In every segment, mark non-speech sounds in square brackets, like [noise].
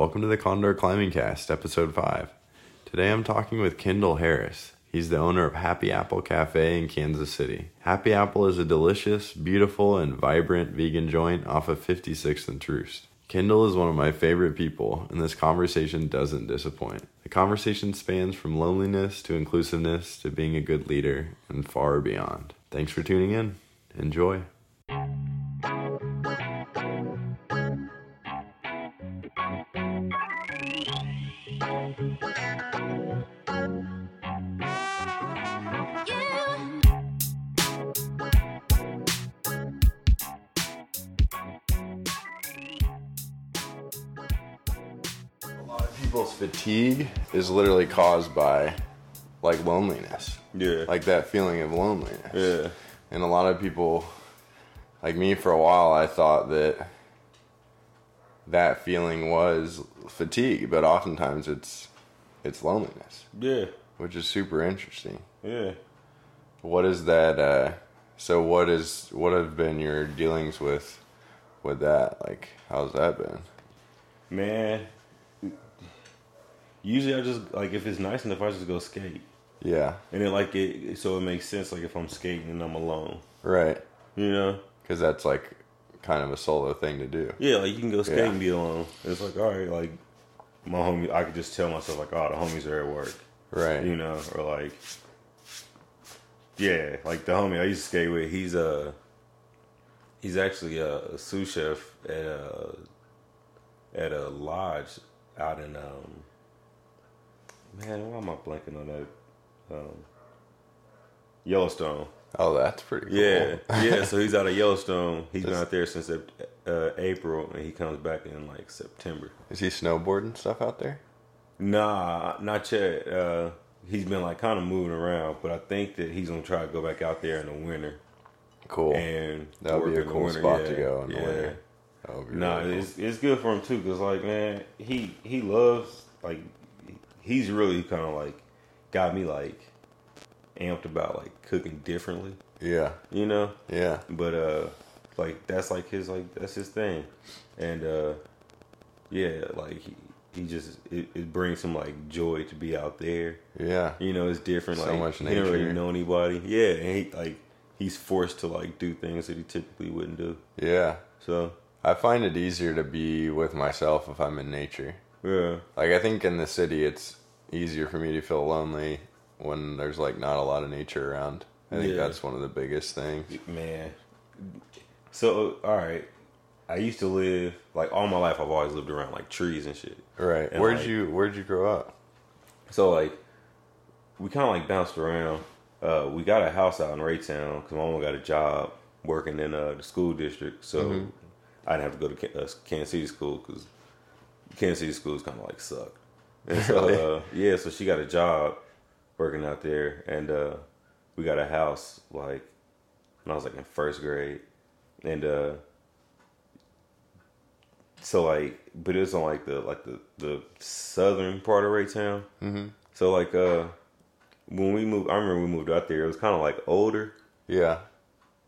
Welcome to the Condor Climbing Cast, episode 5. Today I'm talking with Kendall Harris. He's the owner of Happy Apple Cafe in Kansas City. Happy Apple is a delicious, beautiful, and vibrant vegan joint off of 56th and Troost. Kendall is one of my favorite people, and this conversation doesn't disappoint. The conversation spans from loneliness to inclusiveness to being a good leader and far beyond. Thanks for tuning in. Enjoy. Is literally caused by like loneliness. Yeah. Like that feeling of loneliness. Yeah. And a lot of people, like me for a while, I thought that that feeling was fatigue, but oftentimes it's it's loneliness, Yeah. which is super interesting. Yeah. What is that? Uh, so what is what have been your dealings with with that? Like, how's that been? Man. Usually I just like if it's nice enough I just go skate. Yeah, And then like it so it makes sense like if I'm skating and I'm alone. right. You know? Because that's like kind of a solo thing to do. Yeah, like you can go skate Yeah. and be alone. It's like, all right, like my homie I could just tell myself like, oh the homies are at work. Right. You know, or like Yeah, like the homie I used to skate with, he's uh he's actually a, a sous chef at a at a lodge out in um man, why am I blanking on that? Um Yellowstone. Oh, that's pretty cool. Yeah, yeah. So he's out of Yellowstone. He's been out there since uh, April, and he comes back in like September. Is he snowboarding stuff out there? Nah, not yet. Uh, he's been like kind of moving around, but I think that he's gonna try to go back out there in the winter Cool. and that would be a the cool winter, spot yeah, to go in the yeah. winter. Be Nah, really cool. it's it's good for him too, cause like man, he he loves like he's really kind of like got me like amped about like cooking differently, Yeah, you know. yeah, but uh like that's like his like that's his thing and uh yeah like he, he just it, it brings him like joy to be out there yeah. you know it's different So like much he don't really know anybody yeah and he like he's forced to like do things that he typically wouldn't do Yeah. so I find it easier to be with myself if I'm in nature. Yeah Like I think in the city it's easier for me to feel lonely when there's like not a lot of nature around. I think Yeah. that's one of the biggest things. man so all right i used to live like all my life i've always lived around like trees and shit Right. And, where'd like- you where'd you grow up? So like, we kind of like bounced around. Uh, we got a house out in Raytown because my mom got a job working in uh, the school district, so I didn't have to go to uh, Kansas City school because Kansas City schools kind of like suck. [laughs] And so Really? uh, yeah, so she got a job working out there, and uh, we got a house like when I was like in first grade, and uh, so like, but it was on like the like the the southern part of Raytown. Mm-hmm. So like, uh, when we moved, I remember we moved out there. It was kind of like older, Yeah.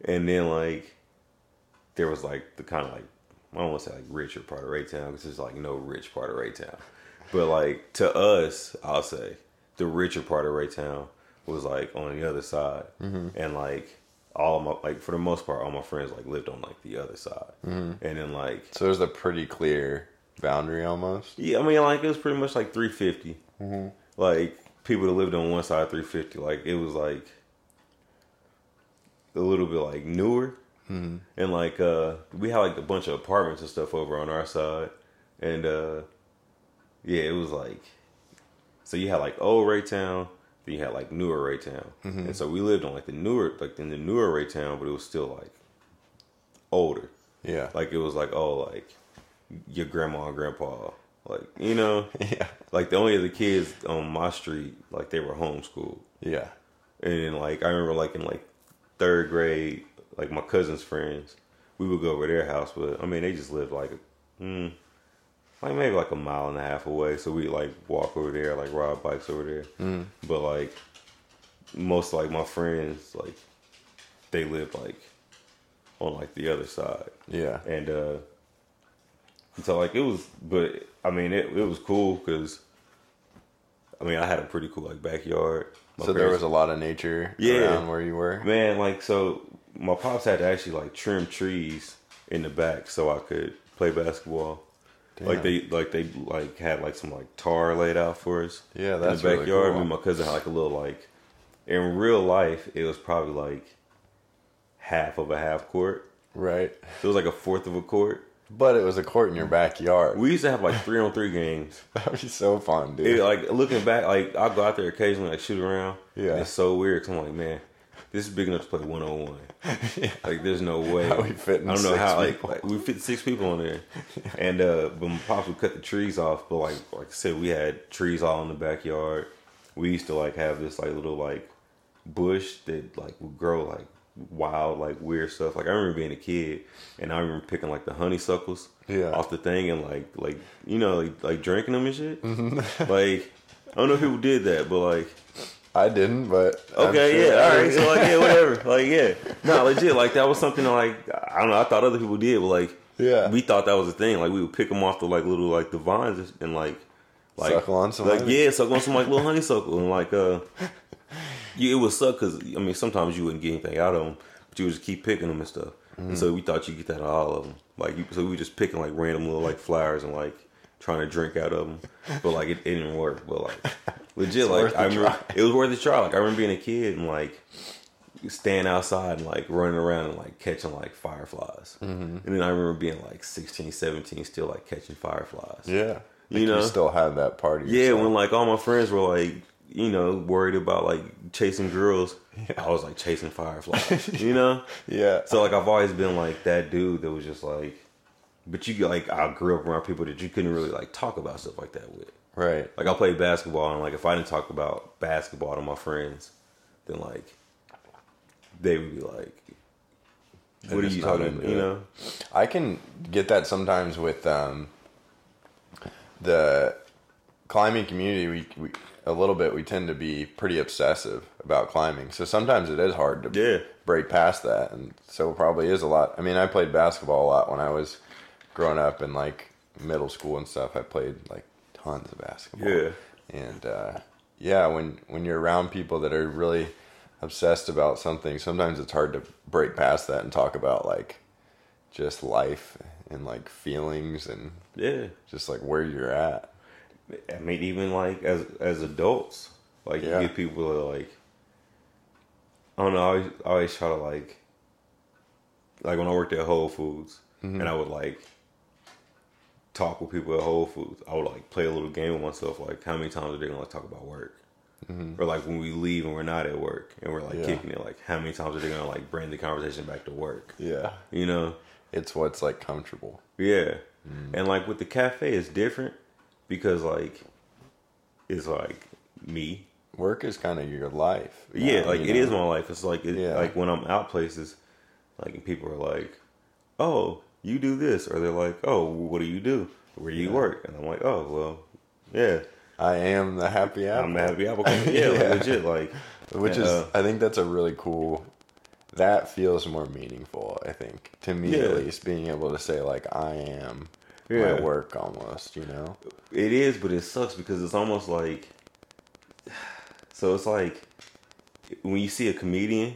and then like there was like the kind of like I don't want to say like richer part of Raytown because there's like no rich part of Raytown, but like to us, I'll say the richer part of Raytown was like on the other side, mm-hmm. and like all of my like for the most part, all my friends like lived on like the other side, mm-hmm. and then like So there's a pretty clear boundary almost. yeah, I mean, like it was pretty much like 350. Mm-hmm. Like people that lived on one side, 350. Like it was like a little bit like newer, and like uh we had like a bunch of apartments and stuff over on our side, and uh yeah, it was like so you had like old Raytown, then you had like newer Raytown, and so we lived on like the newer like in the newer Raytown, but it was still like older. Yeah. Like it was like oh like your grandma and grandpa like you know [laughs] yeah. like the only other kids on my street like they were homeschooled Yeah. and then like I remember like in like third grade like my cousin's friends we would go over their house but I mean they just lived like hmm, like maybe like a mile and a half away so we like walk over there like ride bikes over there but like most like my friends like they live like on like the other side Yeah. and uh So like it was, but I mean it it was cool because I mean I had a pretty cool like backyard. My so there parents- was a lot of nature Yeah. around where you were. Man, like so, my pops had to actually like trim trees in the back so I could play basketball. Like they, like they, like had like some like tar laid out for us. Yeah, in that's the really backyard. cool. Me and my cousin had like a little like. In real life, it was probably like half of a half court. Right. It was like a fourth of a court. But it was a court in your backyard. We used to have like three on three games. [laughs] That'd be so fun, dude. It, like looking back, like I'll go out there occasionally, like shoot around. Yeah. it's so weird. Cause I'm like, man, this is big enough to play one on one. Like, there's no way. How we fit I don't know how. Like, people. like, we fit six people in there, [laughs] and uh, but my pops would cut the trees off. But like, like I said, we had trees all in the backyard. We used to like have this like little like bush that like would grow like wild like weird stuff. Like I remember being a kid, and I remember picking like the honeysuckles Yeah. off the thing and like like you know like, like drinking them and shit. Mm-hmm. [laughs] like I don't know if people did that, but like I didn't, but okay, sure yeah, all right, so like yeah, whatever, [laughs] like yeah, no, legit, like that was something like I don't know, I thought other people did, but like Yeah. we thought that was a thing. Like we would pick them off the like little like the vines and like like Suckle on some like yeah, suck on some like little [laughs] honeysuckle and like uh, you, it would suck because I mean sometimes you wouldn't get anything out of them, but you would just keep picking them and stuff. Mm-hmm. And so we thought you get that out of all of them. Like you, so we were just picking like random little like flowers and like trying to drink out of them, but like it, it didn't work. But like [laughs] legit, like I remember try. it was worth a try. Like I remember being a kid and like staying outside and like running around and like catching like fireflies. Mm-hmm. And then I remember being like 16, 17, still like catching fireflies. Yeah. You know? you still have that party. Yeah, when like all my friends were like, you know, worried about like chasing girls, I was like chasing fireflies. [laughs] you know? Yeah. So like I've always been like that dude that was just like but you like I grew up around people that you couldn't really like talk about stuff like that with. right. Like I played basketball and like if I didn't talk about basketball to my friends, then like they would be like They're What are you talking about? You know? I can get that sometimes with um, the climbing community. We, we a little bit. We tend to be pretty obsessive about climbing, so sometimes it is hard to Yeah. break past that, and so it probably is a lot. I mean, I played basketball a lot when I was growing up in like middle school and stuff. I played like tons of basketball. Yeah. and uh, yeah, when when you're around people that are really obsessed about something, sometimes it's hard to break past that and talk about like just life and like feelings and Yeah. just like where you're at. I mean, even like as as adults, like Yeah. you get people that are like, I don't know. I always, I always try to like, like when I worked at Whole Foods, Mm-hmm. and I would like talk with people at Whole Foods. I would like play a little game with myself, like how many times are they gonna like talk about work, or like when we leave and we're not at work and we're like Mm-hmm. Yeah. kicking it, like how many times are they gonna like bring the conversation back to work? Yeah, You know? it's what's like comfortable. Yeah. Mm. And like with the cafe it's different because like it's like me. Work is kind of your life. Yeah, like it is know? my life. It's like it, Yeah. like when I'm out places, like and people are like, "Oh, you do this," or they're like, "Oh, what do you do? Where do you work?" And I'm like, "Oh, well, yeah, I am the happy apple. I'm the happy apple." Yeah, [laughs] Yeah. like, legit. Like, which is uh, I think that's a really cool. That feels more meaningful. I think to me Yeah. at least, being able to say like I am Yeah. my work almost. You know. It is, but it sucks because it's almost like. [sighs] So it's like when you see a comedian,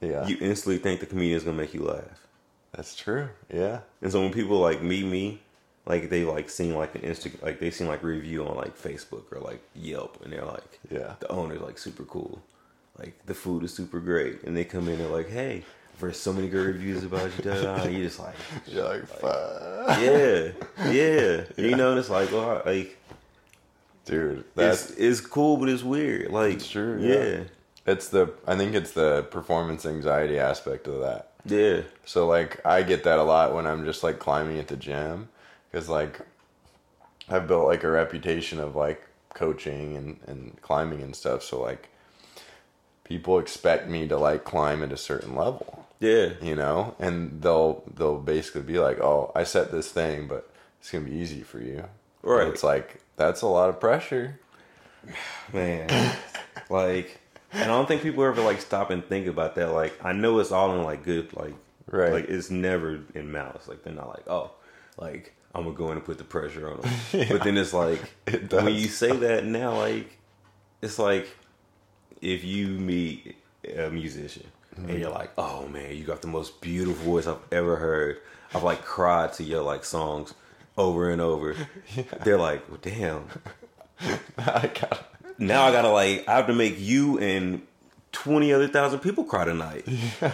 Yeah, you instantly think the comedian's gonna make you laugh. That's true. Yeah. And so when people like meet me, like they like seen like an Insta, like they seen like review on like Facebook or like Yelp, and they're like, Yeah. the owner's like super cool, like the food is super great, and they come in and they're like, hey, there's so many good reviews about you, da, da, da," you just like, [laughs] You're like, fuck. yeah, yeah, you know, and it's like, well, like dude. That's it's it's cool, but it's weird, like It's true, yeah, yeah. it's the I think it's the performance anxiety aspect of that. Yeah, So like I get that a lot when I'm just like climbing at the gym because like I've built like a reputation of like coaching and and climbing and stuff. So like people expect me to like climb at a certain level, yeah, you know, and they'll they'll basically be like, "Oh, I set this thing, but it's gonna be easy for you." And Right. It's like that's a lot of pressure. [sighs] man, [laughs] like. And I don't think people ever like stop and think about that. Like, I know it's all in like good, like Right. Like it's never in malice. Like they're not like, oh, like I'm gonna go in and put the pressure on them. [laughs] But then it's like [laughs] It when you say that now, like it's like if you meet a musician and mm-hmm. you're like, oh man, you got the most beautiful voice I've ever heard. I've like cried to your like songs over and over. [laughs] They're like, well, damn. I got Now I gotta like I have to make you and twenty other thousand people cry tonight. [laughs]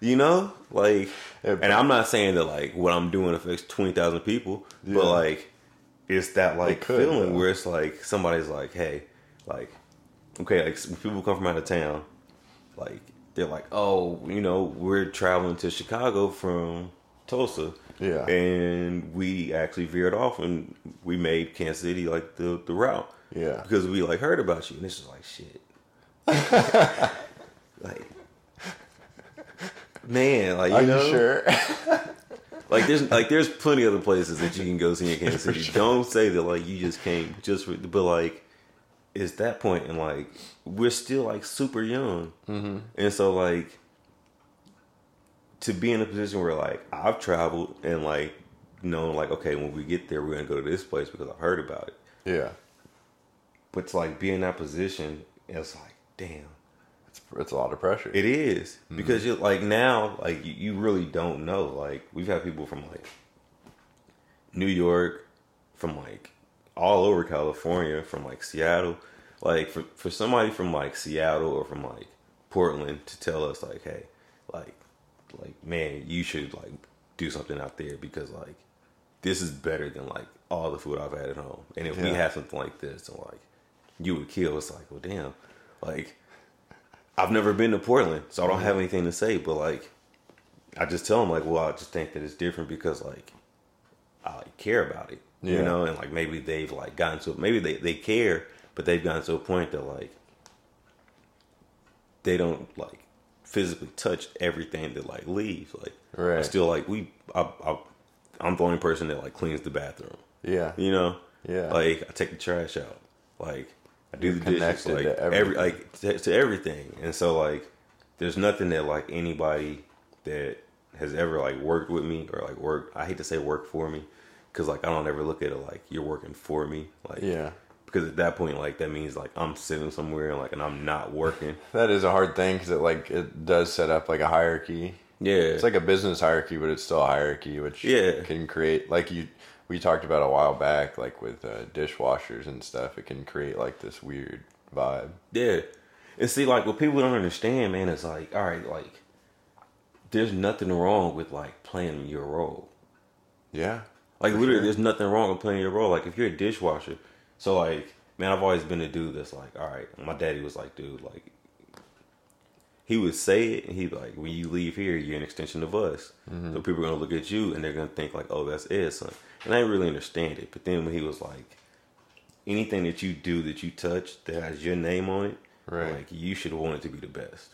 You know, like, Yeah, and I'm not saying that like what I'm doing affects twenty thousand people, Yeah. but like, it's that like could, feeling though. where it's like somebody's like, hey, like, okay, like people come from out of town, like they're like, oh, you know, we're traveling to Chicago from Tulsa, Yeah. and we actually veered off and we made Kansas City like the the route, Yeah. because we like heard about you, and it's just like shit, [laughs] like. Man, like you Are know, you sure? [laughs] like there's like there's plenty other places that you can go see in [laughs] Kansas City. sure. Don't say that like you just came just for, but like it's that point and like we're still like super young, mm-hmm. and so like to be in a position where like I've traveled and like known like okay when we get there we're gonna go to this place because I've heard about it, yeah. But to like be in that position, it's like damn. It's, it's a lot of pressure. It is Mm-hmm. because you're like now, like you, you really don't know. Like we've had people from like New York, from like all over California, from like Seattle. Like for for somebody from like Seattle or from like Portland to tell us like, hey, like like man, you should like do something out there because like this is better than like all the food I've had at home. And if we Yeah. had something like this, and like you would kill. It's like, well, damn, like I've never been to Portland, so I don't have anything to say. But like, I just tell them like, well, I just think that it's different because like I like, care about it, you Yeah. know, and like maybe they've like gotten to maybe they they care, but they've gotten to a point that like they don't like physically touch everything that like leaves. Like, I Right. still like we. I, I, I'm the only person that like cleans the bathroom. yeah. You know, Yeah. Like I take the trash out. Like I do the dishes. Like to every everything. like to, to everything. And so like, there's nothing that like anybody that has ever like worked with me or like worked. I hate to say work for me, because like I don't ever look at it like you're working for me. Like Yeah. Because at that point, like that means like I'm sitting somewhere and like and I'm not working. [laughs] That is a hard thing because it like it does set up like a hierarchy. Yeah. It's like a business hierarchy, but it's still a hierarchy, which Yeah. can create like you we talked about a while back, like with uh, dishwashers and stuff. It can create like this weird vibe. Yeah. And see, like, what people don't understand, man, is like, all right, like, there's nothing wrong with, like, playing your role. Yeah, Like, literally, sure. there's nothing wrong with playing your role. Like, if you're a dishwasher, so, like, man, I've always been a dude that's like, all right, my daddy was like, dude, like, he would say it, and he'd be like, when you leave here, you're an extension of us. Mm-hmm. So people are going to look at you, and they're going to think, like, oh, that's it, son. And I didn't really understand it. But then when he was like, anything that you do that you touch that has your name on it, Right. like you should want it to be the best.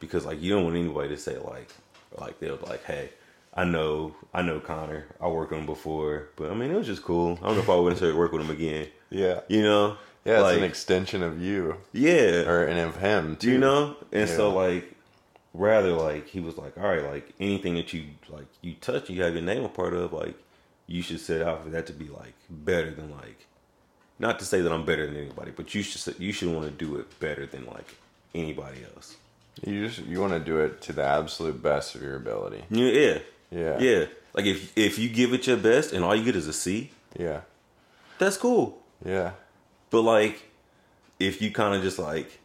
Because like you don't want anybody to say like like they'll be like hey I know I know Connor. I worked on him before. But I mean it was just cool. I don't know if I would necessarily work with him again. Yeah, you know? Yeah. It's like an extension of you. Yeah. Or and of him. do you know? And so like rather like he was like all right like anything that you like you touch you have your name a part of like you should set out for that to be like better than like not to say that I'm better than anybody but you should you should want to do it better than like anybody else You just you want to do it to the absolute best of your ability. Yeah, yeah, Yeah, yeah. Like if if you give it your best and all you get is a C, yeah, that's cool. yeah. But like, if you kind of just like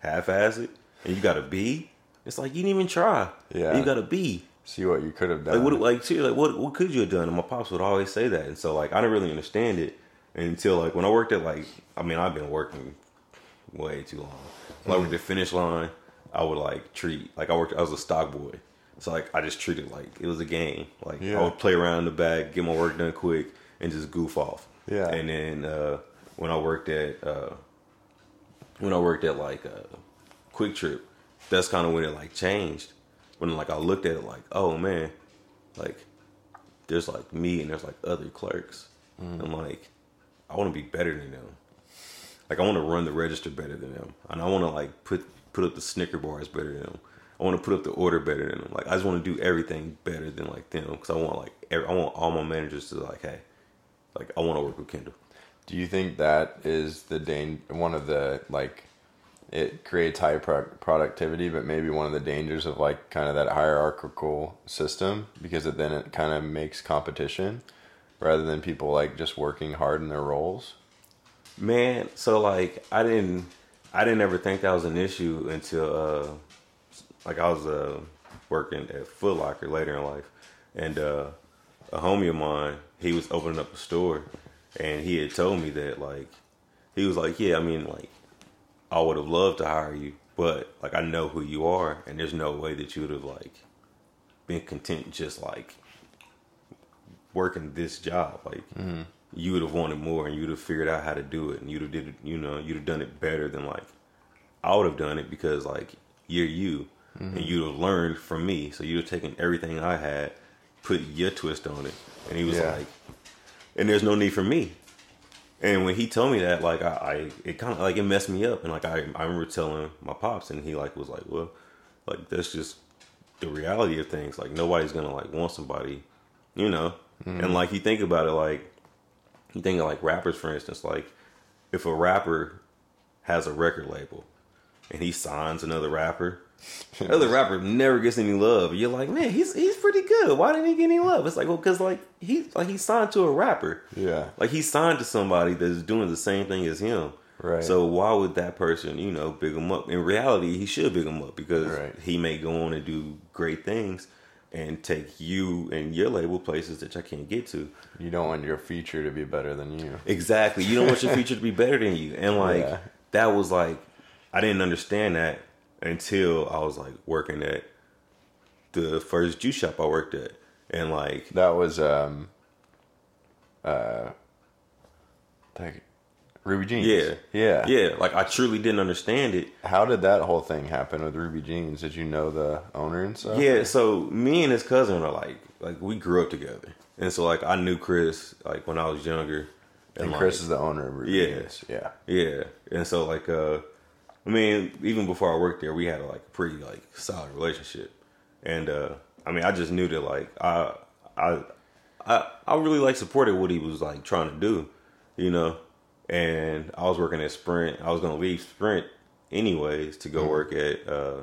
half-ass it and you got a B, it's like you didn't even try. Yeah. you got a B. See what you could have done. Like what? Like seriously, like what? What could you have done? And my pops would always say that. And so like I didn't really understand it until like when I worked at like I mean I've been working way too long. When I worked at the Finish Line, I would like treat like I worked. I was a stock boy, so like I just treated like it was a game. Like Yeah. I would play around in the back, get my work done quick, and just goof off. Yeah. And then uh, when I worked at uh, when I worked at like uh, QuikTrip, that's kind of when it like changed. When like I looked at it like, oh man, like there's like me and there's like other clerks, mm. and like I want to be better than them. Like I want to run the register better than them, and I want to like put put up the Snicker bars better than them. I want to put up the order better than them. Like I just want to do everything better than like them because I want like every, I want all my managers to like, hey, like I want to work with Kendall. Do you think that is the dan- one of the like it creates high pro- productivity, but maybe one of the dangers of like kind of that hierarchical system because it then it kind of makes competition rather than people like just working hard in their roles. Man, so like I didn't I didn't ever think that was an issue until uh like I was uh working at Foot Locker later in life and uh a homie of mine, he was opening up a store and he had told me that like he was like, Yeah, I mean like I would have loved to hire you, but like I know who you are and there's no way that you would have like been content just like working this job. Like mm-hmm. you would have wanted more and you'd have figured out how to do it and you'd have did it, you know, you'd have done it better than like I would have done it because like you're you and mm-hmm. you'd have learned from me. So you'd have taken everything I had, put your twist on it. And he was Yeah. like and there's no need for me. And when he told me that, like I, I it kind of like it messed me up. And like I, I remember telling my pops, and he like was like, well, like that's just the reality of things. Like nobody's gonna like want somebody, you know. Mm-hmm. And like you think about it, like you think of like rappers, for instance. Like if a rapper has a record label and he signs another rapper, other rapper never gets any love. You're like, man, he's he's pretty good. Why didn't he get any love? It's like, well, because like he like he signed to a rapper. Yeah. Like he signed to somebody that's doing the same thing as him. Right. So why would that person, you know, big him up? In reality, he should big him up because Right. he may go on and do great things and take you and your label places that I can't get to. You don't want your feature to be better than you. Exactly. You don't want your [laughs] future to be better than you. And like Yeah. that was like I didn't understand that until I was like working at the first juice shop I worked at. And like That was um uh like Ruby Jeans. yeah. Yeah. Yeah. Like I truly didn't understand it. How did that whole thing happen with Ruby Jeans? Did you know the owner and stuff? Yeah, so me and his cousin are like like we grew up together. And so like I knew Chris like when I was younger. And like, Chris is the owner of Ruby Yeah. Jeans. Yeah. Yeah, and so like, uh, I mean, even before I worked there, we had like a pretty like solid relationship, and uh, I mean, I just knew that like I, I, I, I really like supported what he was like trying to do, you know, and I was working at Sprint. I was gonna leave Sprint anyways to Mm-hmm. go work at, uh,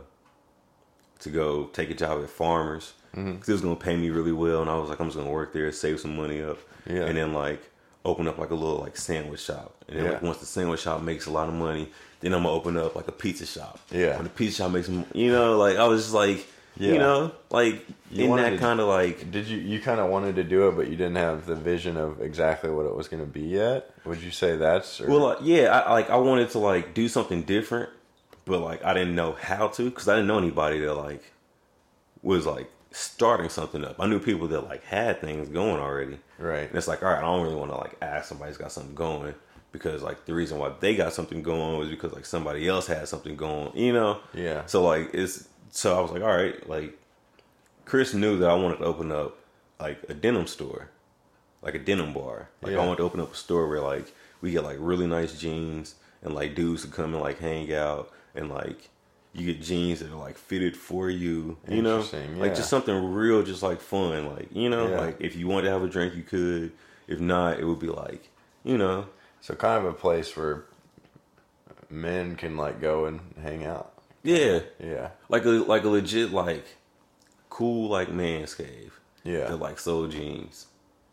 to go take a job at Farmers because Mm-hmm. it was gonna pay me really well, and I was like, I'm just gonna work there, save some money up, Yeah. and then like open up like a little like sandwich shop, and then like once the sandwich shop makes a lot of money, then I'm gonna open up like a pizza shop. Yeah. when the pizza shop makes, you know, like I was just like, Yeah. you know, like You in that kind of like, Did you you kind of wanted to do it, but you didn't have the vision of exactly what it was to be yet? Would you say that's or, well, like, yeah, I like I wanted to like do something different, but like I didn't know how to because I didn't know anybody that like was like starting something up. I knew people that like had things going already. right? And it's like, all right, I don't really want to like ask somebody who's got something going because like the reason why they got something going was because like somebody else had something going, you know? Yeah. So like it's so I was like, all right, like Chris knew that I wanted to open up like a denim store, like a denim bar. Like Yeah. I wanted to open up a store where like we get like really nice jeans and like dudes to come and like hang out and like you get jeans that are like fitted for you, you know, Interesting, like just something real, just like fun, like you know, Yeah. like if you wanted to have a drink, you could. If not, it would be like, you know, So kind of a place where men can like go and hang out. yeah, Yeah. like a like a legit like cool like man's cave. Yeah. that like sold jeans.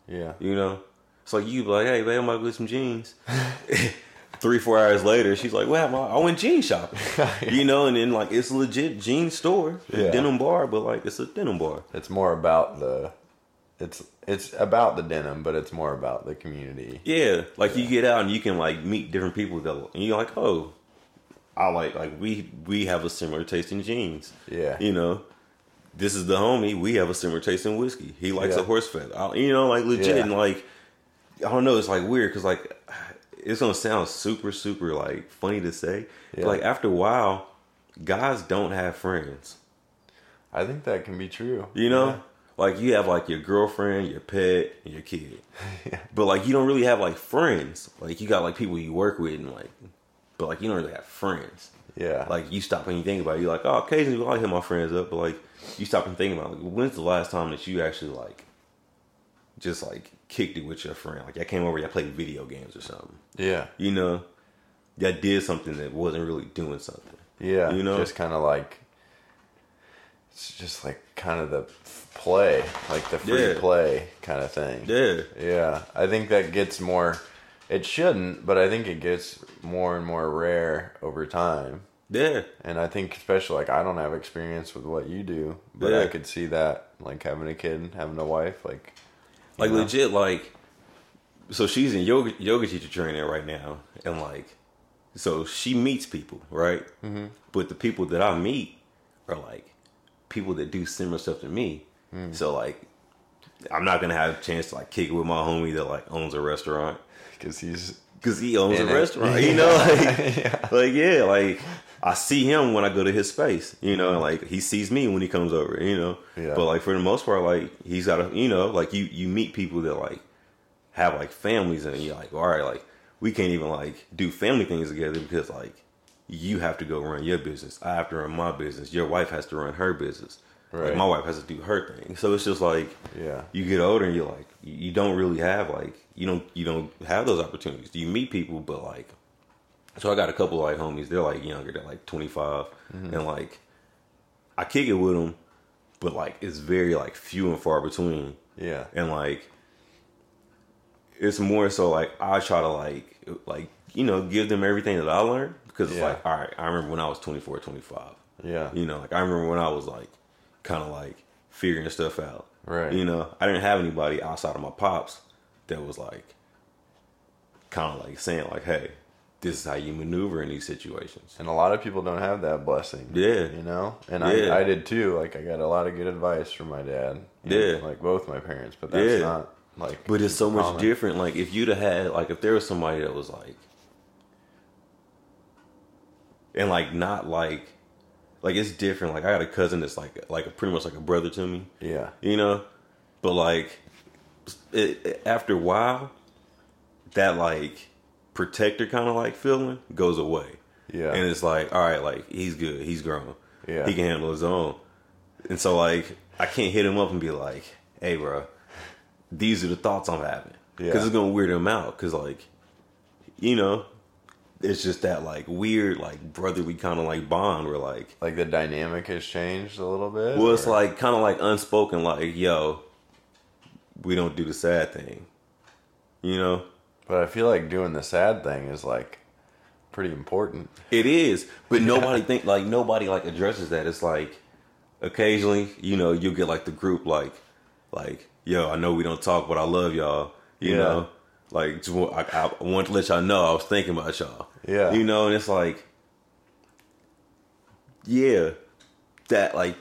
Yeah. You know, it's like you be like, hey, babe, I'm gonna get some jeans. [laughs] [laughs] Three four hours later, she's like, Well, I went jean shopping." [laughs] you know, and then like it's a legit jean store, a Yeah. denim bar, but like it's a denim bar. It's more about the it's it's about the denim, but it's more about the community. Yeah, like you get out and you can like meet different people that, and you're like, oh, I like like we we have a similar taste in jeans. Yeah. you know, this is the homie. We have a similar taste in whiskey. He likes Yeah. a horse feather. I- You know, like legit Yeah. and like I don't know. It's like weird because like it's gonna sound super super like funny to say. But, Yeah. like after a while, guys don't have friends. I think that can be true. You know. Yeah. Like you have like your girlfriend, your pet, and your kid, [laughs] but like you don't really have like friends. Like you got like people you work with, and like, but like you don't really have friends. Yeah. Like you stop and you think about it, you're like, oh, occasionally I hit my friends up, but like you stop and think about like, when's the last time that you actually like just like kicked it with your friend. Like I came over, y'all played video games or something. Yeah. You know, y'all did something that wasn't really doing something. Yeah. You know? just kind of like it's just like kind of the play, like the free Yeah. play kind of thing. Yeah. Yeah, I think that gets more. It shouldn't, but I think it gets more and more rare over time. Yeah. And I think, especially like I don't have experience with what you do, but Yeah. I could see that like having a kid, having a wife, like Like know? legit, like so she's in yoga yoga teacher training right now, and like so she meets people, right? Mm-hmm. But the people that I meet are like people that do similar stuff to me. Mm. So like, I'm not gonna have a chance to like kick it with my homie that like owns a restaurant because he's because he owns a it. restaurant. [laughs] You know, like, yeah. like yeah, like I see him when I go to his space. You know, and like he sees me when he comes over. You know, Yeah. but like for the most part, like he's got a you know, like you you meet people that like have like families and you're like, all right, like we can't even like do family things together because like you have to go run your business. I have to run my business. Your wife has to run her business. Like my wife has to do her thing. So it's just like Yeah. you get older and you're like you don't really have like you don't you don't have those opportunities. You meet people, but like so I got a couple of like homies. They're like younger. They're like 25, mm-hmm. and like I kick it with them, but like it's very like few and far between. yeah, And like it's more so like I try to like like you know give them everything that I learned because it's Yeah. like all right. I remember when I was 24, 25. yeah, You know, like I remember when I was like kind of like figuring stuff out. Right. You know, I didn't have anybody outside of my pops that was like kind of like saying like, "Hey, this is how you maneuver in these situations." and a lot of people don't have that blessing. Yeah. you know, and Yeah. I I did too. Like I got a lot of good advice from my dad. Yeah. like both my parents, but that's Yeah. not like. But it's so much common. different. Like if you'd have had like if there was somebody that was like and like not like like it's different. Like I got a cousin that's like like a, pretty much like a brother to me. Yeah, you know? But like it, it- after a while that like protector kind of like feeling goes away. Yeah. and it's like all right like he's good. He's grown. Yeah. he can handle his own. And so like i can't hit him up and be like hey bro these are the thoughts i'm having. Because it's gonna weird him out. Because like you know it's just that like weird like brotherly kind of like bond where like like the dynamic has changed a little bit. well, it's or- like kind of like unspoken, like, yo, we don't do the sad thing. You know? but I feel like doing the sad thing is like pretty important. It is, but [laughs] nobody think like nobody like addresses that. It's like occasionally, you know, you get like the group like like, yo, I know we don't talk, but I love y'all. You Yeah. know? Like I, I want to let y'all know I was thinking about y'all. Yeah. You know, and it's like yeah, that like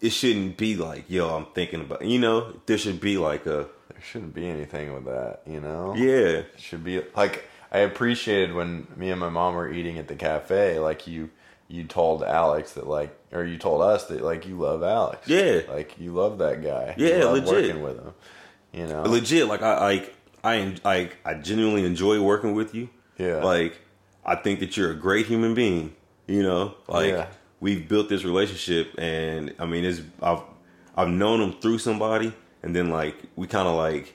it shouldn't be like, yo, I'm thinking about you know, there should be like a There shouldn't be anything with that, you know. yeah. It should be like I appreciated when me and my mom were eating at the cafe. Like you, you told Alex that like, or you told us that like you love Alex. Yeah. like you love that guy. Yeah, you love legit. Working with him, you know. legit like i like i like i genuinely enjoy working with you Yeah. like i think that you're a great human being you know like Yeah. we've built this relationship and i mean it's i've i've known him through somebody and then like we kind of like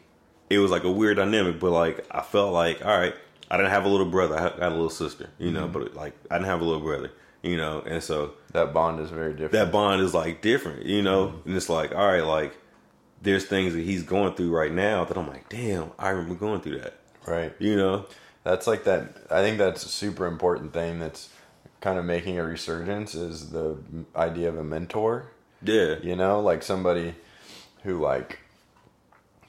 it was like a weird dynamic but like i felt like all right i didn't have a little brother i had- got a little sister you know Mm-hmm. but like i didn't have a little brother you know and so that bond is very different. that bond is like different, you know? Mm-hmm. And it's like, all right, like there's things that he's going through right now that I'm like, damn, I remember going through that. right. You know? That's like that. I think that's a super important thing. That's kind of making a resurgence is the idea of a mentor. Yeah. You know, like somebody who like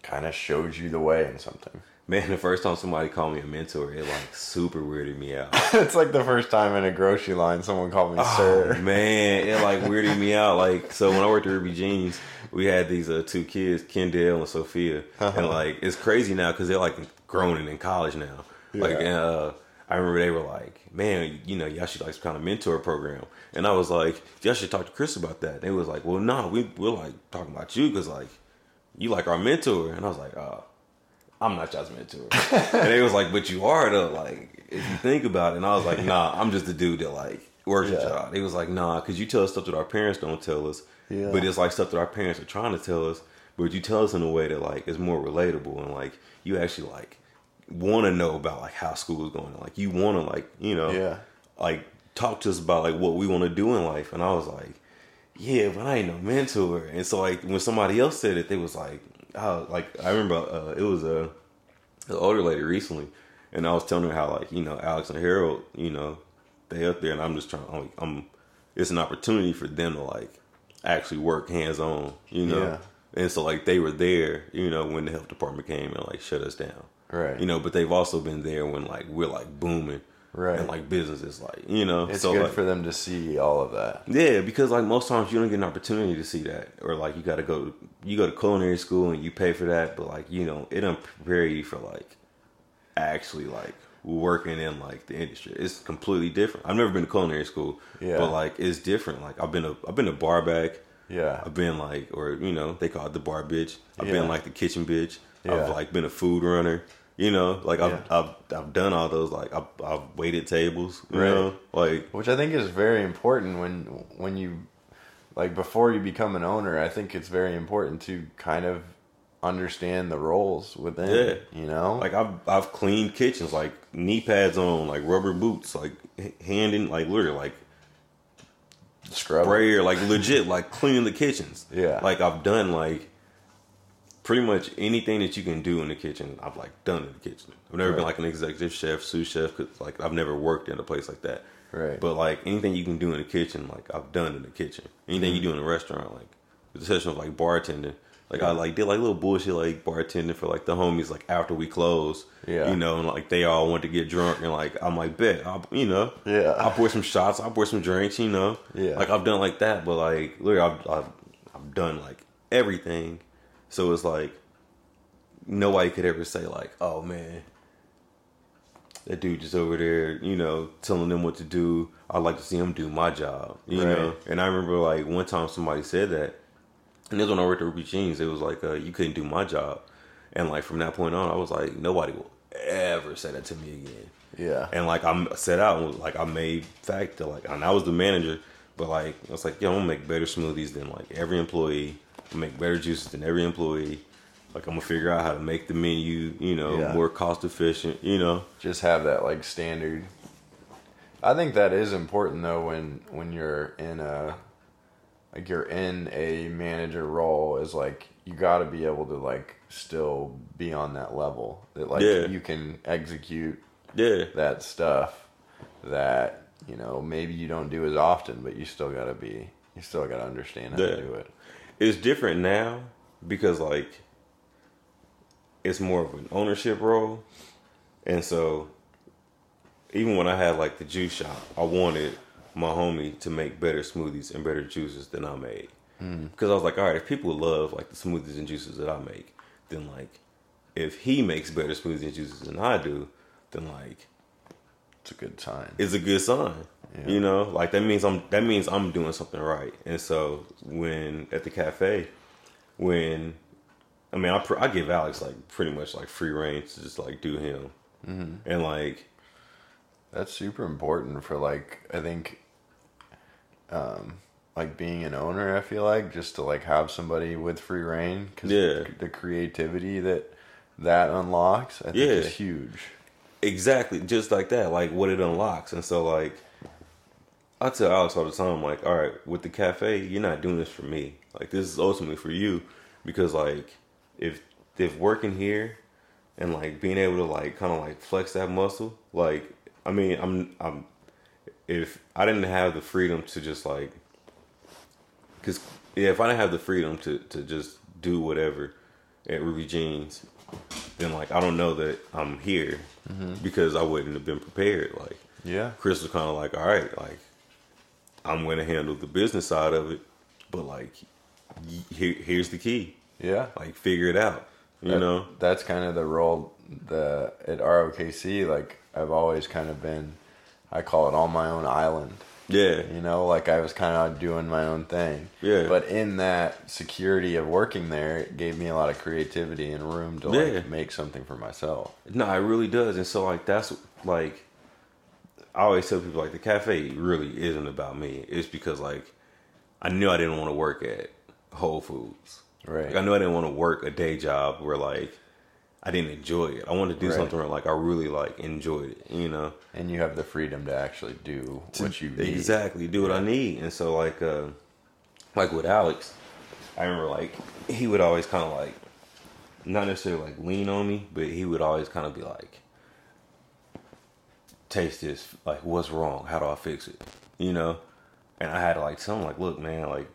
kind of shows you the way in something. Man, the first time somebody called me a mentor, it like super weirded me out. [laughs] it's like the first time in a grocery line someone called me sir. Oh, man, it like [laughs] weirded me out. Like, so when I worked at Ruby Jeans, we had these uh, two kids, Kendall and Sophia, Uh-huh. and like it's crazy now because they're like grown and in college now. Like, Yeah. uh, I remember they were like, "Man, you know, y'all should like some kind of mentor program." And I was like, "Y'all should talk to Chris about that." And they was like, "Well, no, we we're like talking about you because like you like our mentor." And I was like, "Oh." I'm not y'all's mentor. [laughs] and they was like, but you are though, like, if you think about it. And I was like, nah, I'm just the dude that like works with Yeah. y'all. They was like, nah, because you tell us stuff that our parents don't tell us. Yeah. But it's like stuff that our parents are trying to tell us. but you tell us in a way that like is more relatable and like you actually like want to know about like how school is going. Like you want to like you know Yeah. like talk to us about like what we want to do in life. And I was like, yeah, but I ain't no mentor. And so like when somebody else said it, they was like, oh, like I remember uh, it was a an older lady recently, and I was telling her how like you know Alex and Harold, you know, they up there, and I'm just trying. I'm, I'm it's an opportunity for them to like actually work hands on, you know. Yeah. And so like they were there, you know, when the health department came and like shut us down. Right. You know, but they've also been there when like we're like booming. Right. And like business is like, you know. It's so good like, for them to see all of that. yeah, because like most times you don't get an opportunity to see that, or like you got to go, you go to culinary school and you pay for that, but like you know, it don't prepare you for like actually like working in like the industry. It's completely different. I've never been to culinary school, Yeah. but like it's different. Like I've been a, I've been a bar back. Yeah. I've been like, or you know, they call it the bar bitch. I've Yeah. been like the kitchen bitch. Yeah. I've like been a food runner. You know, like I've Yeah. I've I've done all those. Like I've I've waited tables. You Right. know, like Which I think is very important when when you like before you become an owner, I think it's very important to kind of understand the roles within. Yeah. You know? Like I've I've cleaned kitchens, like knee pads on, like rubber boots, like hand in, like literally, like scrub. sprayer, like legit, like cleaning the kitchens. Yeah. Like I've done like pretty much anything that you can do in the kitchen. I've like done in the kitchen. I've never been like an executive chef, sous chef, cause like I've never worked in a place like that. Right. But like anything you can do in the kitchen, like I've done in the kitchen. Anything you mm-hmm. do in a restaurant, like with the exception of like bartending. Like I like did like little bullshit like bartending for like the homies like after we closed. Yeah. You know, and like they all want to get drunk and like I'm like bet I'll you know Yeah. I'll pour some shots, I'll pour some drinks, you know. Yeah. Like I've done like that, but like literally I've I've, I've done like everything. So it's like nobody could ever say like, oh man, that dude just over there, you know, telling them what to do. I'd like to see him do my job, you Right. know. And I remember like one time somebody said that, and this was when I worked at Ruby Jeans. It was like, uh, you couldn't do my job, and like from that point on, I was like, nobody will ever say that to me again. yeah. And like I set out and was like I made fact that like and I was the manager, but like I was like, yo, I'm gonna make better smoothies than like every employee. I'm make better juices than every employee. Like I'm gonna figure out how to make the menu, you know, Yeah. more cost efficient, you know. just have that like standard. I think that is important though when when you're in a like you're in a manager role is like you got to be able to like still be on that level that like Yeah. you can execute Yeah. that stuff that you know maybe you don't do as often but you still got to be you still got to understand how Yeah. to do it. It's different now because like it's more of an ownership role. And so even when I had like the juice shop, I wanted my homie to make better smoothies and better juices than I made. Hmm. Because I was like, all right, if people love like the smoothies and juices that I make, then like if he makes better smoothies and juices than I do, then like It's a good sign. it's a good sign. Yeah. You know, like that means I'm that means I'm doing something right. And so when at the cafe, when I mean I pr- I give Alex like pretty much like free rein to just like do him, Mm-hmm. and like That's super important for like I think um like being an owner I feel like just to like have somebody with free rein cuz Yeah. the creativity that that unlocks I think Yeah. is huge. exactly just like that, like what it unlocks. And so like I tell Alex all the time, like, all right, with the cafe, you're not doing this for me. Like this is ultimately for you because like if if working here and like being able to like kind of like flex that muscle, like I mean, I'm I'm if I didn't have the freedom to just like cuz yeah, if I didn't have the freedom to to just do whatever at Ruby Jeans, then like I don't know that I'm here mm-hmm. because I wouldn't have been prepared like Yeah. Chris was kind of like, all right, like I'm going to handle the business side of it, but like here, here's the key, Yeah. like figure it out, you That- know? that's kind of the role the at ROKC like I've always kind of been I call it on my own island. Yeah, You know, like I was kind of doing my own thing. Yeah. But in that security of working there, it gave me a lot of creativity and room to like make something for myself. no, it really does, and so like that's like I always tell people like the cafe really isn't about me. It's because like I knew I didn't want to work at Whole Foods. Right. Like, I knew I didn't want to work a day job where like I didn't enjoy it. I wanted to do Right. something where like I really like enjoyed it. You know. And you have the freedom to actually do what you need. Exactly, do what I need. And so like uh like with Alex, I remember like he would always kind of like not necessarily like lean on me, but he would always kind of be like taste this like what's wrong? How do I fix it? You know? And I had to like tell him like, look, man, like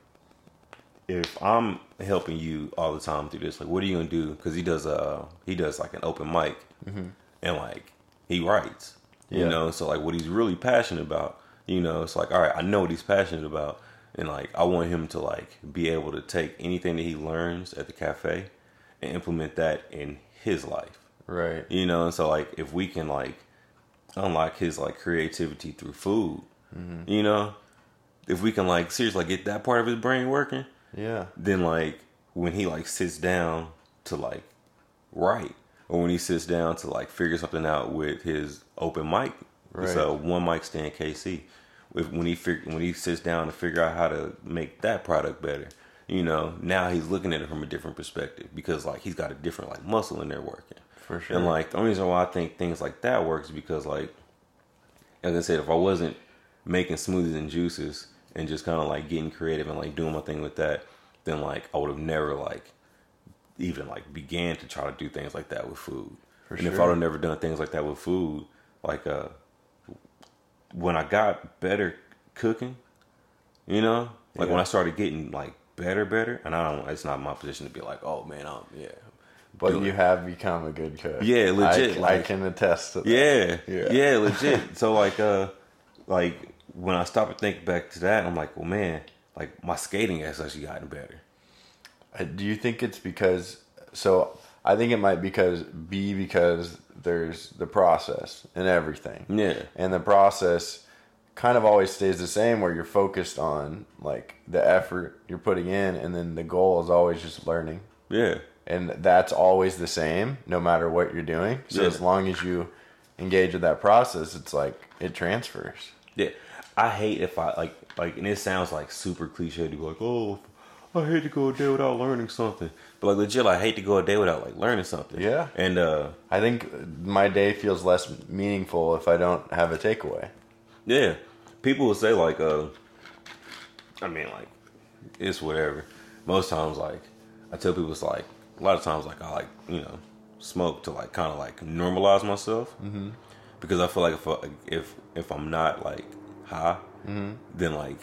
if I'm helping you all the time through this, like, what are you gonna do? Because he does uh he does like an open mic, and like he writes, you Yeah. know. So like, what he's really passionate about, you know, it's like, all right, I know what he's passionate about, and like, I want him to like be able to take anything that he learns at the cafe and implement that in his life, Right. you know. And so like, if we can like unlock his like creativity through food, mm-hmm. you know, if we can like seriously like, get that part of his brain working Yeah. then like when he like sits down to like write or when he sits down to like figure something out with his open mic it's a one mic stand kc if, when he fig- when he sits down to figure out how to make that product better you know now he's looking at it from a different perspective because like he's got a different like muscle in there working For sure. and like the only reason why i think things like that works is because like like I said, if I wasn't making smoothies and juices and just kind of like getting creative and like doing my thing with that, then like I would have never like even like began to try to do things like that with food. For and if I'd have never done things like that with food, like uh when I got better cooking, you know, like when I started getting like better, better, and I don't, it's not my position to be like, oh man, I'm yeah, But you it. have become a good cook. Yeah, legit, I, I like- can attest to that. Yeah, Yeah. yeah, [laughs] legit. so like, uh, like when I stop and think back to that, I'm like, well, man, like my skating has actually gotten better. Uh, Do you think it's because? So I think it might because be because there's the process and everything. Yeah, and the process kind of always stays the same where you're focused on like the effort you're putting in and then the goal is always just learning yeah, and that's always the same no matter what you're doing so Yeah. as long as you engage with that process it's like it transfers yeah. I hate if I like, like, and it sounds like super cliche to be like, oh, I hate to go a day without learning something, but like legit, I hate to go a day without like learning something. Yeah. and uh, i think my day feels less meaningful if i don't have a takeaway Yeah. People will say like uh I mean like it's whatever. Most times like I tell people it's like a lot of times like I like, you know, smoke to like kind of like normalize myself. Mm-hmm. Because I feel like if I, if if I'm not like high, then like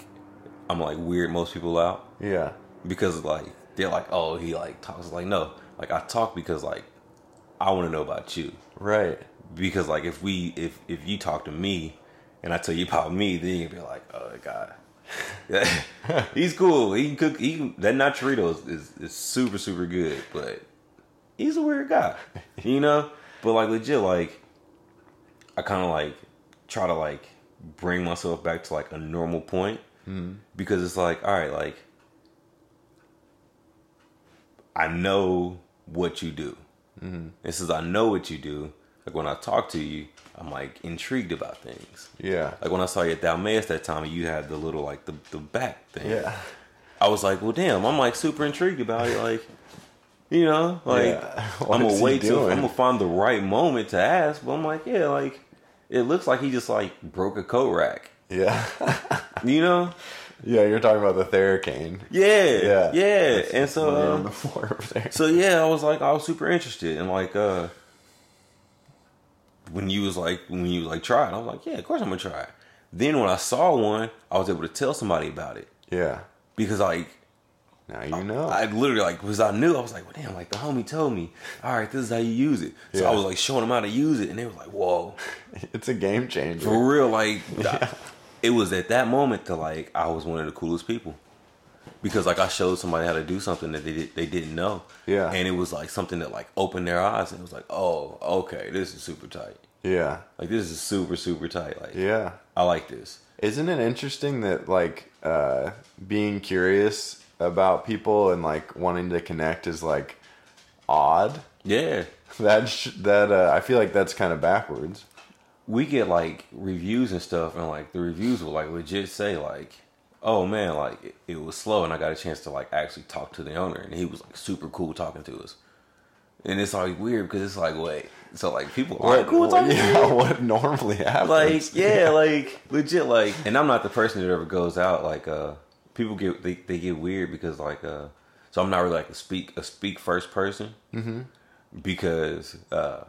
I'm like weird most people out yeah because like they're like, "Oh, he like talks like no." Like I talk because like I want to know about you right because like if we if if you talk to me and I tell you about me, then you'd be like, oh god, [laughs] he's cool. He can cook. He can, that nachorito is, is is super super good, but he's a weird guy, you [laughs] know. But like legit, like I kind of like try to like bring myself back to like a normal point hmm. because it's like all right, like I know what you do. Hmm. And since I know what you do, like when I talk to you, I'm like intrigued about things. yeah Like when I saw you at Dalmaeus that time, you had the little like the the back thing. yeah I was like, well, damn, I'm like super intrigued about it. Like, you know, like Yeah. [laughs] I'm gonna wait till? I'm gonna find the right moment to ask. But I'm like, yeah, like it looks like he just like broke a coat rack. yeah [laughs] You know? yeah you're talking about the theracane Yeah, yeah yeah. That's And so, uh, on the floor over there So yeah, I was like, I was super interested, and like, uh, when you was like, when you like try it, I was like, yeah, of course I'm gonna try it. Then when I saw one, I was able to tell somebody about it yeah because like now you know I literally like because I knew I was like, well, damn, like the homie told me, all right, this is how you use it. So Yeah. I was like showing them how to use it, and they were like, whoa, [laughs] it's a game changer for real, like. [laughs] It was at that moment that like I was one of the coolest people because like I showed somebody how to do something that they did, they didn't know. Yeah. And it was like something that like opened their eyes and it was like, "Oh, okay, this is super tight. yeah Like this is super super tight. Like yeah I like this." Isn't it interesting that like uh, being curious about people and like wanting to connect is like odd? Yeah. [laughs] That sh- that uh, I feel like that's kind of backwards. We get like reviews and stuff and like the reviews will like legit say like, oh man, like it, it was slow, and I got a chance to like actually talk to the owner, and he was like super cool talking to us. And it's like weird because it's like, wait, so like people aren't cool talking to you? yeah, what normally happens? like yeah, [laughs] like legit like and I'm not the person that ever goes out like uh people get they, they get weird because like uh so I'm not really like a speak a speak first person mm-hmm. because uh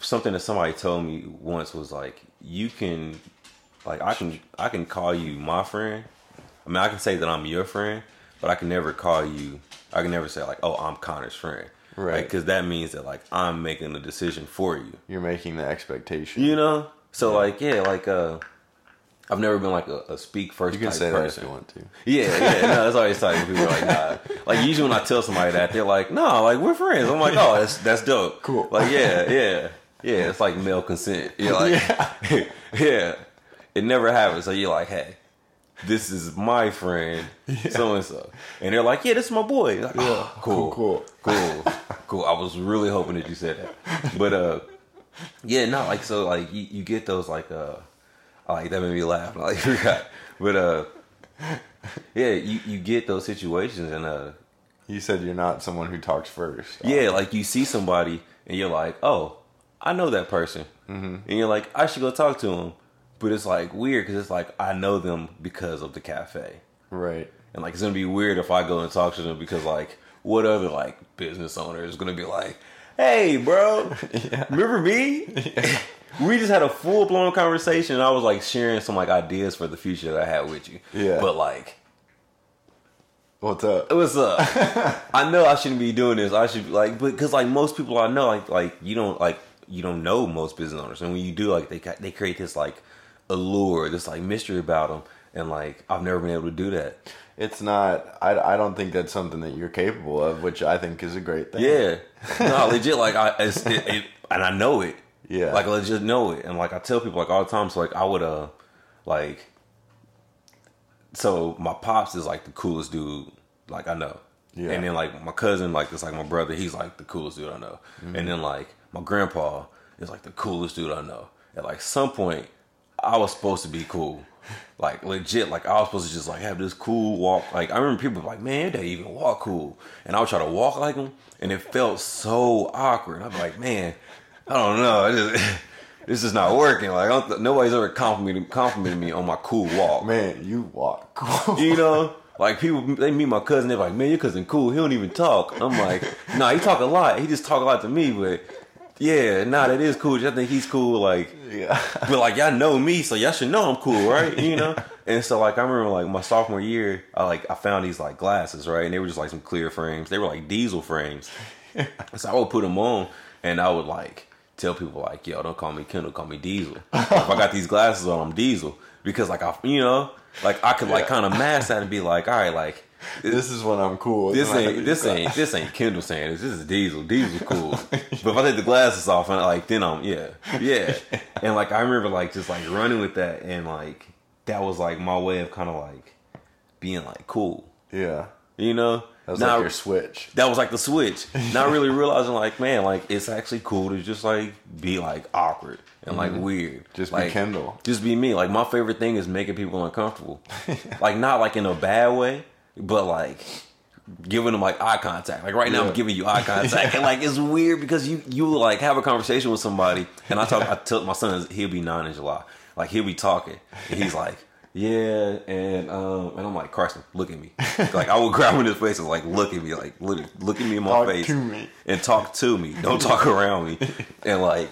something that somebody told me once was like you can like I can I can call you my friend I mean I can say that I'm your friend but I can never call you I can never say like oh I'm Connor's friend Right. because that means that like I'm making the decision for you You're making the expectation. you know? So like yeah, like uh I've never been like a, a speak first You can type say that if person. you want to. Yeah, yeah, [laughs] no, that's always like people like, nah. Like usually when I tell somebody that, they're like, no, like we're friends. I'm like, oh, that's that's dope. Cool. Like yeah, yeah, yeah. It's like male consent. You're like, [laughs] yeah. [laughs] yeah. It never happens. So you're like, hey, this is my friend, so and so, and they're like, yeah, this is my boy. Like, oh, cool, cool, cool, cool. I was really hoping that you said that, but uh, yeah, no, like so, like you, you get those like uh, like that made me laugh. [laughs] I like forgot, but uh, yeah, you you get those situations and uh, You said you're not someone who talks first. yeah, like you see somebody and you're like, oh, I know that person, mm-hmm. and you're like, I should go talk to him, but it's like weird because it's like I know them because of the cafe. Right. And like it's gonna be weird if I go and talk to them because like what other like business owner is gonna be like, Hey bro, [laughs] remember me? [laughs] we just had a full blown conversation and I was like sharing some like ideas for the future that I had with you. Yeah. But like What's up? What's up? [laughs] I know I shouldn't be doing this. I should be like, but because like most people I know, like like you don't like you don't know most business owners, and when you do, like they they create this like allure, this like mystery about them, and like I've never been able to do that. It's not. I, I don't think that's something that you're capable of, which I think is a great thing. Yeah, [laughs] no, legit. Like I, it's, it, it, and I know it. Yeah. like I legit know it, and like I tell people like all the time. So like I would uh, like, so my pops is like the coolest dude. Like I know. Yeah. And then like my cousin, like it's like my brother. He's like the coolest dude I know. Mm-hmm. And then like my grandpa is like the coolest dude I know. At like some point, I was supposed to be cool. Like legit, like I was supposed to just like have this cool walk. Like I remember people like, man, they even walk cool, and I would try to walk like them, and it felt so awkward. I'd be like, man, I don't know, I just, [laughs] this is not working. Like I don't, nobody's ever complimented complimented me on my cool walk. Man, you walk cool. You know, like people they meet my cousin, they're like, man, your cousin cool. He don't even talk. I'm like, nah, he talk a lot. He just talk a lot to me, but yeah, nah, that is cool. I think he's cool. Like, yeah. [laughs] but like y'all know me, so y'all should know I'm cool, right? You know. [laughs] and so like I remember like my sophomore year, I like I found these like glasses, right, and they were just like some clear frames. They were like diesel frames. [laughs] so I would put them on, and I would like tell people like, "Yo, don't call me Kendall, call me Diesel." if I got these glasses on, I'm Diesel because like I, you know, like I could like kind of mask that and be like, "All right, like." This is when I'm cool. This ain't this ain't this ain't Kendall saying this. This is Diesel. Diesel's cool. [laughs] but if I take the glasses off and like then I'm yeah yeah. [laughs] And like I remember like just like running with that and like that was like my way of kind of like being like cool. Yeah. You know. That was Not- like your switch. that was like the switch. Not really [laughs] realizing like man like it's actually cool to just like be like awkward and like weird. Mm-hmm. Just be like, Kendall. Just be me. Like my favorite thing is making people uncomfortable. like not like in a bad way, but like giving them like eye contact. Like right now Yeah. I'm giving you eye contact. And like it's weird because you you like have a conversation with somebody and I talk I tell my son he'll be nine in July. Like he'll be talking and he's like yeah, and um, and I'm like Carson, look at me. Like I will grab him in his face and like look at me, like look, look at me in my Talk face to me. and talk to me. Don't talk around me. And like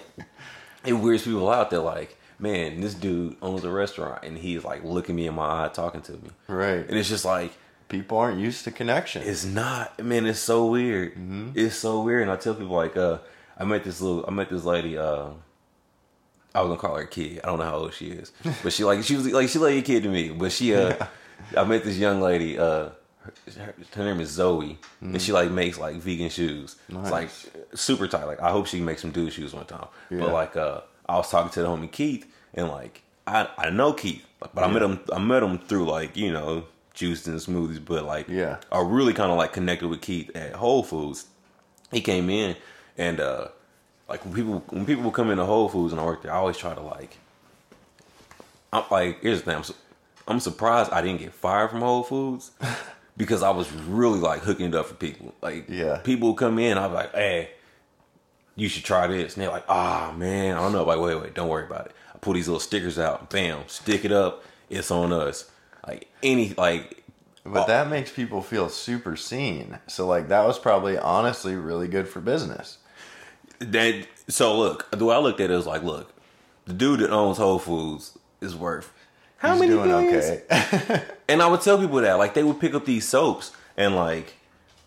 it weirds people out. They're like, man, this dude owns a restaurant and he's like looking me in my eye, talking to me. Right. And it's just like People aren't used to connection. it's not. Man, it's so weird. It's so weird. And I tell people like, uh, I met this little, I met this lady. Uh, I was gonna call her a kid. I don't know how old she is, [laughs] but she like she was like she like a kid to me. But she, uh, I met this young lady. Uh, her, her name is Zoe, and she like makes like vegan shoes. It's like super tight. Like I hope she can make some dude shoes one time. Yeah. But like, uh, I was talking to the homie Keith, and like I I know Keith, but I met him I met him through like you know juice and smoothies. But like Yeah. I really kind of like connected with Keith at Whole Foods. He came in and uh like when people when people would come into Whole Foods and I worked there, I always try to like I'm like here's the thing. I'm, so, I'm surprised I didn't get fired from Whole Foods [laughs] because I was really like hooking it up for people. Like, Yeah. people come in, I'm like, hey, you should try this. And they're like, ah, man, I don't know. Like, wait, wait, don't worry about it. I pull these little stickers out, bam, stick it up. It's on us. Like any, like, But uh, that makes people feel super seen. So like that was probably honestly really good for business. that. So look, the way I looked at it was like, look, the dude that owns Whole Foods is worth how He's many doing billions? okay. [laughs] And I would tell people that, like, they would pick up these soaps, and like,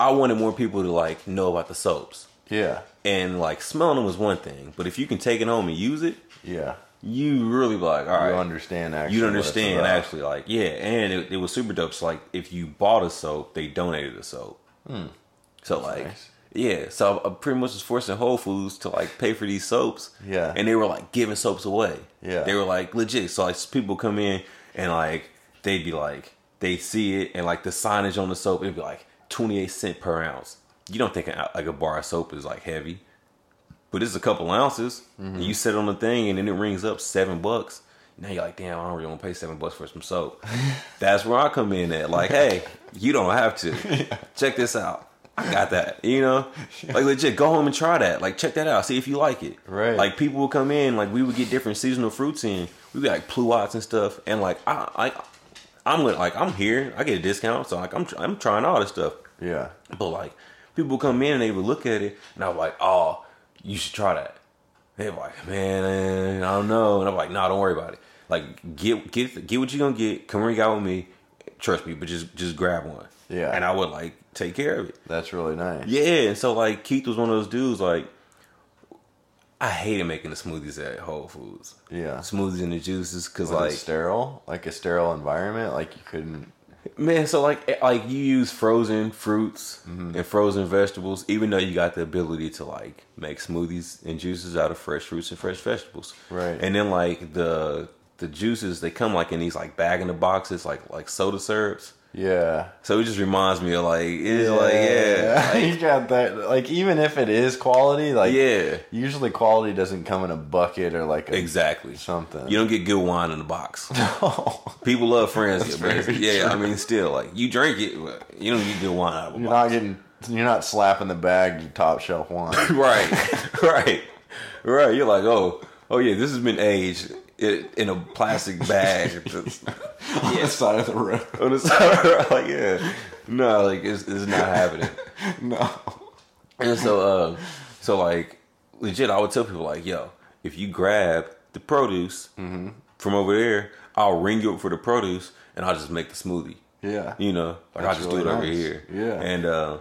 I wanted more people to like know about the soaps. yeah. And like, smelling them was one thing, but if you can take it home and use it, Yeah. You really like, all right, You understand actually. it's understand actually, like, yeah. And it, it was super dope. So like, if you bought a soap, they donated a soap. Hmm. So like, nice. yeah. So I pretty much was forcing Whole Foods to like pay for these soaps. Yeah. And they were like giving soaps away. Yeah. They were like legit. So like people come in and like they'd be like they see it and like the signage on the soap it'd be like twenty eight cent per ounce. You don't think like a bar of soap is like heavy, but it's a couple ounces. Mm-hmm. And you set it on the thing and then it rings up seven bucks. Now you're like, damn, I don't really want to pay seven bucks for some soap. [laughs] That's where I come in at. Like, hey, you don't have to. [laughs] Check this out. I got that. You know, like legit, go home and try that. Like, check that out. See if you like it. Right. Like people would come in. Like we would get different seasonal fruits in. We'd be like pluots and stuff. And like I, I, I'm like I'm here. I get a discount. So like I'm, I'm trying all this stuff. Yeah. But like people come in and they would look at it, and I'm like, "Oh, you should try that." They're like, "Man, I don't know," and I'm like, "No, don't worry about it. Like, get get get what you're gonna get. Come ring out with me. Trust me, but just just grab one." Yeah. and I would like take care of it. That's really nice. Yeah, and so like Keith was one of those dudes. Like, I hated making the smoothies at Whole Foods. Yeah. smoothies and the juices because like sterile? Like a sterile environment? Like you couldn't Man, so like eh, like you use frozen fruits and frozen vegetables, even though you got the ability to like make smoothies and juices out of fresh fruits and fresh vegetables. Right. And then like the the juices they come like in these like bag in the boxes like like soda syrups. Yeah. So it just reminds me of like it's like yeah. [laughs] you got that. Like even if it is quality, like Yeah. usually quality doesn't come in a bucket or like a, Exactly. something. You don't get good wine in a box. [laughs] No. People love friends. That's but very yeah, I mean, still, like you drink it, but you don't get good wine out of a You're box. not getting. You're not slapping the bag to top shelf wine. [laughs] right, right, right. You're like, oh, oh yeah, this has been aged in, in a plastic bag [laughs] on the side of the road. on the side. of the like, yeah, no, like it's, it's not happening. [laughs] No. And so, uh, so like, legit, I would tell people like, yo, if you grab the produce Mm-hmm. from over there, I'll ring you up for the produce, and I'll just make the smoothie. Yeah. You know, like That's I just really do it over here. Yeah. and uh,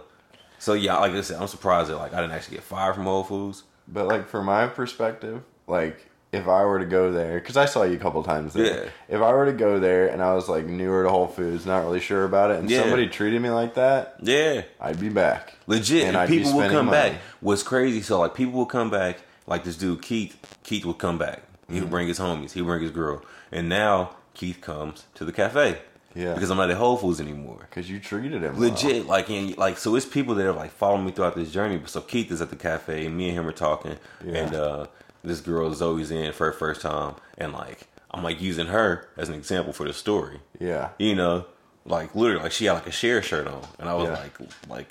so yeah, like I said, I'm surprised that like I didn't actually get fired from Whole Foods. But like from my perspective, like if I were to go there, because I saw you a couple times there. Yeah. If I were to go there and I was like newer to Whole Foods, not really sure about it, and Yeah. somebody treated me like that, Yeah, I'd be back. legit. And And, people will come money. back. What's crazy? So like people will come back. Like this dude Keith. Keith would come back. He Mm-hmm. would bring his homies. He would bring his girl. And now Keith comes to the cafe. Yeah. Because I'm not at Whole Foods anymore. Because you treated him well. Legit, like in like so, it's people that have like followed me throughout this journey. So Keith is at the cafe, and me and him are talking, Yeah. and uh, this girl Zoe's in for her first time, and like I'm like using her as an example for the story. Yeah. You know, like literally, like she had like a Cher shirt on, and I was Yeah. like, like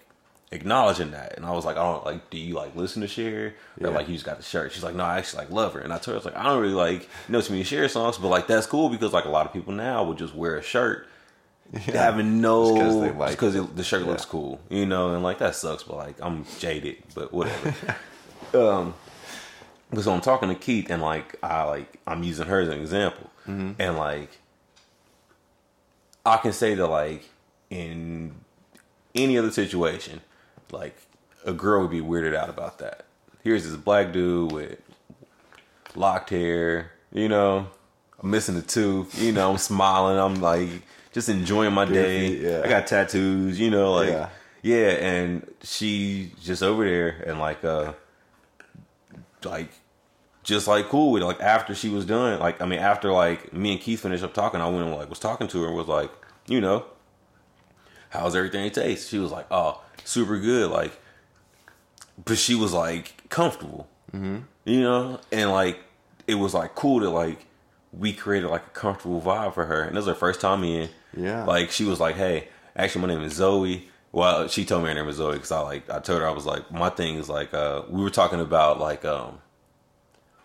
acknowledging that, and I was like, I don't like, do you like listen to Cher, or Yeah. like you just got the shirt? She's like, no, I actually like love her, and I told her I was like, I don't really like know too many Cher songs, but like that's cool because like a lot of people now will just wear a shirt. Having no, Just 'cause they like because the shirt Yeah. looks cool, you know, and like that sucks, but like I'm jaded, but whatever. [laughs] um, because I'm talking to Keith, and like I like I'm using her as an example, and like I can say that like in any other situation, like a girl would be weirded out about that. Here's this black dude with locked hair, you know, I'm missing a tooth, you know, I'm [laughs] smiling, I'm like just enjoying my day. Yeah. I got tattoos, you know, like Yeah. yeah. and she just over there and like uh like just like cool with it. Like after she was done, like I mean after like me and Keith finished up talking, I went and like was talking to her and was like, you know, how's everything taste? She was like, oh, super good. Like, but she was like comfortable, mm-hmm. you know, and like it was like cool to like we created like a comfortable vibe for her, and this was her first time in. Yeah. Like she was like, "Hey, actually, my name is Zoe." Well, she told me her name was Zoe because I like I told her I was like my thing is like uh we were talking about like um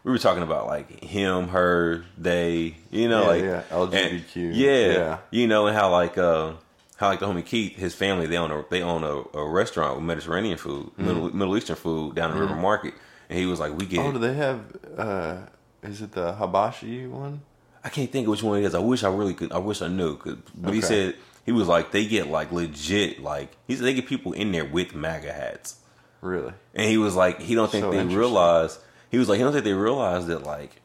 we were talking about like him, her, they, you know, Yeah, like yeah, LGBTQ, and- yeah, yeah. you know, and how like uh how like the homie Keith, his family, they own a they own a, a restaurant with Mediterranean food, Middle, Middle Eastern food down in River Market, and he was like, we get Mm-hmm. Oh, do they have? uh Is it the hibachi one? I can't think of which one it is. I wish I really could. I wish I knew. 'cause- but he said he was like they get like legit like he said they get people in there with MAGA hats, Really? and he was like he don't think So they realize. He was like he don't think they realize that like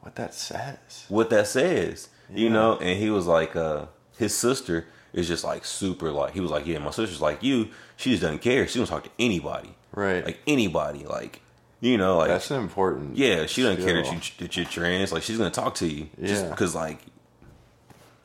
What that says? what that says, you know. And he was like uh his sister is just like super like he was like yeah my sister's like you she just doesn't care she don't talk to anybody Right. like anybody like you know like That's important. Yeah, she doesn't care that you that you're trans. Like she's gonna talk to you, just Yeah. because like,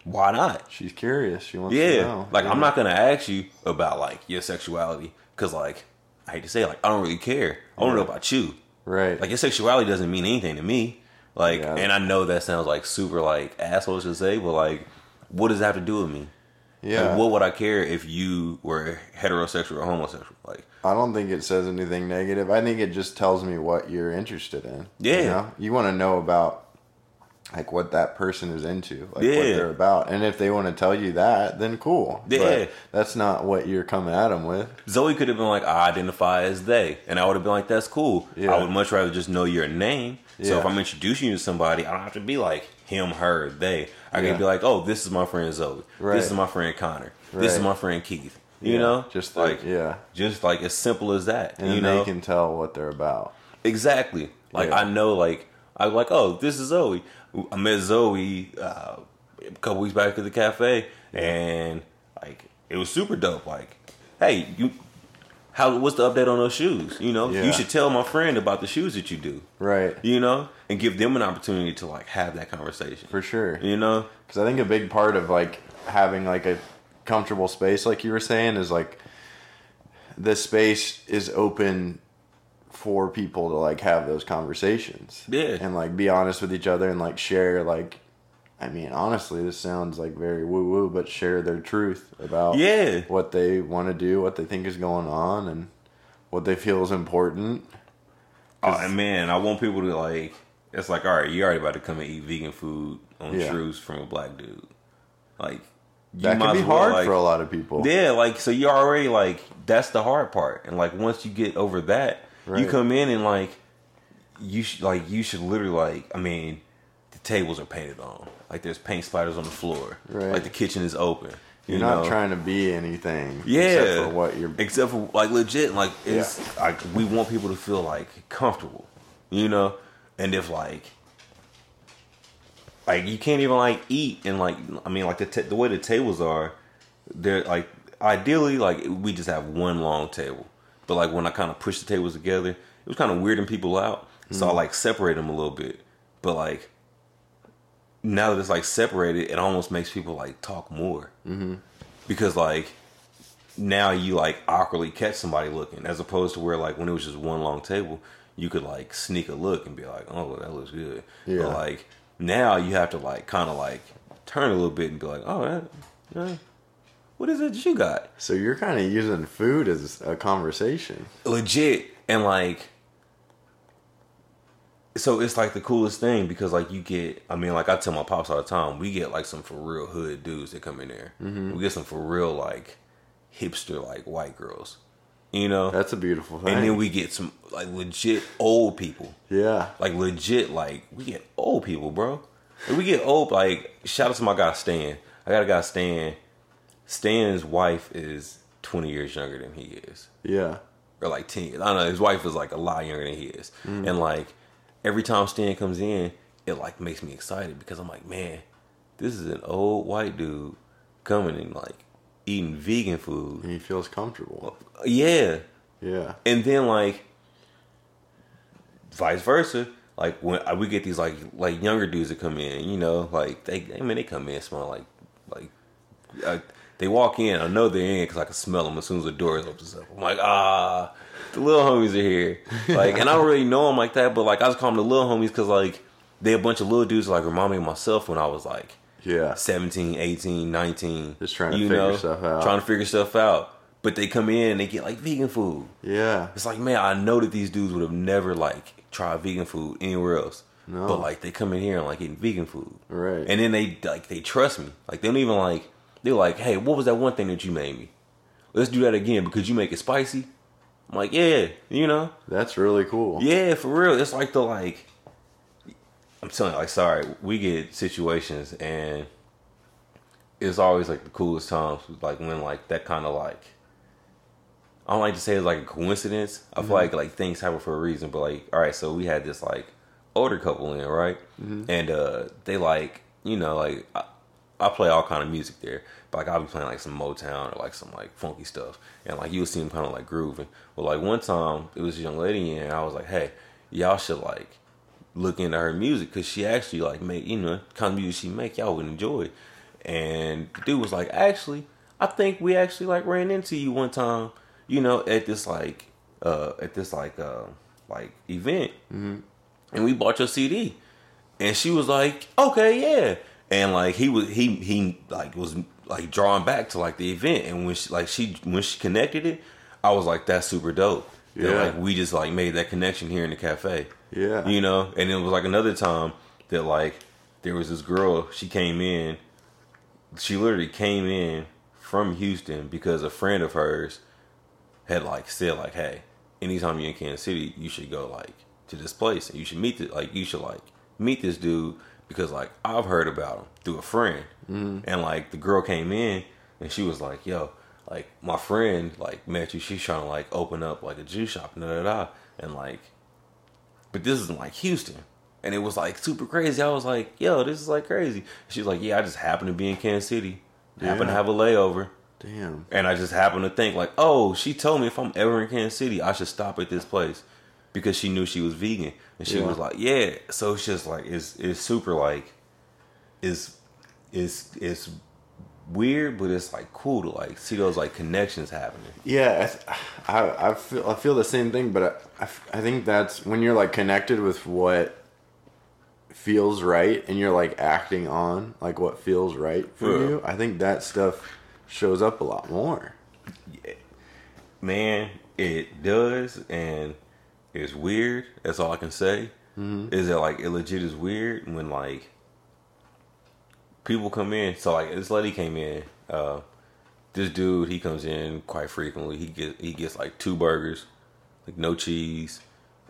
why not? She's curious. She wants to Yeah, know. like Yeah. I'm not gonna ask you about like your sexuality because like I hate to say it, like I don't really care. I to know about you. Right. Like your sexuality doesn't mean anything to me. Like, Yeah. and I know that sounds like super like asshole to say, but like, what does that have to do with me? yeah. Like, what would I care if you were heterosexual or homosexual? Like, I don't think it says anything negative. I think it just tells me what you're interested in. Yeah. You, know? you want to know about like what that person is into, like what they're about. And if they want to tell you that, then cool. Yeah. But that's not what you're coming at them with. Zoe could have been like, I identify as they. And I would have been like, that's cool. Yeah. I would much rather just know your name. So if I'm introducing you to somebody, I don't have to be like him, her, they. I Yeah. can be like, oh, this is my friend Zoe. Right. This is my friend Connor. This is my friend Keith. You Yeah. know? Just like, like yeah. just like as simple as that. And you know? they can tell what they're about. Exactly. Like Yeah. I know, like I'm like, oh, this is Zoe. I met Zoe uh, a couple weeks back at the cafe, and like it was super dope. Like, hey, you, how? What's the update on those shoes? You know, Yeah. you should tell my friend about the shoes that you do. Right. You know, and give them an opportunity to like have that conversation. For sure. You know, Because I think a big part of like having like a comfortable space, like you were saying, is like the space is open for people to like have those conversations. Yeah. And like be honest with each other and like share like I mean, honestly, this sounds like very woo woo, but share their truth about Yeah. what they want to do, what they think is going on, and what they feel is important. oh man, I want people to like. It's like, all right, you already about to come and eat vegan food on Yeah. from a black dude. Like, you That might can be well, hard like- for a lot of people. Yeah, like so you're already like that's the hard part, and like once you get over that, you come in and like you should like you should literally like I mean the tables are painted on, like there's paint splatters on the floor, Right. like the kitchen is open. You're you not know? trying to be anything. yeah, Except for what you're. except for like legit, like it's like we want people to feel like comfortable, you know, and if like. Like you can't even like eat and like I mean like the ta the way the tables are, they're like ideally like we just have one long table, but like when I kind of push the tables together, it was kind of weirding people out, so I like separate them a little bit, but like now that it's like separated, it almost makes people like talk more. Mm-hmm. because like now you like awkwardly catch somebody looking as opposed to where like when it was just one long table you could like sneak a look and be like oh that looks good. Yeah. but like now you have to like kind of like turn a little bit and be like oh that, that- what is it you got? So you're kind of using food as a conversation. legit. And like so it's like the coolest thing because like you get i mean like i tell my pops all the time we get like some for real hood dudes that come in there. Mm-hmm. We get some for real like hipster like white girls. You know? That's a beautiful thing. and then we get some like legit old people. Yeah, like legit like we get old people bro. And we get old like shout out to my guy stan. I got a guy stan stan's wife is 20 years younger than he is yeah, or like 10 years. I don't know. His wife is like a lot younger than he is. Mm. And like every time Stan comes in, it like makes me excited because I'm like, man, this is an old white dude coming and like eating vegan food. and he feels comfortable. Yeah. Yeah, And then like vice versa. Like when uh, we get these like like younger dudes that come in, you know, like they I mean they come in smell like like uh, they walk in. I know they're in because I can smell them as soon as the door is open. up. I'm like ah, the little homies are here. [laughs] Like and I don't really know them like that, but like I just call them the little homies because like they a bunch of little dudes like remind me of myself when I was like Yeah. 17, 18, 19. Just trying to figure stuff out. Trying to figure stuff out. But they come in and they get like vegan food. Yeah. It's like, man, I know that these dudes would have never like tried vegan food anywhere else. No. But like they come in here and like eating vegan food. Right. And then they like they trust me. Like they don't even like they're like, hey, what was that one thing that you made me? Let's do that again because you make it spicy. I'm like, yeah, you know, That's really cool. yeah, for real. It's like the like. I'm telling you, like, sorry, we get situations and it's always like the coolest times, like when like that kind of like. I don't like to say it's like a coincidence. I feel like like things happen for a reason, but like, all right, so we had this like older couple in, right? And uh they like, you know, like I, I play all kind of music there, but like I'll be playing like some Motown or like some like funky stuff, and like you'll see them kind of like grooving. Well, like one time it was a young lady and I was like, hey, y'all should like look into her music because she actually like make you know kind of music she make y'all would enjoy. And the dude was like, actually, I think we actually like ran into you one time, you know, at this like uh at this like uh like event, mm-hmm. and we bought your CD, and she was like, okay, yeah, and like he was he he like was like drawing back to like the event, and when she like she when she connected it, I was like, that's super dope. That, Yeah. like we just like made that connection here in the cafe. Yeah. You know, and it was like another time that like there was this girl, she came in, she literally came in from Houston because a friend of hers had like said like, hey, anytime you're in Kansas City, you should go like to this place and you should meet the like you should like meet this dude because like I've heard about him through a friend. Mm-hmm. And like the girl came in and she was like, yo, like my friend like met you, she's trying to like open up like a juice shop, da da da and like but this is like Houston. And it was like super crazy. I was like, yo, this is like crazy. She was like, yeah, I just happened to be in Kansas City. Happened to have a layover. Damn. And I just happened to think like, oh, she told me if I'm ever in Kansas City, I should stop at this place. Because she knew she was vegan. And she Yeah. was like, yeah. So it's just like it's it's super like it's it's it's weird, but it's like cool to like see those like connections happening. Yeah, I, I, I feel I feel the same thing, but I I think that's when you're like connected with what feels right, and you're like acting on like what feels right for Yeah. you. I think that stuff shows up a lot more. Yeah. Man, it does, and it's weird. That's all I can say. Is that like it legit is weird when like people come in. So like this lady came in. Uh, this dude he comes in quite frequently. He get he gets like two burgers, like no cheese,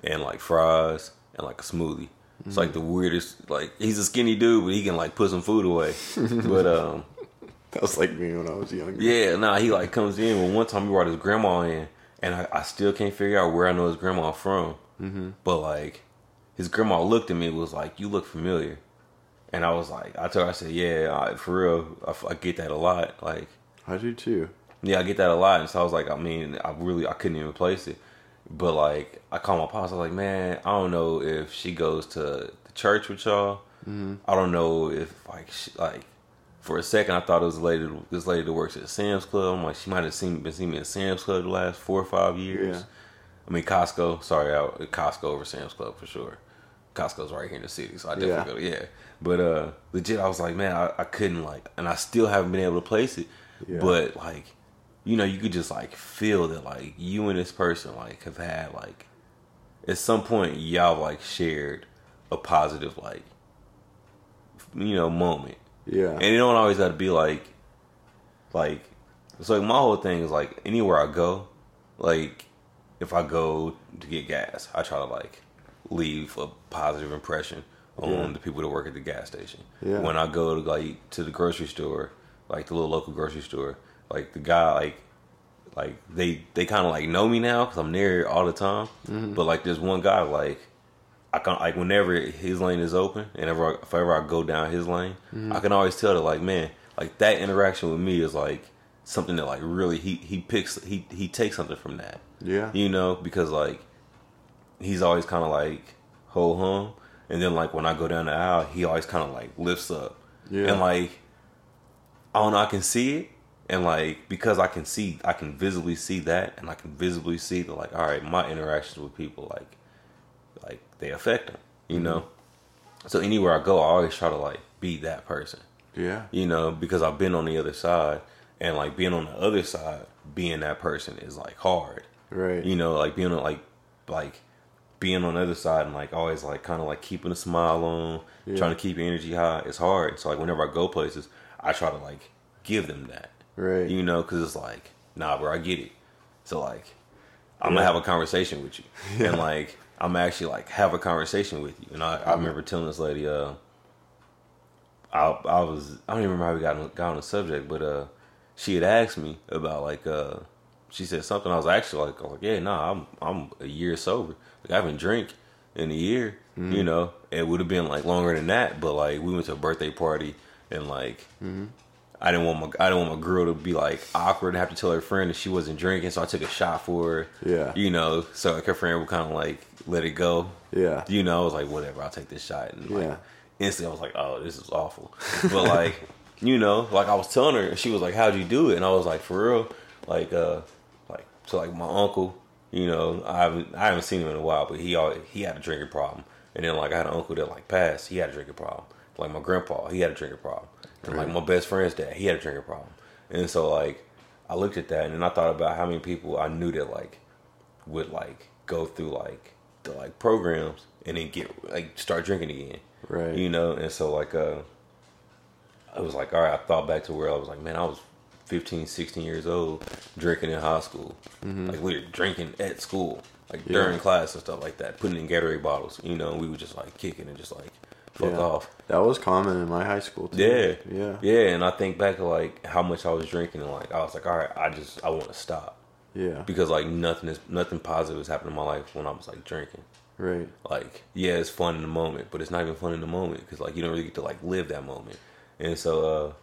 and like fries and like a smoothie. It's like the weirdest. Like he's a skinny dude, but he can like put some food away. [laughs] but um. That was like me when I was younger. Yeah, nah, he like comes in. Well, one time he brought his grandma in, and I, I still can't figure out where I know his grandma from. Mm-hmm. But like, his grandma looked at me was like, "You look familiar," and I was like, I told her, I said, "Yeah, I, for real, I get that a lot. Like, I do too. yeah, I get that a lot." And so I was like, I mean, I really, I couldn't even place it. But like, I called my pops. I was like, "Man, I don't know if she goes to the church with y'all. I don't know if like, she, like." For a second, I thought it was a lady. This lady that works at Sam's Club. I'm like, she might have seen been seeing me at Sam's Club the last four or five years. Yeah. I mean, Costco. Sorry, I, Costco over Sam's Club for sure. Costco's right here in the city, so I definitely Yeah. go. Yeah, but uh, legit, I was like, man, I, I couldn't like, and I still haven't been able to place it. Yeah. But like, you know, you could just like feel that like you and this person like have had like, at some point y'all like shared a positive like, you know, moment. Yeah. And you don't always have to be like, like, it's like my whole thing is like anywhere I go, like if I go to get gas, I try to like leave a positive impression on Yeah. the people that work at the gas station. Yeah. When I go to like to the grocery store, like the little local grocery store, like the guy like like they they kind of like know me now because I'm there all the time. Mm-hmm. But like there's one guy like I can like whenever his lane is open, and if, I, if ever I go down his lane, Mm-hmm. I can always tell that like man, like that interaction with me is like something that like really he he picks he he takes something from that. Yeah. you know because like he's always kind of like ho hum, and then like when I go down the aisle, he always kind of like lifts up, Yeah. and like I don't know, I can see it. And like because I can see, I can visibly see that, and I can visibly see that, like, all right, my interactions with people, like, like they affect them, you know. So anywhere I go, I always try to like be that person. Yeah. You know, because I've been on the other side, and like being on the other side, being that person is like hard. Right. You know, like being on like like being on the other side and like always like kind of like keeping a smile on, Yeah. trying to keep your energy high. It's hard. So like whenever I go places, I try to like give them that. Right. You know, because it's like, nah, bro, I get it. So like, I'm Yeah. gonna have a conversation with you, [laughs] Yeah. and like, I'm actually like have a conversation with you. And I, I remember telling this lady, uh, I I was I don't even remember how we got on, got on the subject, but uh, she had asked me about like uh, she said something. I was actually like, I was like, yeah, nah, I'm I'm a year sober. Like I haven't drink in a year. You know, it would have been like longer than that, but like we went to a birthday party and like. I didn't want my I didn't want my girl to be like awkward and have to tell her friend that she wasn't drinking, so I took a shot for her. Yeah. You know, so like her friend would kind of like let it go. Yeah. You know, I was like, whatever, I'll take this shot. And like Yeah. instantly I was like, oh, this is awful. But like, [laughs] you know, like I was telling her and she was like, How'd you do it? And I was like, for real? Like uh like so like my uncle, you know, I haven't I haven't seen him in a while, but he always, he had a drinking problem. And then like I had an uncle that like passed, he had a drinking problem. Like my grandpa, he had a drinking problem. And like my best friend's dad, he had a drinking problem. And so like I looked at that and then I thought about how many people I knew that like would like go through like the like programs and then get like start drinking again. Right. You know, and so like uh I was like, all right, I thought back to where I was like, man, I was 15, 16 years old drinking in high school. Like we were drinking at school. Like Mm-hmm. Yeah. during class and stuff like that, putting in Gatorade bottles, you know, and we were just like kicking and just like fuck Yeah. off. That was common in my high school too. Yeah. Yeah. Yeah, and I think back to like how much I was drinking and like I was like, all right, I just I want to stop Yeah. because like nothing is nothing positive has happened in my life when I was like drinking. Right. Like yeah, it's fun in the moment, but it's not even fun in the moment because like you don't really get to like live that moment. And so uh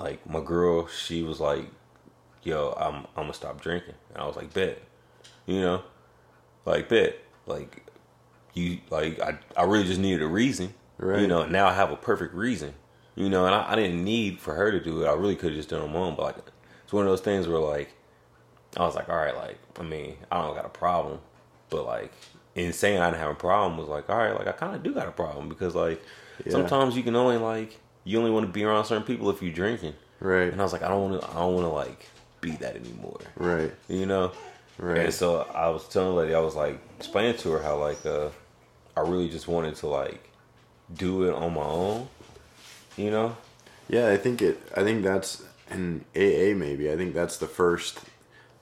like my girl, she was like, "Yo, I'm I'm gonna stop drinking," and I was like, "Bet," you know, like bet, like you like I I really just needed a reason, Right. You know, and now I have a perfect reason, you know, and I, I didn't need for her to do it. I really could have just done it on my own, but like it's one of those things where like I was like, all right, like I mean, I don't got a problem, but like in saying I didn't have a problem was like, all right, like I kind of do got a problem because like Yeah. sometimes you can only like you only want to be around certain people if you're drinking, Right. and I was like, I don't want to, I don't want to like be that anymore, Right. you know. Right. And so I was telling the lady, I was like explaining to her how like uh I really just wanted to like do it on my own, you know. Yeah, I think it. I think that's in AA. Maybe I think that's the first,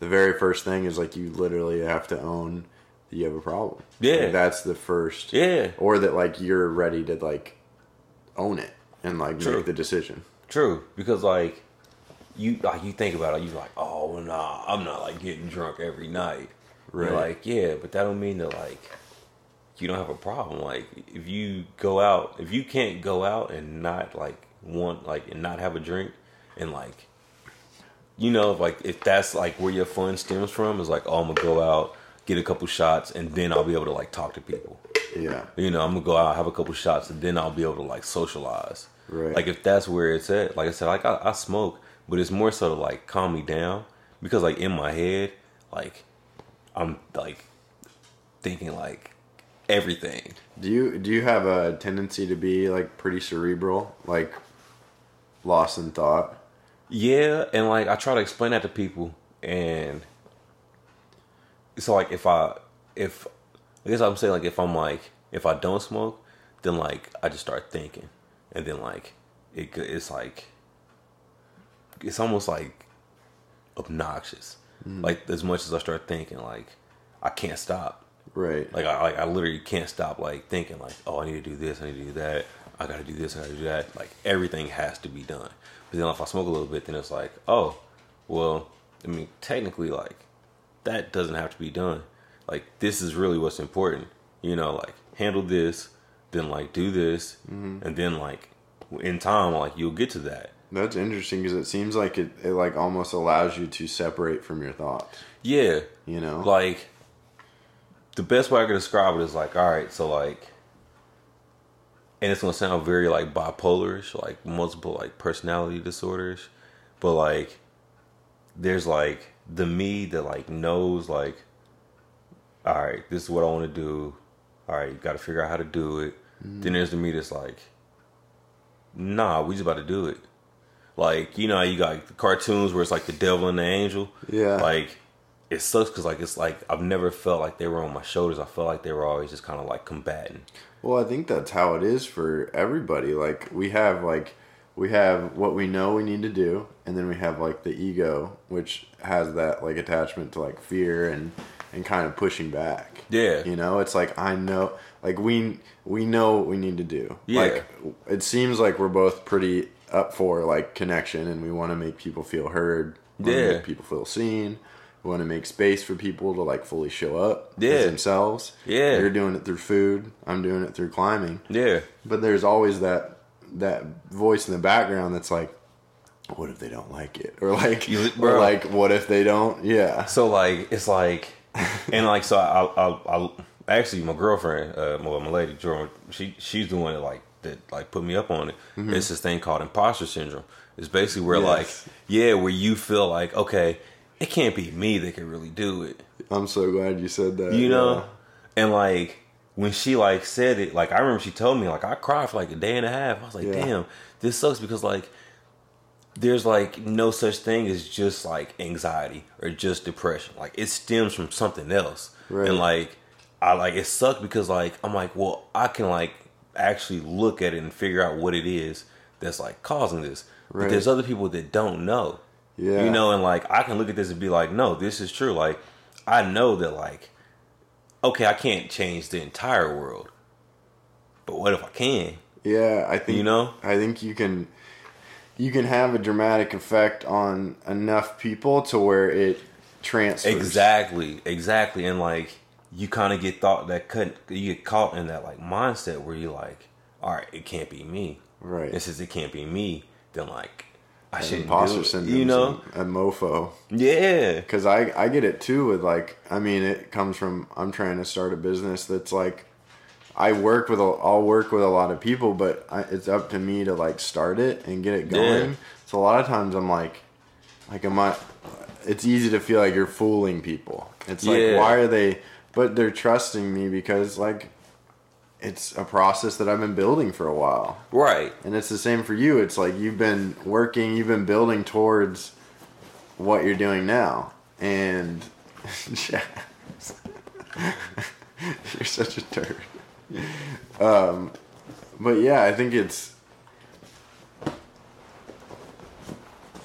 the very first thing is like you literally have to own that you have a problem. Yeah. Like, that's the first. Yeah. Or that like you're ready to like own it and like True. make the decision. True, because like you like you think about it, you're like, oh well, nah, I'm not like getting drunk every night. You're Right. like, yeah, but that don't mean that like you don't have a problem. Like if you go out, if you can't go out and not like want like and not have a drink and like you know, like if that's like where your fun stems from, is like, oh, I'm gonna go out, get a couple shots, and then I'll be able to like talk to people. Yeah. You know, I'm gonna go out, have a couple shots, and then I'll be able to like socialize. Right. Like if that's where it's at. Like I said, like I, I smoke, but it's more so to like calm me down because like in my head, like I'm like thinking like everything. Do you do you have a tendency to be like pretty cerebral, like lost in thought? Yeah, and like I try to explain that to people, and so like if I if I guess I'm saying like if I'm like if I don't smoke, then like I just start thinking, and then like it it's like it's almost like obnoxious. Mm. Like as much as I start thinking, like I can't stop. Right. Like I like I literally can't stop like thinking like, oh, I need to do this, I need to do that, I gotta do this, I gotta do that. Like everything has to be done. But then if I smoke a little bit, then it's like, oh, well, I mean, technically, like that doesn't have to be done. Like this is really what's important. You know, like handle this, then like do this, mm-hmm. and then like in time, like you'll get to that. That's interesting because it seems like it, it like almost allows you to separate from your thoughts. Yeah, You know. like the best way I can describe it is like, all right, so like, and it's gonna sound very like bipolarish, like multiple like personality disorders, but like, there's like the me that like knows like, all right, this is what I want to do. All right, you got to figure out how to do it. Mm-hmm. Then there's the me that's like, nah, we just about to do it. Like you know, you got like, the cartoons where it's like the devil and the angel. Yeah. Like it sucks because like it's like I've never felt like they were on my shoulders. I felt like they were always just kind of like combating. Well, I think that's how it is for everybody. Like we have like we have what we know we need to do, and then we have like the ego, which has that like attachment to like fear and and kind of pushing back. Yeah. You know, it's like I know like we we know what we need to do. Yeah. Like it seems like we're both pretty up for like connection and we want to make people feel heard. Yeah. Make people feel seen. We want to make space for people to like fully show up Yeah. as themselves. Yeah. You're doing it through food. I'm doing it through climbing. Yeah. But there's always that that voice in the background that's like, what if they don't like it? Or like, You- or like, what if they don't? Yeah. So like it's like, and like so I I, I actually my girlfriend, uh, my, my lady Jordan, she she's the one that like that like put me up on it. It's this thing called imposter syndrome. It's basically where Yes. like yeah, where you feel like okay, it can't be me that can really do it. I'm so glad you said that. you know yeah. and like when she like said it like i remember she told me like i cried for like a day and a half i was like Yeah. damn this sucks because like there's like no such thing as just like anxiety or just depression like it stems from something else Right. and like i like it sucked because like i'm like well i can like actually look at it and figure out what it is that's like causing this but there's other people that don't know Yeah. you know and like i can look at this and be like no this is true like i know that like okay i can't change the entire world but what if i can Yeah, I think You know? I think you can you can have a dramatic effect on enough people to where it transfers. exactly exactly and like you kind of get thought that cut you get caught in that like mindset where you're like all right it can't be me Right. and since it can't be me then like i And shouldn't imposter syndrome. you know a mofo. yeah Because I I get it too with like I mean it comes from I'm trying to start a business that's like I work with a, I'll work with a lot of people, but I, it's up to me to like start it and get it going. Yeah. So a lot of times I'm like, like am I? It's easy to feel like you're fooling people. It's like Yeah. why are they? But they're trusting me because like it's a process that I've been building for a while. right And it's the same for you. It's like you've been working, you've been building towards what you're doing now. And [laughs] [laughs] you're such a turd. Um, but yeah, I think it's.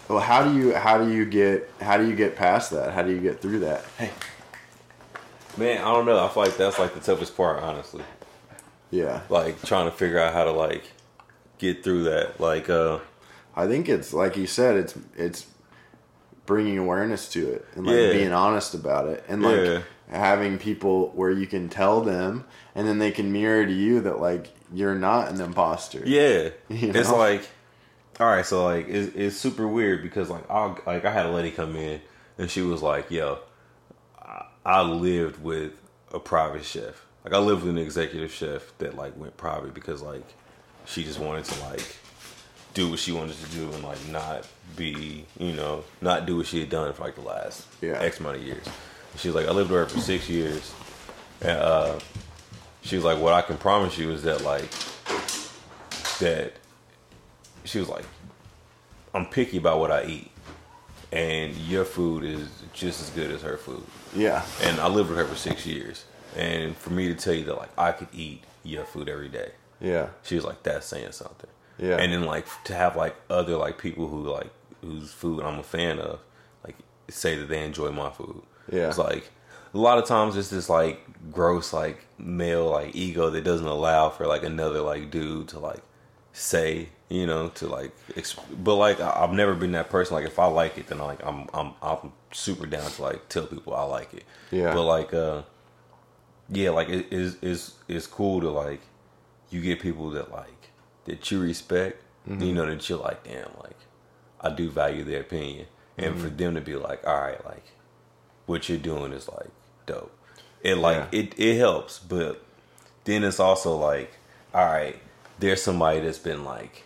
Well, how do you how do you get how do you get past that? How do you get through that? Hey, man i don't know i feel like that's like the toughest part honestly Yeah, like trying to figure out how to like get through that like uh I think it's like you said. It's it's bringing awareness to it and like Yeah. being honest about it and like Yeah. having people where you can tell them and then they can mirror to you that like you're not an imposter. Yeah, [laughs] You it's like, all right, so like it's, it's super weird because like I like I had a lady come in and she was like, "Yo, I lived with a private chef. Like I lived with an executive chef that like went private because like she just wanted to like do what she wanted to do and like not be you know not do what she had done for like the last Yeah. X amount of years. She was like, I lived with her for six years, and uh, she was like, what I can promise you is that like that she was like, I'm picky about what I eat, and your food is just as good as her food. Yeah. And I lived with her for six years, and for me to tell you that like I could eat your food every day, Yeah. she was like, that's saying something. Yeah. And then like to have like other like people who like whose food I'm a fan of, like say that they enjoy my food. Yeah. It's like a lot of times it's this like gross like male like ego that doesn't allow for like another like dude to like say you know to like ex- but like I- I've never been that person like if I like it then like I'm I'm I'm super down to like tell people I like it Yeah. but like uh yeah like it is is it's cool to like you get people that like that you respect you mm-hmm. know that you're like damn like I do value their opinion. And for mm-hmm. them to be like all right like what you're doing is like dope. It like Yeah. it it helps but then it's also like all right there's somebody that's been like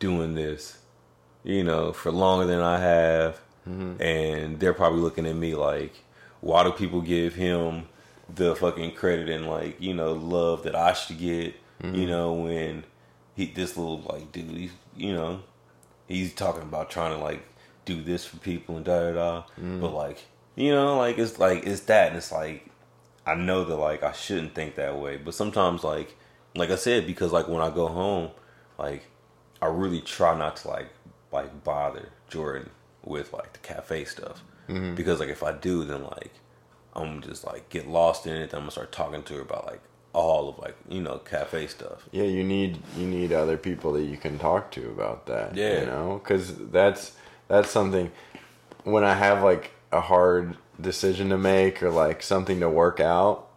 doing this you know for longer than I have mm-hmm. and they're probably looking at me like why do people give him the fucking credit and like you know love that I should get. Mm-hmm. You know when he this little like dude, he, you know, he's talking about trying to like do this for people and da da da. Mm. But like you know, like it's like it's that, and it's like I know that like I shouldn't think that way, but sometimes like like I said, because like when I go home, like I really try not to like like bother Jordan with like the cafe stuff because like if I do, then like I'm just like get lost in it. I'm gonna start talking to her about like all of like you know cafe stuff. Yeah, you need you need other people that you can talk to about that. Yeah. you know, because that's that's something. When I have like a hard decision to make or like something to work out,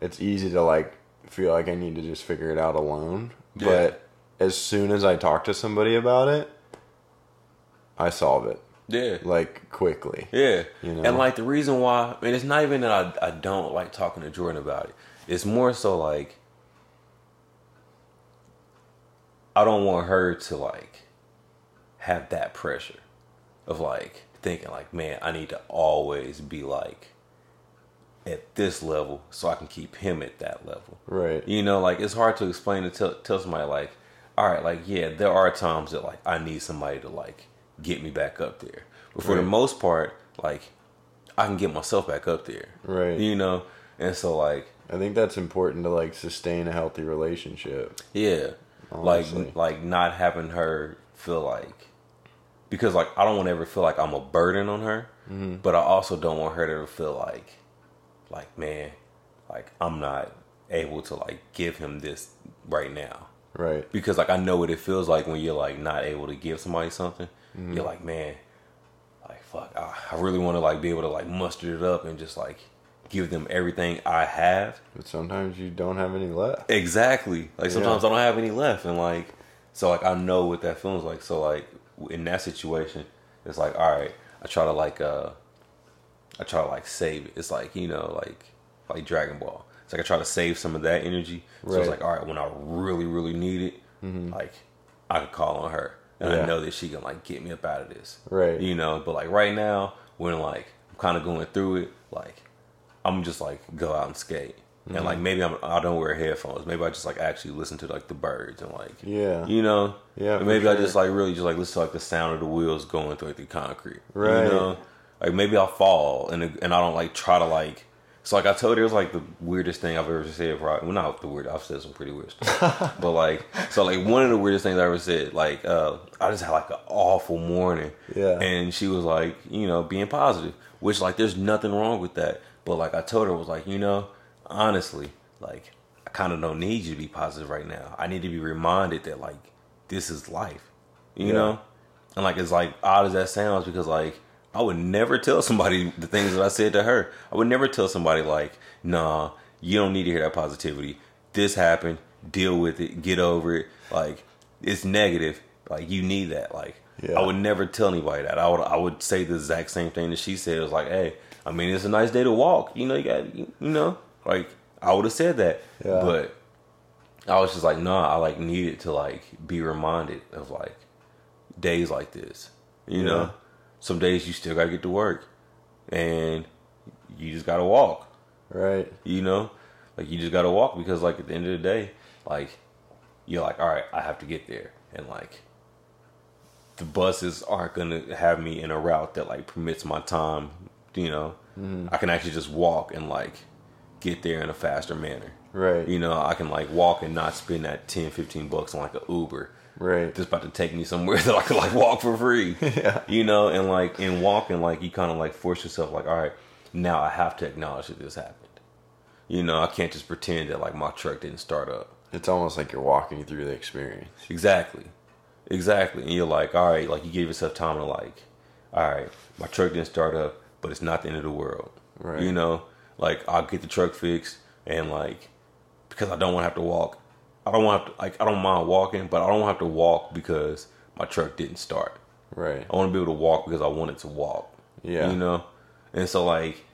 it's easy to like feel like I need to just figure it out alone. Yeah. But as soon as I talk to somebody about it, I solve it Yeah, like quickly. Yeah, You know? and like the reason why, I mean, it's not even that I I don't like talking to Jordan about it. It's more so like I don't want her to like have that pressure of like thinking like, man, I need to always be like at this level so I can keep him at that level. Right. You know, like it's hard to explain to tell, tell somebody like, all right, like yeah, there are times that like I need somebody to like get me back up there, but for the most part, like I can get myself back up there. Right. You know, and so like I think that's important to like sustain a healthy relationship. yeah, Honestly. like like not having her feel like because like I don't want to ever feel like I'm a burden on her, Mm-hmm. but I also don't want her to feel like like man, like I'm not able to like give him this right now. Right. because like I know what it feels like when you're like not able to give somebody something. Mm-hmm. You're like, man, like fuck, I, I really want to like be able to like muster it up and just like give them everything I have. But sometimes you don't have any left. Exactly. Like sometimes Yeah. I don't have any left, and like so like I know what that feels like. So like in that situation, it's like all right, I try to like uh, I try to like save it. It's like you know like like Dragon Ball. It's like I try to save some of that energy. So it's like all right, when I really really need it, like I can call on her, and Yeah. I know that she can like get me up out of this. Right. You know, but like right now when like I'm kind of going through it, like I'm just like go out and skate. And Mm-hmm. like maybe I'm I don't wear headphones. Maybe I just like actually listen to like the birds and like Yeah. you know Yeah, And maybe I just like really just like listen to like the sound of the wheels going through like, the concrete. Right. You know, like maybe I'll fall and and I don't like try to like. So like I told her it was like the weirdest thing I've ever said. Right? Well, not the weird. I've said some pretty weird stuff, [laughs] but like so like one of the weirdest things I ever said. Like uh, I just had like an awful morning. Yeah. And she was like, you know, being positive, which like there's nothing wrong with that. But like I told her, I was like, you know, honestly, like I kind of don't need you to be positive right now. I need to be reminded that like this is life, you Yeah. know. And like it's like odd as that sounds, because like I would never tell somebody the things that I said to her. I would never tell somebody like, nah, you don't need to hear that positivity. This happened. Deal with it. Get over it. Like it's negative. Like you need that. Like Yeah. I would never tell anybody that. I would I would say the exact same thing that she said. It was like, hey, I mean, it's a nice day to walk. You know, you got you know, like I would have said that. Yeah. But I was just like, nah, I like needed to like be reminded of like days like this. You Yeah. know, some days you still gotta get to work, and you just gotta walk. Right. You know, like you just gotta walk because like at the end of the day, like you're like, all right, I have to get there, and like the buses aren't gonna have me in a route that like permits my time. You know, mm-hmm. I can actually just walk and like get there in a faster manner. Right. You know, I can like walk and not spend that 10, 15 bucks on like a Uber. Right. Just about to take me somewhere [laughs] that I could like walk for free. [laughs] Yeah. You know, and like in walking, like you kind of like force yourself, like, all right, now I have to acknowledge that this happened. You know, I can't just pretend that like my truck didn't start up. It's almost like you're walking through the experience. Exactly. Exactly. And you're like, all right, like you give yourself time to like, all right, my truck didn't start up, but it's not the end of the world. Right. You know, like I'll get the truck fixed and like because I don't want to have to walk. I don't want to like I don't mind walking, but I don't have to walk because my truck didn't start. Right. I want to be able to walk because I wanted to walk. Yeah. You know? And so like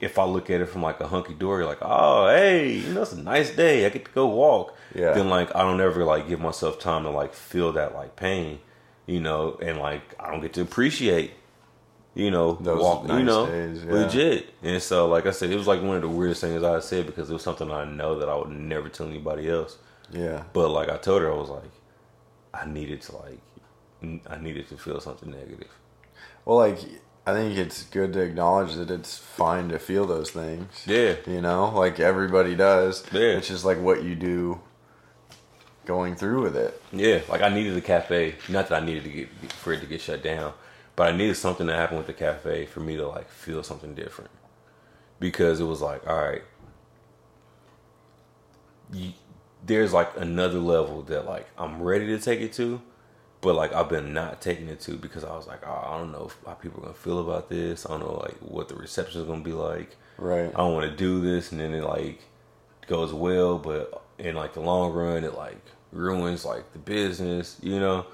if I look at it from like a hunky dory, like, oh hey, you know, it's a nice day. I get to go walk. Yeah. Then like I don't ever like give myself time to like feel that like pain, you know, and like I don't get to appreciate you know, Those walk, you know, days, yeah. legit. And so, like I said, it was like one of the weirdest things I said because it was something I know that I would never tell anybody else. Yeah. But like I told her, I was like, I needed to like, I needed to feel something negative. Well, like I think it's good to acknowledge that it's fine to feel those things. Yeah, You know, like everybody does. Yeah. It's just like what you do going through with it. yeah. Like I needed the cafe. Not that I needed to get for it to get shut down, but I needed something to happen with the cafe for me to like feel something different. Because it was like, all right, you, there's like another level that like I'm ready to take it to, but like I've been not taking it to because I was like, oh, I don't know how people are gonna feel about this. I don't know like what the reception is gonna be like. Right. I don't want to do this, and then it like goes well, but in like the long run, it like ruins like the business, you know.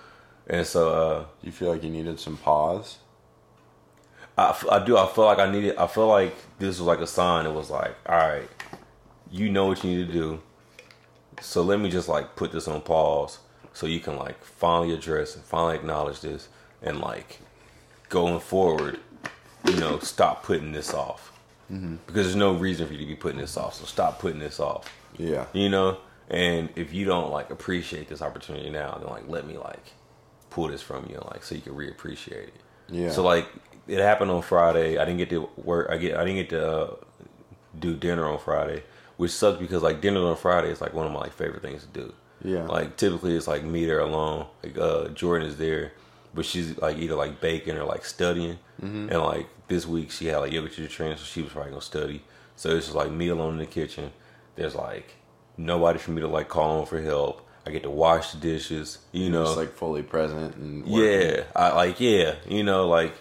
And so uh, you feel like you needed some pause? I, I do. I feel like I needed. I feel like this was like a sign. It was like, all right, you know what you need to do. So let me just like put this on pause, so you can like finally address and finally acknowledge this, and like going forward, you know, stop putting this off. Because there's no reason for you to be putting this off. So stop putting this off. Yeah. You know, and if you don't like appreciate this opportunity now, then like let me like pull this from you, like so you can reappreciate it. Yeah. So like it happened on Friday. I didn't get to work. I get. I didn't get to uh, do dinner on Friday, which sucks because like dinner on Friday is like one of my like favorite things to do. Yeah. Like typically it's like me there alone. Like uh, Jordan is there, but she's like either like baking or like studying. Mm-hmm. And like this week she had like yoga teacher training, so she was probably gonna study. So it's just like me alone in the kitchen. There's like nobody for me to like call on for help. I get to wash the dishes. You know, Just like fully present and working. yeah, I like yeah, you know, like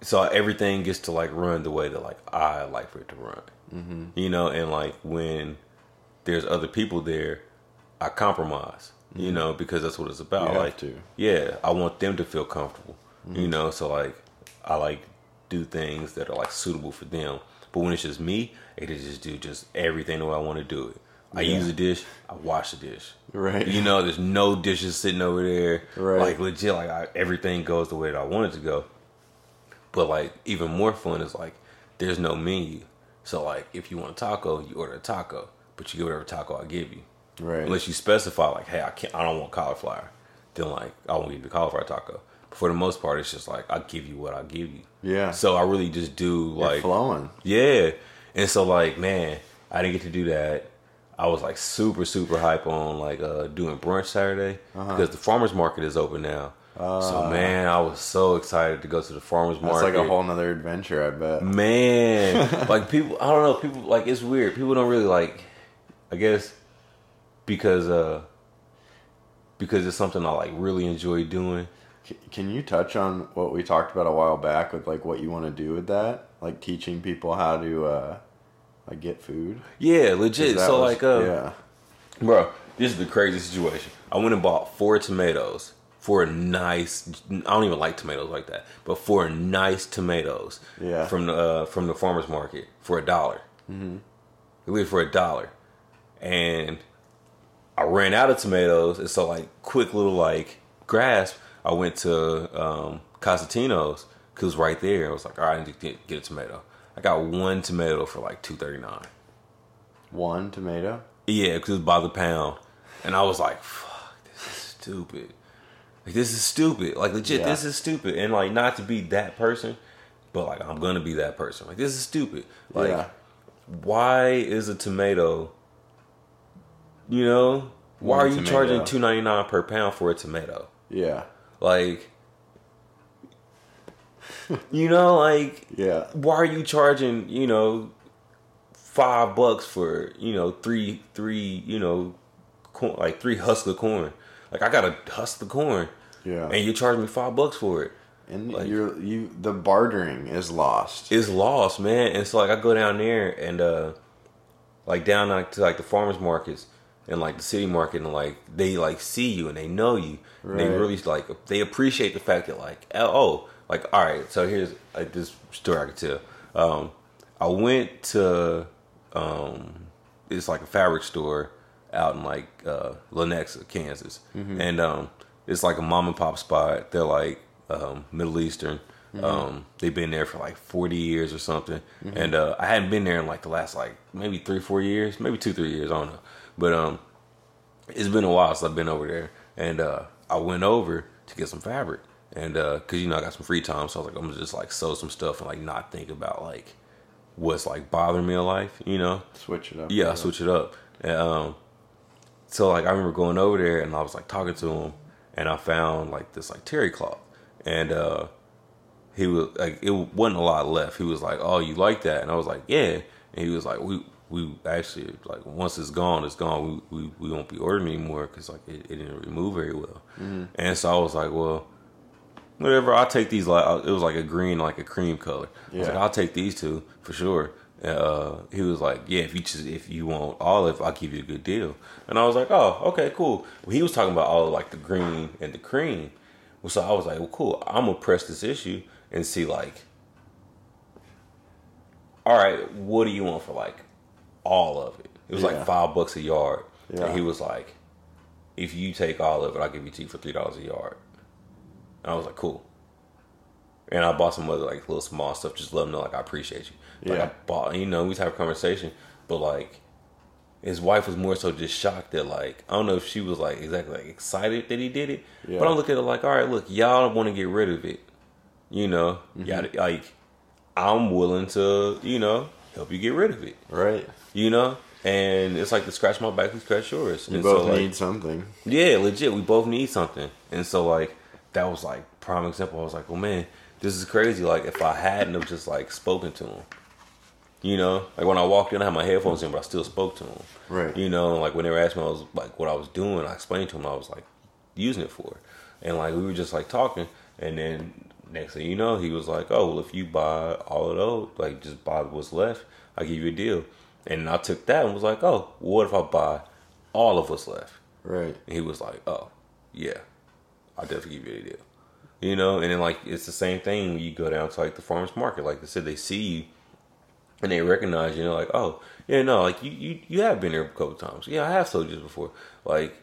so everything gets to like run the way that like I like for it to run. Mm-hmm. You know, and like when there's other people there, I compromise. You know, because that's what it's about. Mm-hmm. You like, to. yeah, I want them to feel comfortable. Mm-hmm. You know, so like I like do things that are like suitable for them. But when it's just me, I can just do just everything the way I want to do it. I Yeah. use a dish, I wash the dish. Right. You know, there's no dishes sitting over there. Right. Like legit, like I, everything goes the way that I want it to go. But like even more fun is like there's no menu. So like if you want a taco, you order a taco, but you get whatever taco I give you. Right. Unless you specify like, hey, I can't, I don't want cauliflower. Then like I won't give you cauliflower taco. But for the most part, it's just like I give you what I give you. Yeah. So I really just do You're like flowing. yeah. And so like, man, I didn't get to do that. I was like super, super hype on like uh doing brunch Saturday Uh-huh. because the farmers market is open now. so man, I was so excited to go to the farmers market. It's like a whole nother adventure, I bet. man. [laughs] like people I don't know, people like it's weird. People don't really like I guess because uh because it's something I like really enjoy doing. Can you touch on what we talked about a while back with like what you want to do with that? Like teaching people how to uh like get food? Yeah, legit. So was- like uh yeah. Bro, this is the crazy situation. I went and bought four tomatoes for a nice. I don't even like tomatoes like that, but for nice tomatoes. Yeah. From the uh, from the farmers market for a dollar. Mm-hmm. For a dollar, and I ran out of tomatoes, and so like quick little like grasp. I went to um, Cosentino's because right there. I was like, all right, I need to get, get a tomato. I got one tomato for like two thirty nine. One tomato. Yeah, because it was by the pound. And I was like, fuck, this is stupid. Like, this is stupid. Like, legit, Yeah. this is stupid. And, like, not to be that person, but, like, I'm going to be that person. Like, this is stupid. Like, yeah. why is a tomato, you know, why One are you tomato. charging two ninety nine per pound for a tomato? Yeah. Like, [laughs] you know, like, Yeah. why are you charging you know five bucks for you know three three you know corn, like three husks of corn like i gotta husk the corn Yeah. and you're charging me five bucks for it And like- you're you the bartering is lost. it's lost man and so like i go down there and uh like down like to like the farmers markets and like the city market and like they like see you and they know you and they really like they appreciate the fact that like oh like all right so here's like this story i could tell um i went to um it's like a fabric store out in like uh lenexa kansas and um it's like a mom and pop spot they're like um middle eastern Um, they've been there for like 40 years or something. And uh, I hadn't been there in like the last like maybe three, four years, maybe two, three years. I don't know. But um, it's been a while since I've been over there. And uh, I went over to get some fabric. And uh, cause you know, I got some free time. So I was like, I'm gonna just like sew some stuff and like not think about like what's like bothering me in life, you know? Switch it up. Yeah, I switch it up. And, um, so like I remember going over there and I was like talking to him, and I found like this like terry cloth, and uh, he was like it wasn't a lot left. He was like, "Oh, you like that?" And I was like, "Yeah." And he was like, "We we actually like once it's gone, it's gone. We we, we won't be ordering anymore because like it, it didn't remove very well." And so I was like, "Well." Whatever, I'll take these. Like it was like a green, like a cream color. I was like, I'll take these two for sure. Uh, he was like, "Yeah, if you just if you want olive, I'll give you a good deal." And I was like, "Oh, okay, cool." Well, he was talking about all of, like the green and the cream. Well, so I was like, "Well, cool. I'm gonna press this issue and see like, all right, what do you want for like all of it?" It was Yeah. like five bucks a yard, Yeah. and he was like, "If you take all of it, I'll give you you for three dollars a yard." And I was like, "Cool." And I bought some other like little small stuff, just let him know like I appreciate you. Like Yeah. I bought, you know, we have a conversation, but like his wife was more so just shocked that like I don't know if she was like exactly like excited that he did it, Yeah. but I look at it like, all right, look, y'all want to get rid of it, you know, Mm-hmm. y'all like I'm willing to, you know, help you get rid of it, Right. you know, and it's like to scratch my back, we scratch yours. You and both so, like, need something. yeah, legit. We both need something, and so like that was like prime example. I was like, well, man, this is crazy. Like if I hadn't have just like spoken to him, you know, like when I walked in, I had my headphones in, but I still spoke to him. Right. You know, like when they were asking me, I was like, what I was doing, I explained to him. I was like using it for, and like we were just like talking, and then next thing you know, he was like, oh, well, if you buy all of those, like just buy what's left, I give you a deal. And I took that and was like, oh, what if I buy all of what's left? Right. And he was like, "Oh, yeah, I'll definitely give you a deal." You know, and then like it's the same thing when you go down to like the farmers market. Like I said, they see you and they recognize you. And they're like, "Oh, yeah, no, like you you you have been here a couple times. Yeah, I have sold you before." Like,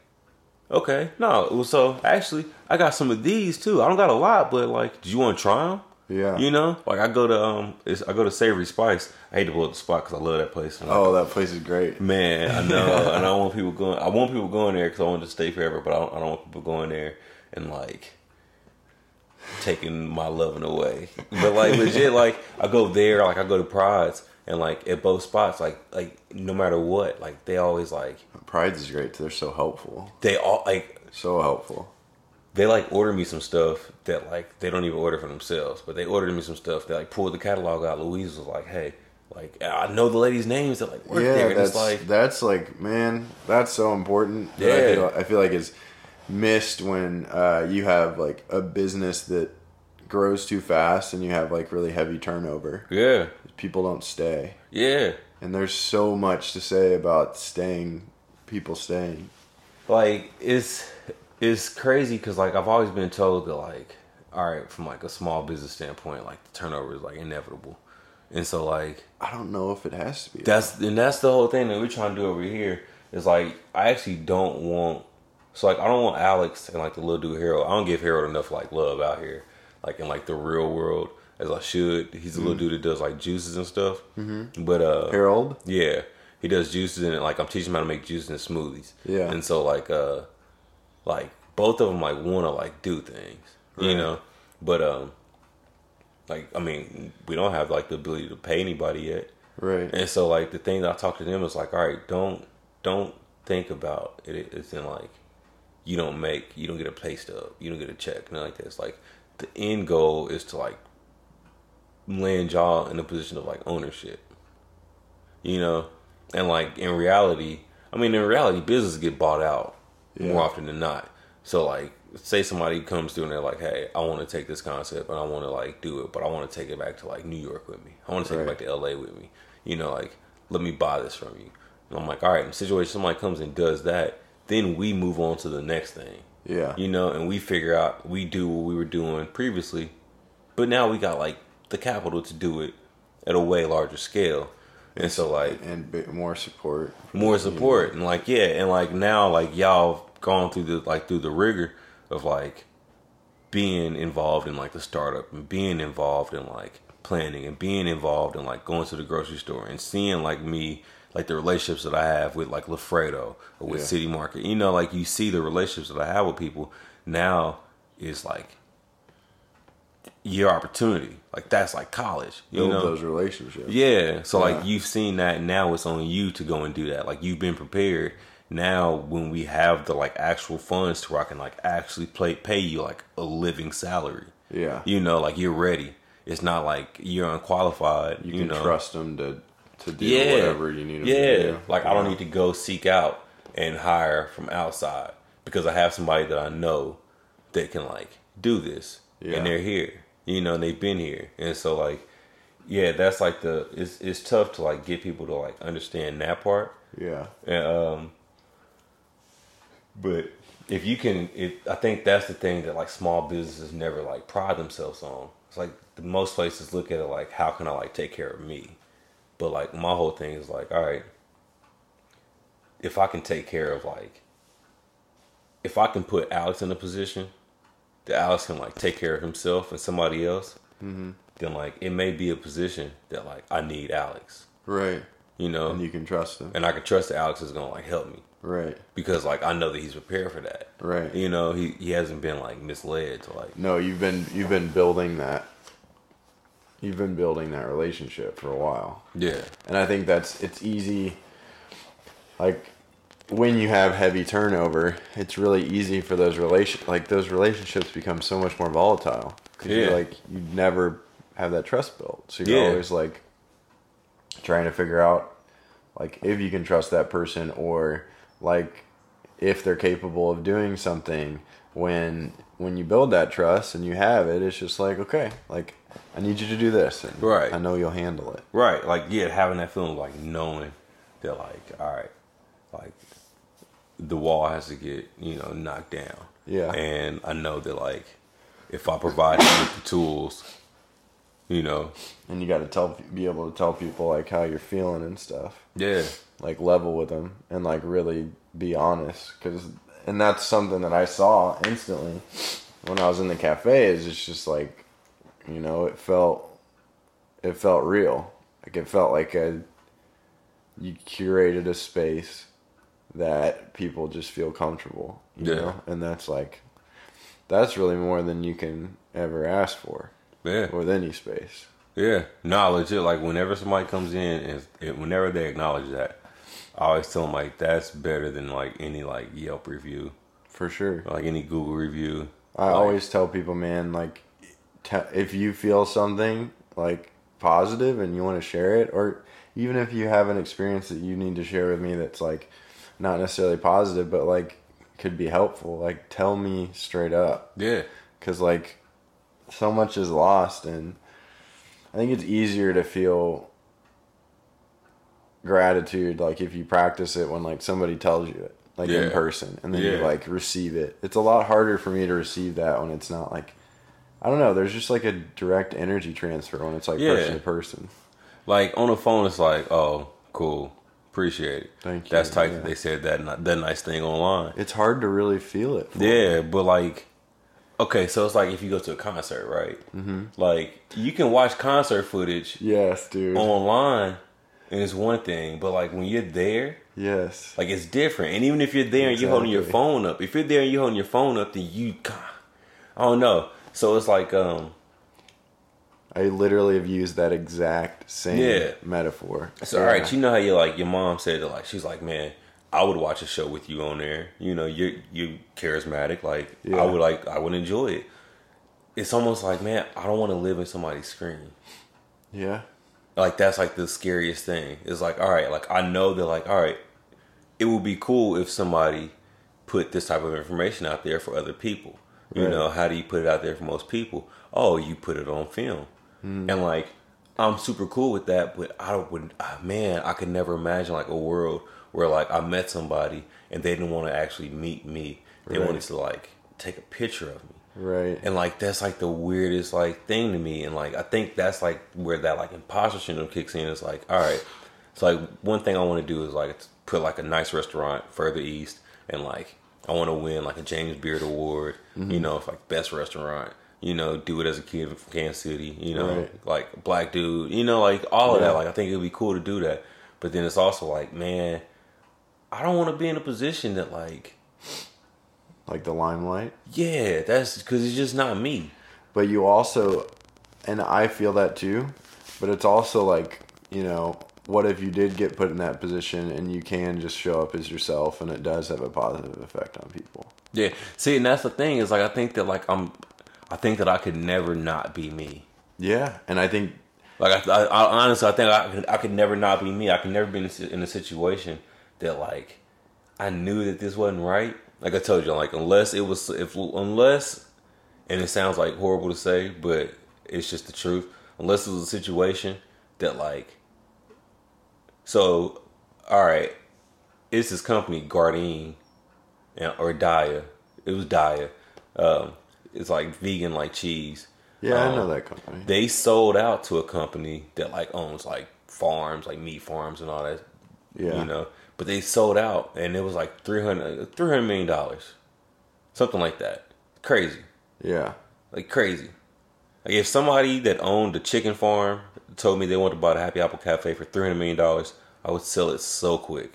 okay, no, well, so actually, I got some of these too. I don't got a lot, but like, do you want to try them? Yeah. You know, like I go to um, it's, I go to Savory Spice. I hate to blow up the spot because I love that place. Like, Oh, that place is great. Man, I know, [laughs] and I don't want people going. I want people going there because I want to stay forever, but I don't, I don't want people going there and like taking my loving away. But like legit, like I go there, like I go to Pryde's, and like at both spots, like like no matter what, like they always like Pryde's is great. They're so helpful. they all like So helpful. they like order me some stuff that like they don't even order for themselves, but they ordered me some stuff. They like pulled the catalog out. Louise was like, "Hey, like I know the ladies' names that like work yeah, there," and that's it's like, that's like man, that's so important. that I Yeah. feel, I feel like it's missed when uh, you have like a business that grows too fast and you have like really heavy turnover. yeah, People don't stay, yeah. and there's so much to say about staying. People staying. like it's it's crazy because like I've always been told that like all right from like a small business standpoint like the turnover is like inevitable, and so like I don't know if it has to be. that's and that's the whole thing that we're trying to do over here is like I actually don't want so like I don't want Alex and like the little dude Harold I don't give Harold enough like love out here like in like the real world as I should he's a little dude that does like juices and stuff mm-hmm. but uh Harold. yeah, he does juices and like I'm teaching him how to make juices and smoothies. Yeah. and so like uh, like both of them like want to like do things, you know, but um, like I mean we don't have like the ability to pay anybody yet, Right. and so like the thing that I talk to them is like, all right, don't don't think about it. It's in like you don't make you don't get a pay stub, you don't get a check, nothing like that. It's like the end goal is to like land y'all in a position of like ownership, you know, and like in reality, I mean in reality, businesses get bought out Yeah. more often than not. So like, say somebody comes through and they're like, "Hey, I want to take this concept and I want to like do it, but I want to take it back to like New York with me. I want to take Right. it back to L.A. with me. You know, like let me buy this from you." And I'm like, "All right." In the situation somebody comes and does that, then we move on to the next thing. Yeah. You know, and we figure out we do what we were doing previously, but now we got like the capital to do it at a way larger scale. And so like and bit more support. more support and like yeah and like now like y'all gone through the like through the rigor of like being involved in like the startup and being involved in like planning and being involved in like going to the grocery store and seeing like me like the relationships that I have with like Lafredo or with Yeah. City Market. You know, like you see the relationships that I have with people now is like your opportunity. Like that's like college. You Build know, those relationships. yeah. So Yeah. like you've seen that now it's on you to go and do that. Like you've been prepared. Now when we have the like actual funds to where I can like actually play pay you like a living salary. Yeah. You know, like you're ready. It's not like you're unqualified. You You, can know. trust them to to do yeah. whatever you need yeah. to do. Like I don't need to go seek out and hire from outside because I have somebody that I know that can like do this. Yeah. And they're here. You know, and they've been here. And so like yeah, that's like the it's it's tough to like get people to like understand that part. Yeah. And, um, but if you can, it, I think that's the thing that like small businesses never like pride themselves on. It's like the most places look at it like, how can I like take care of me? But like my whole thing is like, all right, if I can take care of like, if I can put Alex in a position that Alex can like take care of himself and somebody else, mm-hmm. then like it may be a position that like I need Alex, Right. you know, And you can trust them. and I can trust that Alex is gonna like help me Right. because like I know that he's prepared for that. Right. You know, he he hasn't been like misled to like No, you've been you've been building that. You've been building that relationship for a while. yeah And I think that's it's easy like when you have heavy turnover, it's really easy for those relation like those relationships become so much more volatile cuz Yeah. you're like you never have that trust built. So you're Yeah. always like trying to figure out like if you can trust that person or like if they're capable of doing something when when you build that trust and you have it it's just like okay like i need you to do this and Right. i know you'll handle it. Right like yeah having that feeling of, like knowing that like all right like the wall has to get you know knocked down. Yeah. and I know that like if I provide him with the tools you know. And you got to tell be able to tell people like how you're feeling and stuff. Yeah. Like level with them and like really be honest because and that's something that i saw instantly when i was in the cafe is it's just like you know it felt it felt real. Like it felt like a you curated a space that people just feel comfortable you Yeah. know? And that's like that's really more than you can ever ask for. Yeah. With any space. Yeah, Knowledge it Like whenever somebody comes in and, and whenever they acknowledge that, I always tell them like that's better than like any like Yelp review, for sure. Like any Google review. I Like, always tell people, man, like, te- if you feel something like positive and you want to share it, or even if you have an experience that you need to share with me that's like not necessarily positive, but like could be helpful, like tell me straight up. yeah, Because, like, so much is lost, and I think it's easier to feel gratitude, like, if you practice it when, like, somebody tells you it, like, in person, and then you, like, receive it. It's a lot harder for me to receive that when it's not, like, I don't know, there's just, like, a direct energy transfer when it's, like, Yeah. person to person. like on the phone, it's like, oh, cool, appreciate it. Thank you, That's tight yeah. that they said that that nice thing online. It's hard to really feel it. Yeah, but like, okay, so it's like if you go to a concert, right? Mm-hmm. Like you can watch concert footage Yes, dude. online, and it's one thing, but like when you're there. yes. Like it's different. And even if you're there and you're holding your phone up, if you're there and you're holding your phone up, then you, I don't know. So it's like, um, I literally have used that exact same Yeah. metaphor. so all right, you know how you like your mom said it like she's like, man, I would watch a show with you on there. You know, you're you charismatic. Like Yeah. I would like I would enjoy it. It's almost like, man, I don't want to live in somebody's screen. Yeah. Like that's like the scariest thing. It's like, all right, like I know that like, all right, it would be cool if somebody put this type of information out there for other people. You Right. know, how do you put it out there for most people? Oh, you put it on film. And like I'm super cool with that, but I would ah, man, I could never imagine like a world where like I met somebody and they didn't want to actually meet me. They Right. wanted to like take a picture of me. Right. And like that's like the weirdest like thing to me. And like I think that's like where that like imposter syndrome kicks in. It's like, all right. So like one thing I want to do is like put like a nice restaurant further east and like I want to win like a James Beard Award. Mm-hmm. You know, for like best restaurant. You know, do it as a kid from Kansas City. You know, Right. like black dude. You know, like all of Yeah. that. Like I think it'd be cool to do that. But then it's also like, man, I don't want to be in a position that like, Like the limelight. yeah, that's because it's just not me. But you also, and I feel that too, but it's also like, you know, what if you did get put in that position and you can just show up as yourself and it does have a positive effect on people? Yeah. See, and that's the thing is like I think that like I'm, I think that I could never not be me. Yeah. And I think, Like I, I, I honestly, I think I could, I could never not be me. I could never be in a, in a situation that like I knew that this wasn't right. Like I told you, like unless it was, if unless, and it sounds like horrible to say, but it's just the truth. Unless it was a situation that like, so, all right, it's this company Gardein or Daiya. It was Daiya. Um, it's like vegan like cheese. yeah, I Um, know that company. they sold out to a company that like owns like farms, like meat farms and all that. Yeah. You know, but they sold out and it was like 300, 300 million dollars. Something like that. Crazy. yeah. Like crazy. Like if somebody that owned a chicken farm told me they wanted to buy the Happy Apple Cafe for 300 million dollars, I would sell it so quick.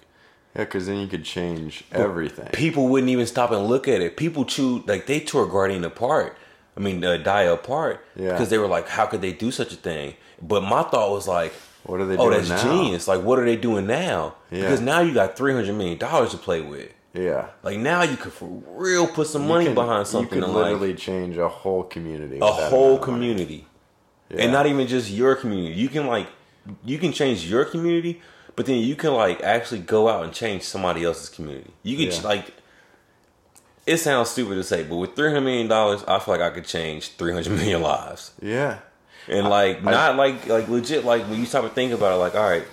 Yeah, because then you could change everything. People wouldn't even stop and look at it. People chewed like they tore Gardein apart. I mean, uh, apart Yeah. because they were like, "How could they do such a thing?" But my thought was like, What are they "Oh, that's now? genius! Like, what are they doing now? Yeah. Because now you got three hundred million dollars to play with. Yeah. Like now you could for real put some money can- behind something. You could and, like, literally change a whole community. a whole community Yeah. and not even just your community you can like you can change your community but then you can like actually go out and change somebody else's community you can Yeah. like it sounds stupid to say but with 300 million dollars i feel like i could change 300 [laughs] million lives Yeah. and like not like like legit like when you start to think about it like all right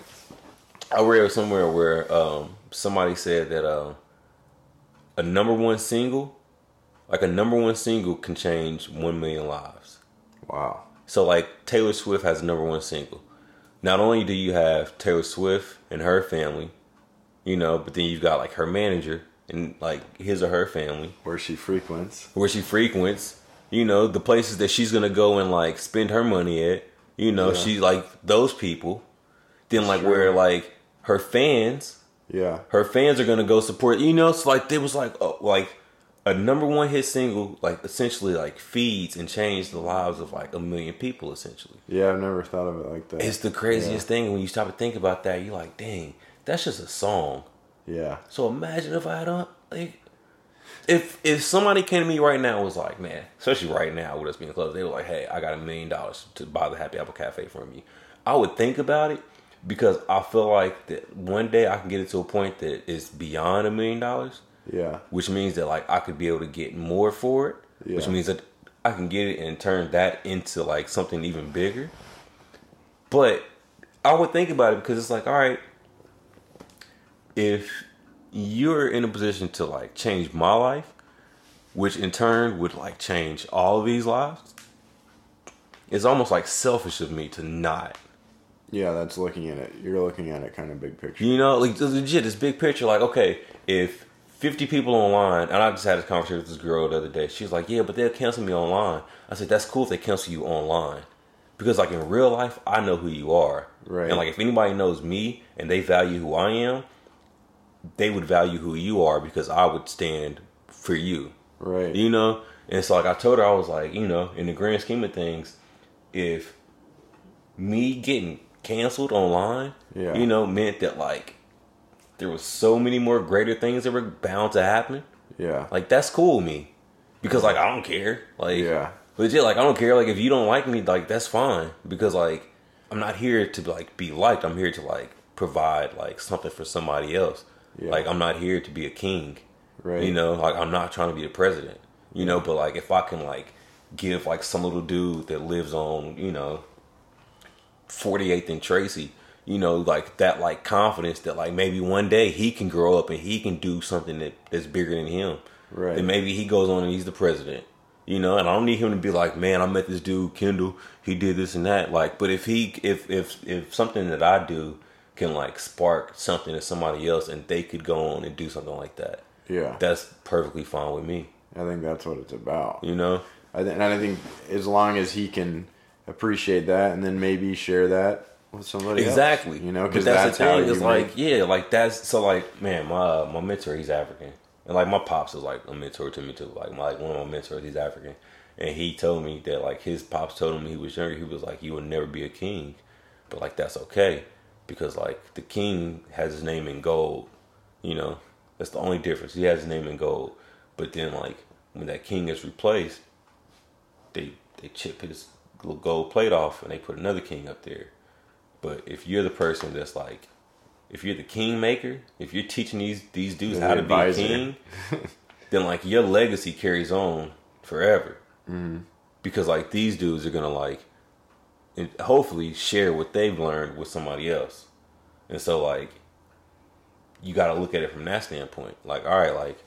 i read somewhere where um somebody said that uh, a number one single like a number one single can change 1 million lives Wow. So like Taylor Swift has a number one single. Not only do you have Taylor Swift and her family, you know, but then you've got like her manager and like his or her family Where she frequents. where she frequents, you know, the places that she's gonna go and like spend her money at, you know, Yeah. she like those people. Then like Sure. where like her fans, Yeah. her fans are gonna go support. You know, so like it was like oh, like a number one hit single, like essentially like feeds and changed the lives of like a million people essentially. Yeah, I've never thought of it like that. It's the craziest thing when you stop to think about that. You're like, dang, that's just a song. Yeah. So imagine if I don't like, if if somebody came to me right now and was like, man, especially right now with us being closed, they were like, hey, I got a million dollars to buy the Happy Apple Cafe from you. I would think about it because I feel like that one day I can get it to a point that is beyond a million dollars, Yeah. which means that like I could be able to get more for it, Yeah. which means that I can get it and turn that into like something even bigger. But I would think about it because it's like, all right, if you're in a position to like change my life, which in turn would like change all of these lives, it's almost like selfish of me to not. Yeah, that's looking at it. You're looking at it kind of big picture. You know, like legit, this big picture, like, okay, if 50 people online, and I just had this conversation with this girl the other day. She was like, yeah, but they'll cancel me online. I said, that's cool if they cancel you online. Because, like, in real life, I know who you are. Right. And, like, if anybody knows me and they value who I am, they would value who you are because I would stand for you. Right. You know? And so, like, I told her, I was like, you know, in the grand scheme of things, if me getting canceled online, Yeah. you know, meant that, like, there was so many more greater things that were bound to happen. yeah. Like that's cool with me, because like I don't care. Like Yeah. legit, like I don't care. Like if you don't like me, like that's fine. Because like I'm not here to like be liked. I'm here to like provide like something for somebody else. Yeah. Like I'm not here to be a king. Right. You know, like I'm not trying to be the president. You know, but like if I can like give like some little dude that lives on you know 48th and Tracy, you know, like that like confidence that like maybe one day he can grow up and he can do something that, that's bigger than him. Right. And maybe he goes on and he's the president. You know, and I don't need him to be like, man, I met this dude, Kendall, he did this and that. Like, but if he if if if something that I do can like spark something to somebody else and they could go on and do something like that. Yeah. that's perfectly fine with me. I think that's what it's about. You know, I th- and I think as long as he can appreciate that and then maybe share that with somebody else, exactly. you know, because that's, the thing. It's make, like yeah, like that's so like man, my my mentor he's African, and like my pops is like a mentor to me too. Like my like one of my mentors he's African, and he told me that like his pops told him when he was younger he was like you will never be a king, but like that's okay because like the king has his name in gold, you know, that's the only difference. He has his name in gold, but then like when that king is replaced, they they chip his little gold plate off and they put another king up there. But if you're the person that's like, if you're the kingmaker, if you're teaching these these dudes how to be a king, [laughs] then like your legacy carries on forever. Mm-hmm. Because like these dudes are gonna like, and hopefully share what they've learned with somebody else, and so like, you got to look at it from that standpoint. Like, all right, like,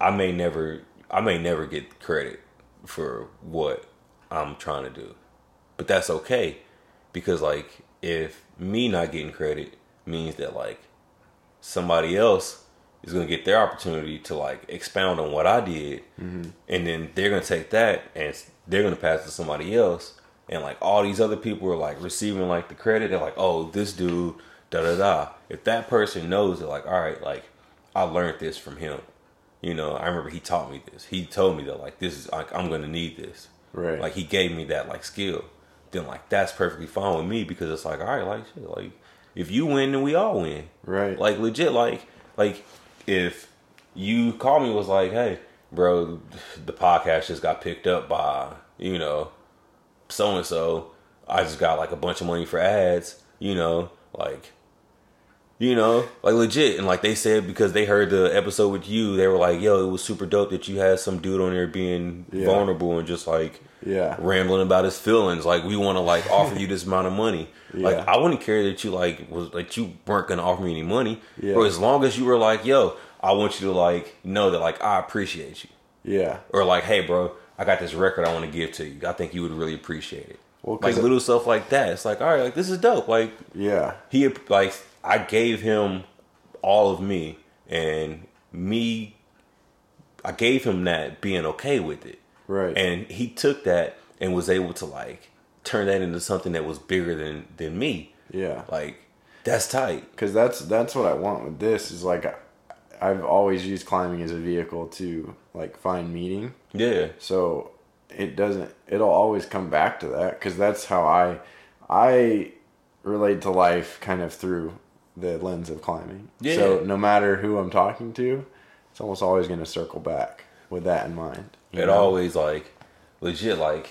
I may never, I may never get credit for what I'm trying to do, but that's okay because like if me not getting credit means that like somebody else is gonna get their opportunity to like expound on what I did, mm-hmm. and then they're gonna take that and they're gonna pass it to somebody else, and like all these other people are like receiving like the credit. They're like, oh, this dude, da da da. If that person knows that, like, all right, like I learned this from him. You know, I remember he taught me this. He told me that like this is like I'm gonna need this. Right. Like he gave me that like skill. Then like that's perfectly fine with me because it's like all right, like shit, like if you win, then we all win. Right. Like legit, like like if you call me was like, hey, bro, the podcast just got picked up by you know so and so. I just got like a bunch of money for ads. You know, like you know, like legit. And like they said, because they heard the episode with you, they were like, yo, it was super dope that you had some dude on there being Yeah. vulnerable and just like Yeah. rambling about his feelings. Like, we want to like [laughs] offer you this amount of money. Yeah. Like, I wouldn't care that you like was like you weren't gonna offer me any money. Yeah. But as long as you were like, yo, I want you to like know that like I appreciate you. Yeah. Or like, hey bro, I got this record I want to give to you. I think you would really appreciate it. Well, like it- little stuff like that. It's like, all right, like this is dope. Like Yeah. he like I gave him all of me and me I gave him that being okay with it. Right. And he took that and was able to like turn that into something that was bigger than than me. Yeah. Like that's tight. because that's that's what I want with this is like I've always used climbing as a vehicle to like find meaning. Yeah. So it doesn't. It'll always come back to that because that's how I I relate to life kind of through the lens of climbing. Yeah. So no matter who I'm talking to, it's almost always going to circle back with that in mind. It know? always like legit like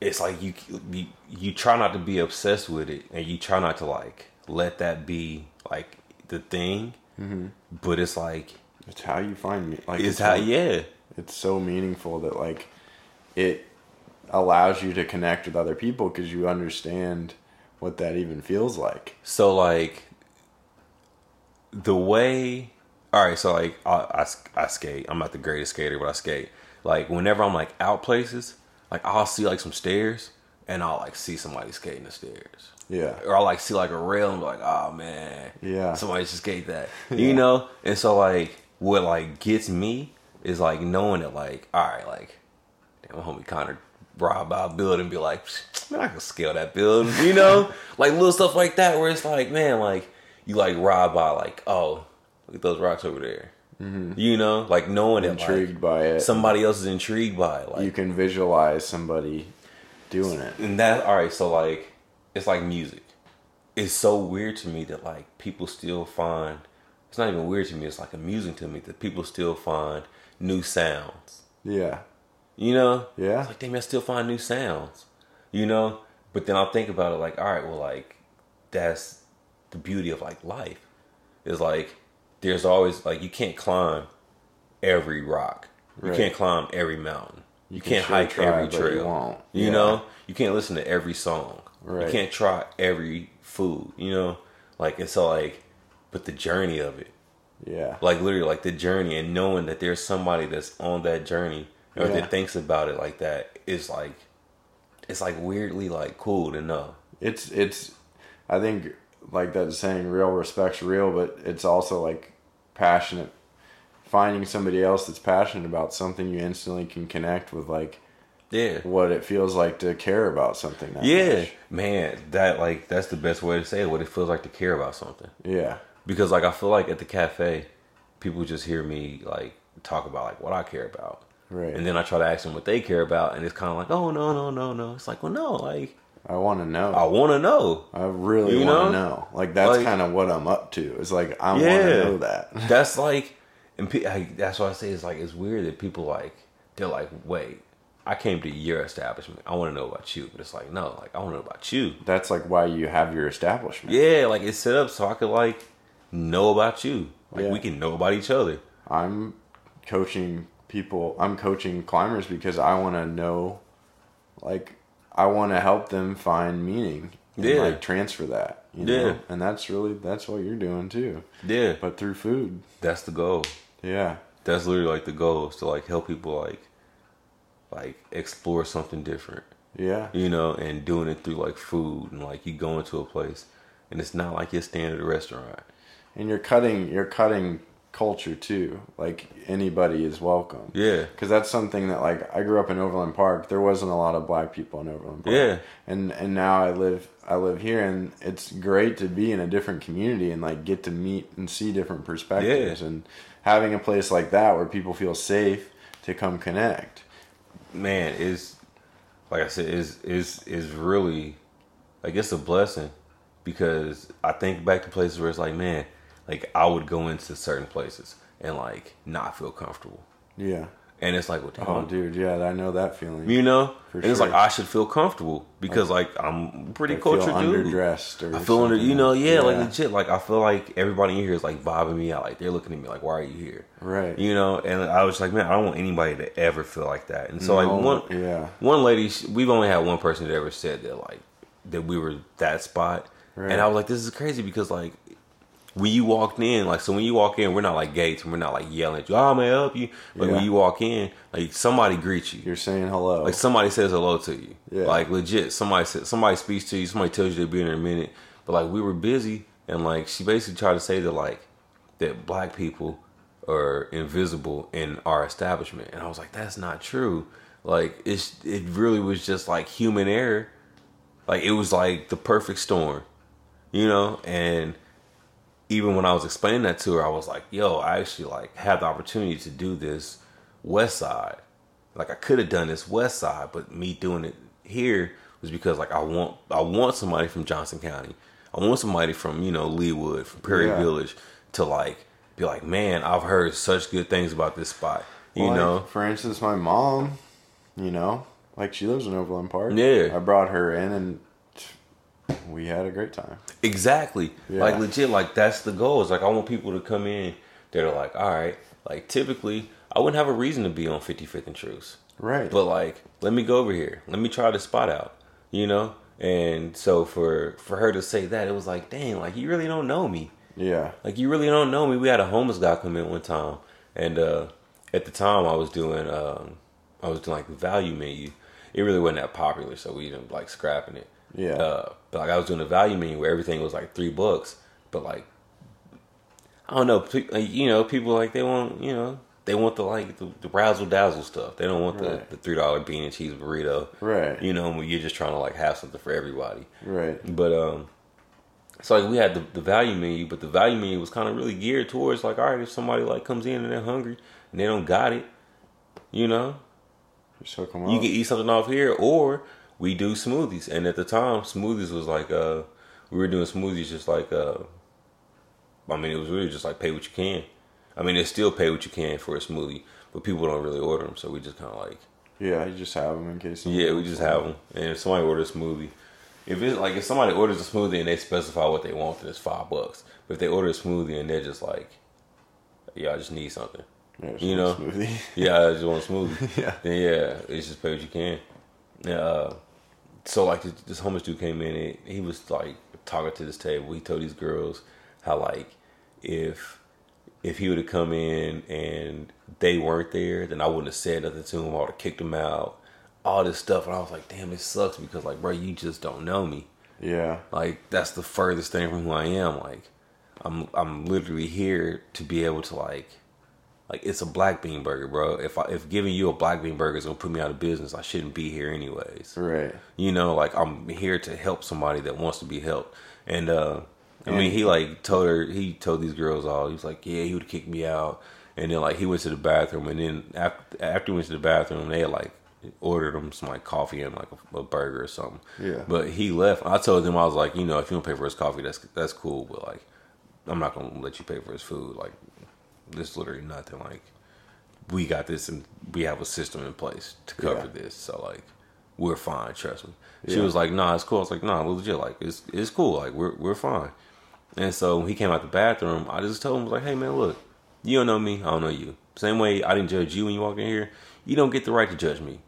it's like you, you you try not to be obsessed with it and you try not to like let that be like the thing. Mm-hmm. But it's like It's how you find me. Like it's how so- yeah. it's so meaningful that like it allows you to connect with other people because you understand what that even feels like. So like the way, all right. So like I, I I skate. I'm not the greatest skater, but I skate. Like whenever I'm like out places, like I'll see like some stairs, and I'll like see somebody skating the stairs, Yeah. or I'll like see like a rail and be like, oh man, Yeah. somebody should skate that, [laughs] you know. And so like what like gets me is like knowing that like all right, like damn, my homie Connor rob a building and be like, man, I can scale that building, you know? [laughs] like little stuff like that where it's like, man, like you like rob by like, oh, look at those rocks over there. Mm-hmm. You know, like knowing Intrigued like, by it. somebody else is intrigued by it. Like you can visualize somebody doing it. and that all right, so like it's like music. It's so weird to me that like people still find it's not even weird to me, it's like amusing to me that people still find new sounds. Yeah. You know? Yeah. It's like, damn, I still find new sounds. You know? But then I'll think about it like, all right, well, like, that's the beauty of like life. Is like, there's always, like, you can't climb every rock. You Right. can't climb every mountain. You, can can't sure hike try, every you trail. You Yeah. know? You can't listen to every song. Right. You can't try every food, you know? Like, and so, like, but the journey of it Yeah. like literally like the journey and knowing that there's somebody that's on that journey or Yeah. that thinks about it like that is like it's like weirdly like cool to know It's it's I think like that saying real respect's real, but it's also like passionate finding somebody else that's passionate about something, you instantly can connect with like Yeah. what it feels like to care about something. That Yeah, much. man, that like that's the best way to say it. What it feels like to care about something. yeah, Because like I feel like at the cafe, people just hear me like talk about like what I care about, right. and then I try to ask them what they care about, and it's kind of like, oh no, no, no, no. It's like, well, no, like I want to know. I want to know. I really You want to know? know. Like that's Like- kind of what I'm up to. It's like I want to know that. [laughs] That's like, and pe- I, that's why I say it's like it's weird that people like they're like, wait, I came to your establishment. I want to know about you, but it's like no, like I want to know about you. That's like why you have your establishment. Yeah, like it's set up so I could like know about you. Like Yeah. we can know about each other. I'm coaching people. I'm coaching climbers because I want to know, like, I want to help them find meaning. And, Yeah. Like transfer that. You know? Yeah. And that's really that's what you're doing too. Yeah, But through food. that's the goal. Yeah. That's literally like the goal is to like help people like like explore something different. Yeah. you know, and doing it through like food and like you go into a place and it's not like your standard restaurant. And you're cutting you're cutting culture too. Like anybody is welcome. Yeah. Because that's something that like I grew up in Overland Park. There wasn't a lot of black people in Overland Park. Yeah. And and now I live I live here and it's great to be in a different community and like get to meet and see different perspectives Yeah. and having a place like that where people feel safe to come connect. Man, is like I said, is is is really like it's a blessing because I think back to places where it's like, man, like I would go into certain places and like not feel comfortable. Yeah. And it's like, well, damn, Oh dude, yeah, I know that feeling. you know, For and it's like. I should feel comfortable because like I'm pretty I feel cultured dude. underdressed or I feel under, you know, yeah, like legit. Like I feel like everybody in here is like vibing me out. Like they're looking at me like, "Why are you here?" Right. You know, and I was like, man, I don't want anybody to ever feel like that. And so No, like one, yeah. one lady, we've only had one person that ever said that like that we were that spot, Right. and I was like, this is crazy because like when you walked in, like so when you walk in, we're not like gates and we're not like yelling at you, oh, gonna help you? Like Yeah. when you walk in, like somebody greets you. You're saying hello. Like somebody says hello to you. Yeah. Like legit, somebody says, somebody speaks to you. Somebody tells you they'll be in a minute. But like we were busy, and like she basically tried to say that like that black people are invisible in our establishment, and I was like, that's not true. Like it's it really was just like human error. Like it was like the perfect storm, you know. And even when I was explaining that to her, I was like, yo, I actually like had the opportunity to do this west side. Like I could have done this west side, but me doing it here was because like I want I want somebody from Johnson County. I want somebody from, you know, Leawood, from Prairie Yeah. Village to like be like, Man, I've heard such good things about this spot. You Like, know? for instance, my mom, you know, like she lives in Overland Park. Yeah. I brought her in and we had a great time. Exactly. Yeah. Like legit, like that's the goal. It's like I want people to come in that are like, all right, like typically I wouldn't have a reason to be on 55th and Troost. Right. But like, let me go over here. Let me try this spot out. You know? And so for for her to say that, it was like, dang, like you really don't know me. yeah. Like you really don't know me. We had a homeless guy come in one time, and uh, at the time I was doing um, I was doing like the value menu. It really wasn't that popular, so we didn't like scrapping it. Yeah. Uh, but like I was doing the value menu where everything was like three bucks, but like I don't know, you know, people like they want you know they want the like the, the razzle dazzle stuff. They don't want Right. the, the three dollar bean and cheese burrito. Right. You know, when you're just trying to like have something for everybody. Right. But um, so like we had the, the value menu, but the value menu was kind of really geared towards like, all right, if somebody like comes in and they're hungry and they don't got it, you know, hook 'em you can eat something off here, or we do smoothies. And at the time, smoothies was like uh, we were doing smoothies just like uh, I mean, it was really just like pay what you can. I mean, it's still pay what you can for a smoothie, but people don't really order them, so we just kind of like yeah, you just have them in case. yeah, we just have them. And if somebody orders a smoothie, if it's like if somebody orders a smoothie and they specify what they want, then it's five bucks. But if they order a smoothie and they're just like, yeah, I just need something. Yeah, you know. smoothie. Yeah, I just want a smoothie. [laughs] Yeah. Then yeah, it's just pay what you can. Yeah. Uh, so like this, this homeless dude came in and he was like talking to this table. He told these girls how like if if he would have come in and they weren't there, then I wouldn't have said nothing to him. I would have kicked him out. All this stuff, and I was like, damn, it sucks because like, bro, you just don't know me. yeah. Like that's the furthest thing from who I am. Like I'm I'm literally here to be able to like like it's a black bean burger, bro. If I, if giving you a black bean burger is gonna put me out of business, I shouldn't be here anyways. Right. You know, like I'm here to help somebody that wants to be helped. And uh I mean, he like told her, he told these girls all. He was like, yeah, he would kick me out. And then like he went to the bathroom, and then after after he went to the bathroom, they had like ordered him some like coffee and like a, a burger or something. Yeah. But he left. I told him I was like, you know, if you don't pay for his coffee, that's that's cool. But like, I'm not gonna let you pay for his food. Like, this literally nothing. Like, we got this, and we have a system in place to cover Yeah. this. So like, we're fine. Trust me. She Yeah. was like, nah, it's cool. I was like, nah, legit. Like, it's it's cool. Like, we're we're fine. And so when he came out the bathroom, I just told him, like, hey man, look, you don't know me, I don't know you. Same way I didn't judge you when you walked in here, you don't get the right to judge me.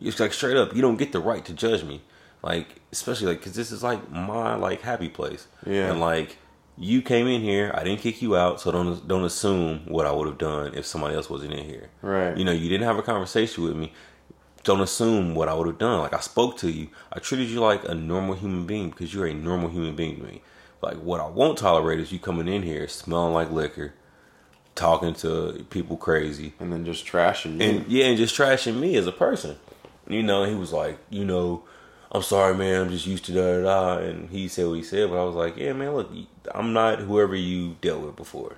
It's like straight up, you don't get the right to judge me. Like, especially like, cause this is like my like happy place. Yeah. And like, you came in here, I didn't kick you out, so don't don't assume what I would have done if somebody else wasn't in here. Right. You know, you didn't have a conversation with me. Don't assume what I would have done. Like I spoke to you. I treated you like a normal human being because you're a normal human being to me. Like what I won't tolerate is you coming in here smelling like liquor, talking to people crazy, And then just trashing you. and yeah, and just trashing me as a person. You know, he was like, you know, I'm sorry, man. I'm just used to da da da. And he said what he said, but I was like, yeah, man. Look, I'm not whoever you dealt with before.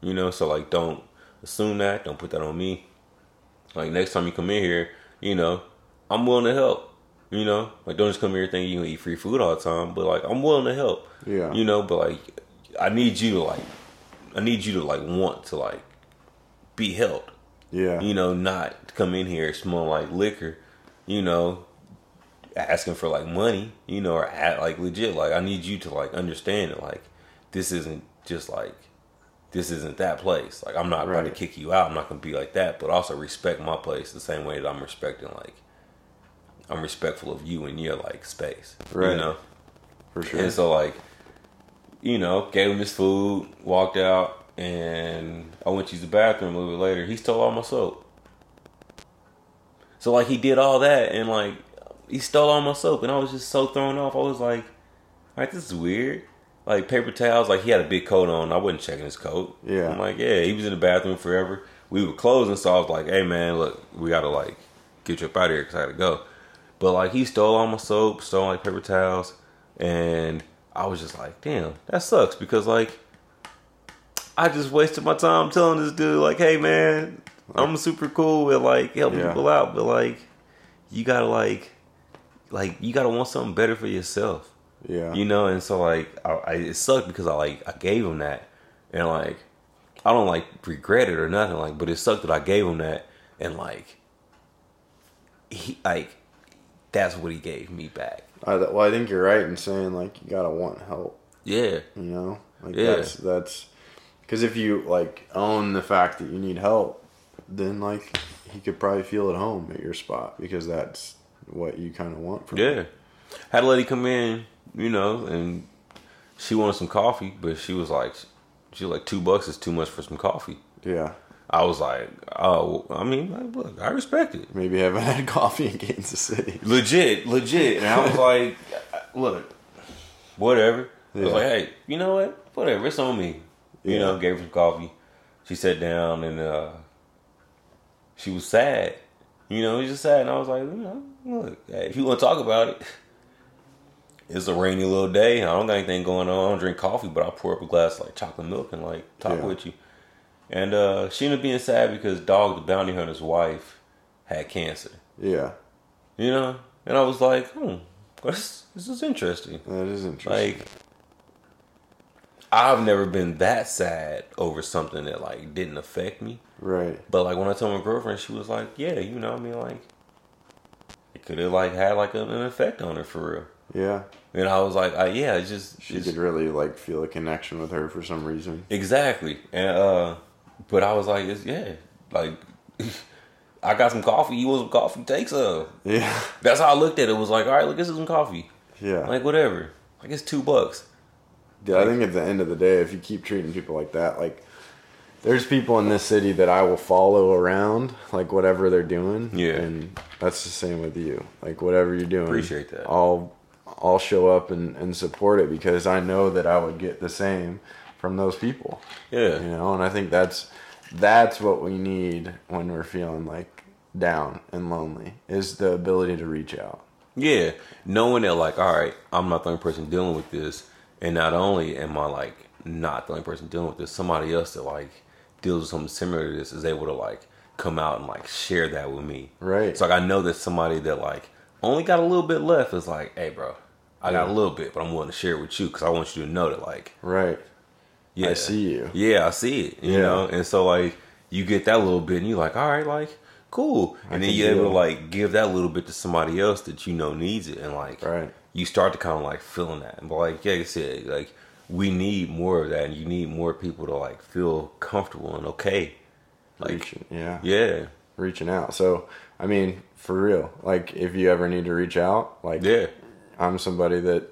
You know, so like, don't assume that. Don't put that on me. Like next time you come in here, you know, I'm willing to help. You know, like don't just come here thinking you gonna eat free food all the time, but like I'm willing to help. Yeah. You know, but like I need you to like, I need you to like want to like be helped yeah. you know, not come in here smelling like liquor, you know, asking for like money, you know, or at, like legit. Like, I need you to like understand it. Like, this isn't just like, this isn't that place. Like, I'm not about to kick you out. I'm not gonna be like that. But also respect my place the same way that I'm respecting like, I'm respectful of you and your like space. Right. You know. for sure. And so like, you know, gave him his food, walked out, and I went to use the bathroom a little bit later. He stole all my soap. So like he did all that and like he stole all my soap and I was just so thrown off. I was like, all right, this is weird. Like paper towels, like he had a big coat on. I wasn't checking his coat. Yeah. I'm like, yeah, he was in the bathroom forever. We were closing, so I was like, hey man, look, we gotta like get you up out of here because I gotta go. But like he stole all my soap, stole like paper towels, and I was just like, damn, that sucks because like I just wasted my time telling this dude like, hey man, I'm super cool with like helping Yeah. people out, but like you gotta like like you gotta want something better for yourself. yeah. You know, and so like I, I it sucked because I like I gave him that, and like I don't like regret it or nothing like, but it sucked that I gave him that, and like he like that's what he gave me back. I, well, I think you're right in saying like you gotta want help. Yeah, You know, like Yeah. that's that's because if you like own the fact that you need help, then like he could probably feel at home at your spot because that's what you kind of want from yeah. Had a lady come in, you know, and she wanted some coffee, but she was like, she was like two bucks is too much for some coffee. Yeah, I was like, oh, I mean, like, look, I respect it. maybe I haven't [laughs] had coffee in Kansas City. legit, legit. And I was [laughs] like, look, whatever. I was like, hey, you know what? Whatever, it's on me. You Yeah. know, gave her some coffee. She sat down and uh, she was sad. You know, she was just sad. And I was like, you know, look, hey, if you want to talk about it, it's a rainy little day. I don't got anything going on. I don't drink coffee, but I'll pour up a glass of, like chocolate milk and like talk Yeah. with you. And uh, she ended up being sad because Dog the Bounty Hunter's wife had cancer. Yeah, You know? And I was like, hmm, this, this is interesting. that is interesting. Like, I've never been that sad over something that, like, didn't affect me. right. But, like, when I told my girlfriend, she was like, yeah, you know, what I mean, like, it like, had, like, an effect on her for real. Yeah, And I was like, uh, yeah, it's just, she it's- could really like feel a connection with her for some reason. Exactly. And uh but I was like, it's, yeah, like [laughs] I got some coffee. You want some coffee? Take some. Yeah, That's how I looked at it. It was like, all right, look, this is some coffee. yeah. Like whatever. Like it's two bucks. Yeah, I think at the end of the day, if you keep treating people like that, like there's people in this city that I will follow around, like whatever they're doing. Yeah. and that's the same with you. Like whatever you're doing, Appreciate that. I'll I'll show up and, and support it because I know that I would get the same from those people. Yeah. You know, and I think that's that's what we need when we're feeling like down and lonely is the ability to reach out. Yeah, knowing that like, all right, I'm not the only person dealing with this, and not only am I like not the only person dealing with this, somebody else that like deals with something similar to this is able to like come out and like share that with me. Right. So like I know that somebody that like only got a little bit left is like, hey, bro, I got a little bit, but I'm willing to share it with you because I want you to know that like, Right. yeah, I see you. Yeah, I see it. You Yeah. know, and so like you get that little bit, and you're like, all right, like cool, I and then you're able to like give that little bit to somebody else that you know needs it, and like Right. you start to kind of like feeling that, but like yeah, like I said, like we need more of that, and you need more people to like feel comfortable and okay, like Reaching, yeah. yeah, Reaching out. So, I mean, for real, like if you ever need to reach out, like yeah, I'm somebody that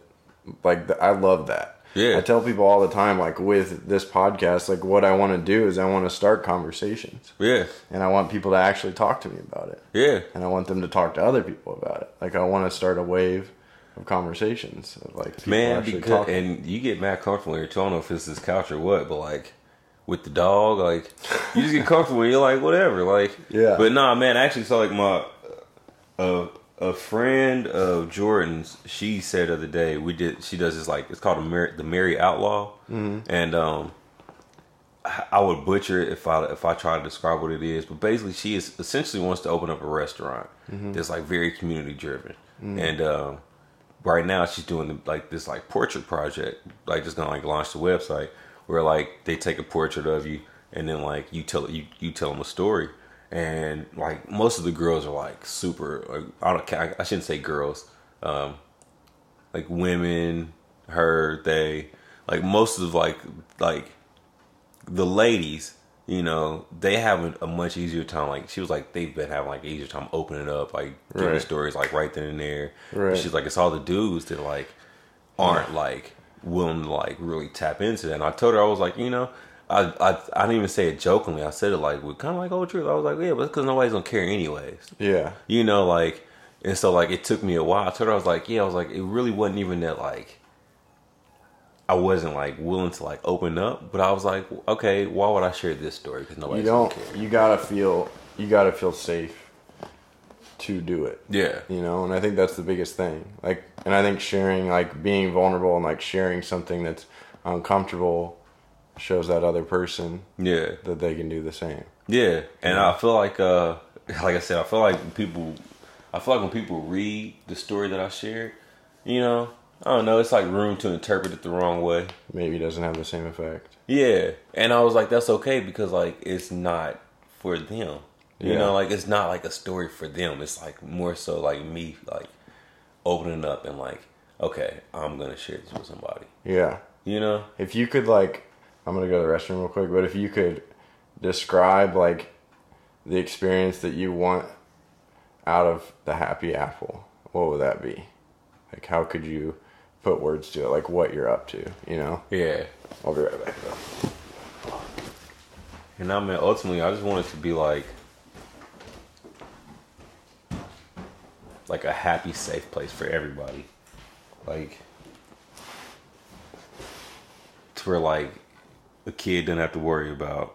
like I love that. Yeah. I tell people all the time like with this podcast like what I want to do is I want to start conversations yeah, and I want people to actually talk to me about it. yeah, And I want them to talk to other people about it. Like I want to start a wave of conversations of like man, because and you get mad comfortable here too. I don't know if it's this couch or what, but like with the dog, like you just get [laughs] comfortable you're like whatever, like Yeah. But nah, man, I actually saw like my uh, a friend of Jordan's. She said the other day we did. She does this like it's called the Mary, the Mary Outlaw, and um. I I would butcher it if I if I try to describe what it is, but basically she is essentially wants to open up a restaurant that's like very community driven, and um, right now she's doing like this like portrait project, like just gonna like launch the website where like they take a portrait of you and then like you tell you you tell them a story, and like most of the girls are like super. Like, I don't I shouldn't say girls, um, like women, her, they, like most of like like the ladies, you know, they have a, much easier time. Like she was like, they've been having like easier time opening up, like giving Right. stories like right then and there. Right. She's like, it's all the dudes that like aren't like willing to like really tap into that. And I told her I was like, you know, I I, I didn't even say it jokingly. I said it like with kind of like old truth. I was like, yeah, but because nobody's gonna care anyways. yeah. You know, like, and so like it took me a while. I told her I was like, yeah, I was like, it really wasn't even that like. I wasn't like willing to like open up, but I was like, okay, why would I share this story? Because You nobody's don't gonna care. you got to feel you got to feel safe to do it. Yeah, you know and i think that's the biggest thing like and i think sharing like being vulnerable and like sharing something that's uncomfortable shows that other person yeah, that they can do the same yeah. And I feel like, uh, [laughs] like I said, I feel like people, I feel like when people read the story that I shared, you know, I don't know, it's like room to interpret it the wrong way. maybe it doesn't have the same effect Yeah, and I was like, that's okay because like it's not for them. You Yeah. know, like it's not like a story for them. It's like more so like me like opening up and like, okay, I'm gonna share this with somebody. yeah You know? if you could like i'm gonna go to the restroom real quick but if you could describe like the experience that you want out of the happy apple what would that be like how could you put words to it like what you're up to you know Yeah. i'll be right back though. And I mean, ultimately, I just want it to be like, like a happy, safe place for everybody. Like, to where like a kid doesn't have to worry about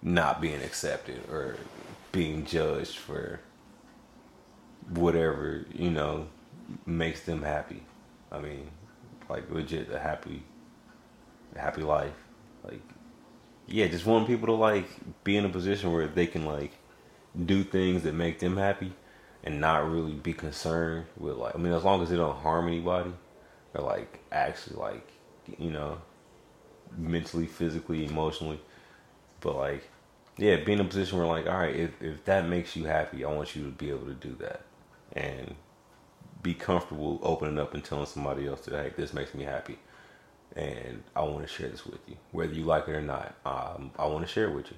not being accepted or being judged for whatever you know makes them happy. I mean, like legit a happy, happy life. Like, yeah, just want people to like be in a position where they can like do things that make them happy and not really be concerned with like. I mean, as long as they don't harm anybody or like actually like you know mentally, physically, emotionally. But like, yeah, be in a position where like, all right, if if that makes you happy, I want you to be able to do that and be comfortable opening up and telling somebody else that hey, this makes me happy, and I want to share this with you, whether you like it or not. Um, I want to share it with you.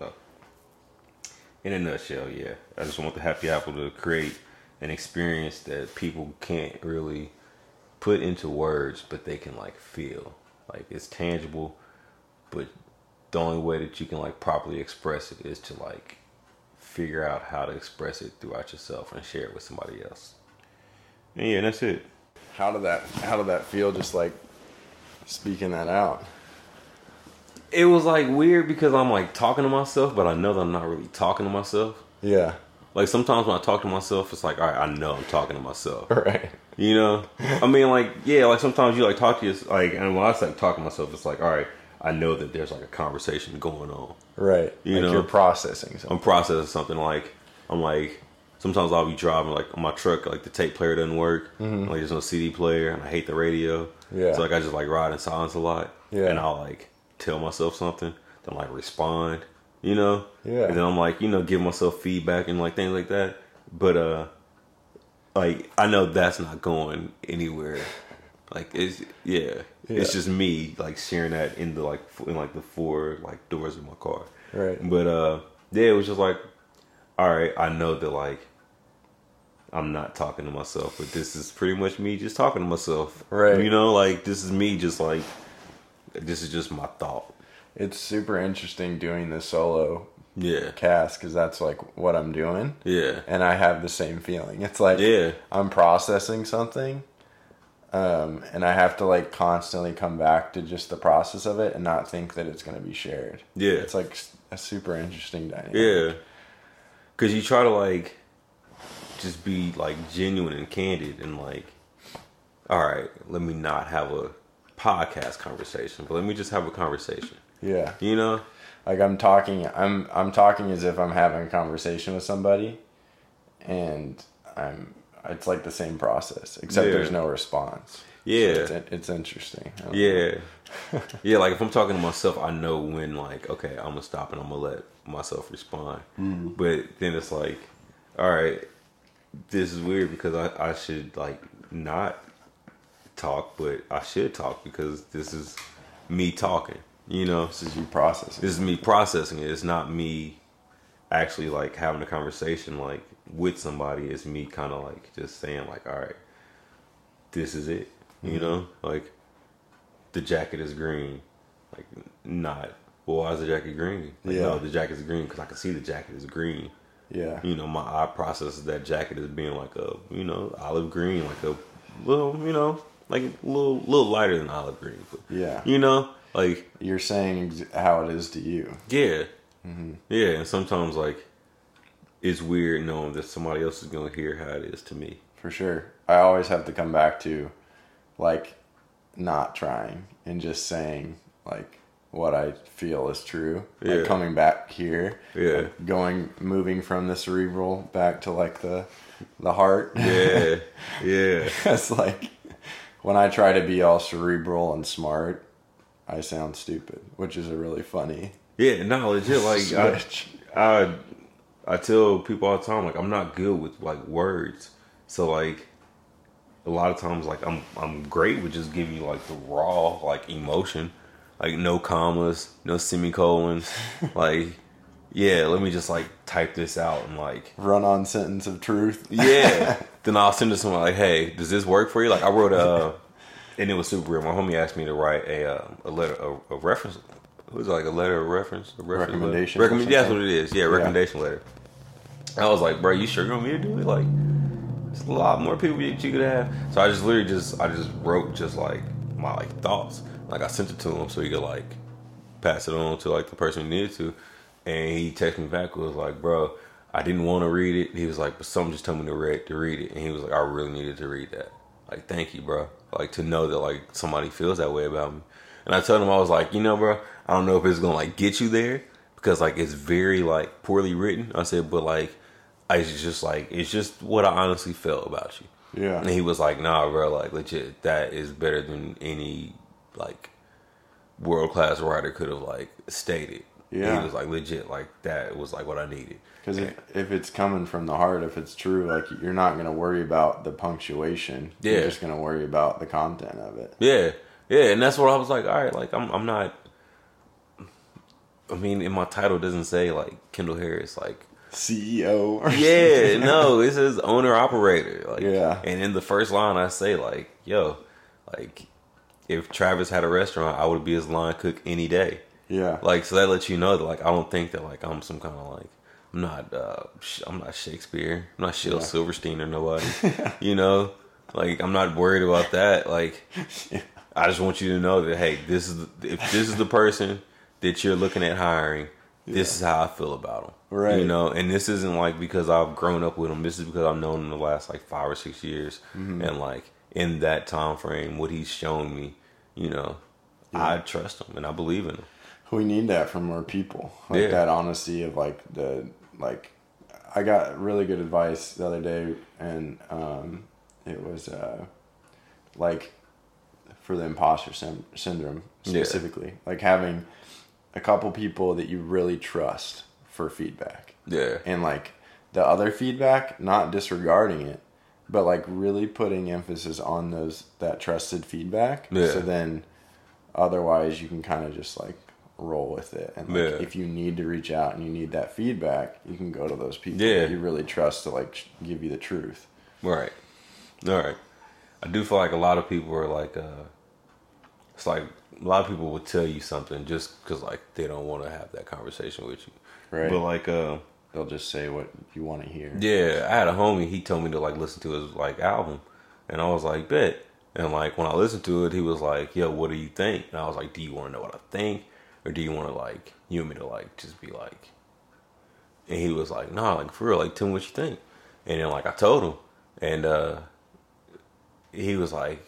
No. In a nutshell, yeah, I just want the happy apple to create an experience that people can't really put into words, but they can like feel. Like it's tangible, but the only way that you can like properly express it is to like figure out how to express it throughout yourself and share it with somebody else. And yeah, that's it. How did that how did that feel just like speaking that out? it was like weird because I'm like talking to myself, but I know that I'm not really talking to myself. Yeah. Like sometimes when I talk to myself, it's like, all right, I know I'm talking to myself. [laughs] Right. You know, I mean, like, yeah, like sometimes you like talk to your like, and when I like talking to myself, it's like, all right, I know that there's like a conversation going on. Right. You like know. you're processing something. I'm processing something like I'm like sometimes I'll be driving like on my truck like the tape player doesn't work like there's no CD player and I hate the radio Mm-hmm. Yeah. so like I just like ride in silence a lot Yeah. and I'll like tell myself something then like respond you know Yeah. and then I'm like you know give myself feedback and like things like that but uh like I know that's not going anywhere like it's yeah, Yeah. it's just me like sharing that in the like in like the four like doors of my car Right. but uh yeah it was just like all right i know that like i'm not talking to myself but this is pretty much me just talking to myself Right. you know like this is me just like this is just my thought It's super interesting doing the solo yeah cast because that's like what I'm doing. yeah And I have the same feeling. It's like Yeah. I'm processing something. Um, and I have to like constantly come back to just the process of it and not think that it's going to be shared. Yeah. It's like a super interesting dynamic. yeah because you try to like just be like genuine and candid and like all right let me not have a podcast conversation but let me just have a conversation Yeah. you know Like I'm talking I'm I'm talking as if I'm having a conversation with somebody and I'm it's like the same process except Yeah. there's no response. Yeah. So it's, it's interesting. I don't know. Yeah. [laughs] yeah, like if I'm talking to myself, I know when like, okay, I'm gonna stop and I'm gonna let myself respond. Mm. But then it's like, all right, this is weird because I, I should like not talk, but I should talk because this is me talking, you know? This is you processing. This is me processing it. It's not me actually like having a conversation like with somebody. It's me kind of like just saying like, all right, this is it. You mm-hmm. know, like the jacket is green. Like not. Well, why is the jacket green? Like, Yeah. No, the jacket is green because I can see the jacket is green. Yeah. You know, my eye processes that jacket as being like a you know olive green, like a little you know like a little little lighter than olive green. But, Yeah. You know, like You're saying how it is to you. yeah. Mm-hmm. Yeah, and sometimes like it's weird knowing that somebody else is gonna hear how it is to me. For sure. I always have to come back to like not trying and just saying like what I feel is true. Yeah. Like coming back here. Yeah. Going moving from the cerebral back to like the the heart. Yeah, [laughs] yeah, it's like when I try to be all cerebral and smart, I sound stupid, which is a really funny yeah. No, legit. Like I. [laughs] I, I tell people all the time, like I'm not good with like words. So like a lot of times, like I'm I'm great with just giving you like the raw like emotion, like no commas, no semicolons, [laughs] like yeah. Let me just like type this out and like Run on sentence of truth. [laughs] Yeah. then I'll send it to someone like, hey, does this work for you? Like I wrote a, and it was super weird. My homie asked me to write a uh, a letter a, a reference. It was like a letter of reference, a reference Recommendation Letter. Recommend, that's what it is. Yeah, recommendation letter. I was like, bro, you sure you want me to do it? Like, there's a lot more people that you could have. So I just literally just I just wrote just like my like thoughts. Like I sent it to him so he could like pass it on to like the person who needed to. And he texted me back was like, bro, I didn't want to read it. He was like, but someone just told me to read to read it. And he was like, I really needed to read that. Like, thank you, bro. Like to know that like somebody feels that way about me. And I told him I was like, you know, bro, I don't know if it's gonna like get you there because like it's very like poorly written. I said, but like I just like it's just what I honestly felt about you. Yeah. And he was like, nah, bro, like legit, that is better than any like world class writer could have like stated. Yeah. He was like legit, like that was like what I needed. Because if, if it's coming from the heart, if it's true, like you're not going to worry about the punctuation. Yeah. You're just going to worry about the content of it. Yeah, yeah, and that's what I was like. All right, like I'm, I'm not. I mean, in my title doesn't say like Kendall Harris, like CEO. Or yeah, something. no, it says owner operator, like Yeah. And in the first line, I say like, yo, like if Travis had a restaurant, I would be his line cook any day. Yeah. Like so that lets you know that like I don't think that like I'm some kind of like I'm not uh I'm not Shakespeare. I'm not Shel Yeah. Silverstein or nobody. [laughs] you know? Like I'm not worried about that. Like [laughs] I just want you to know that hey, this is the, if this is the person that you're looking at hiring, this is how I feel about them. Right. You know, and this isn't like because I've grown up with him. This is because I've known him the last like five or six years, Mm-hmm. and like in that time frame, what he's shown me, you know, I trust him and I believe in him. We need that from our people. Like Yeah. that honesty of like the like I got really good advice the other day and um it was uh like for the imposter sym- syndrome Yeah. specifically. Like having a couple people that you really trust for feedback. Yeah. And like the other feedback, not disregarding it, but like really putting emphasis on those that trusted feedback. Yeah. So then otherwise you can kind of just like roll with it. And like Yeah. if you need to reach out and you need that feedback, you can go to those people Yeah. that you really trust to like give you the truth. Right. All right. I do feel like a lot of people are like, uh, it's like a lot of people will tell you something just because like they don't want to have that conversation with you. Right. But like, uh, They'll just say what you want to hear. yeah, I had a homie. He told me to like listen to his like album, and I was like, bet. And like when I listened to it, he was like, "Yo, what do you think?" And I was like, "Do you want to know what I think, or do you want to like you want me to like just be like?" And he was like, "Nah, like for real, like tell me what you think." And then like I told him, and uh he was like,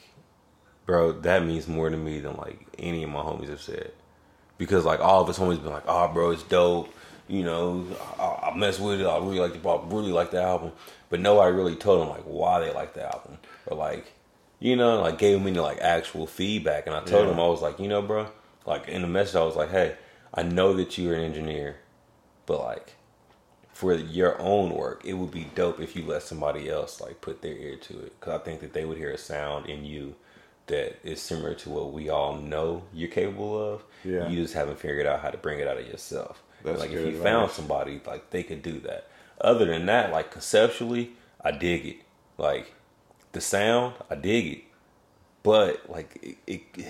"Bro, that means more to me than like any of my homies have said." because like all of his homies been like, "Oh, bro, it's dope." You know, I, I mess with it. I really like the I really like the album, but nobody really told them like why they like the album or like, you know, like gave him any like actual feedback. And I told Yeah. him I was like, you know, bro, like in the message I was like, hey, I know that you're an engineer, but like for your own work, it would be dope if you let somebody else like put their ear to it because I think that they would hear a sound in you that is similar to what we all know you're capable of. Yeah. You just haven't figured out how to bring it out of yourself. That's like if you found somebody like they could do that. Other than that, like conceptually, I dig it. Like the sound, I dig it. But like it, it,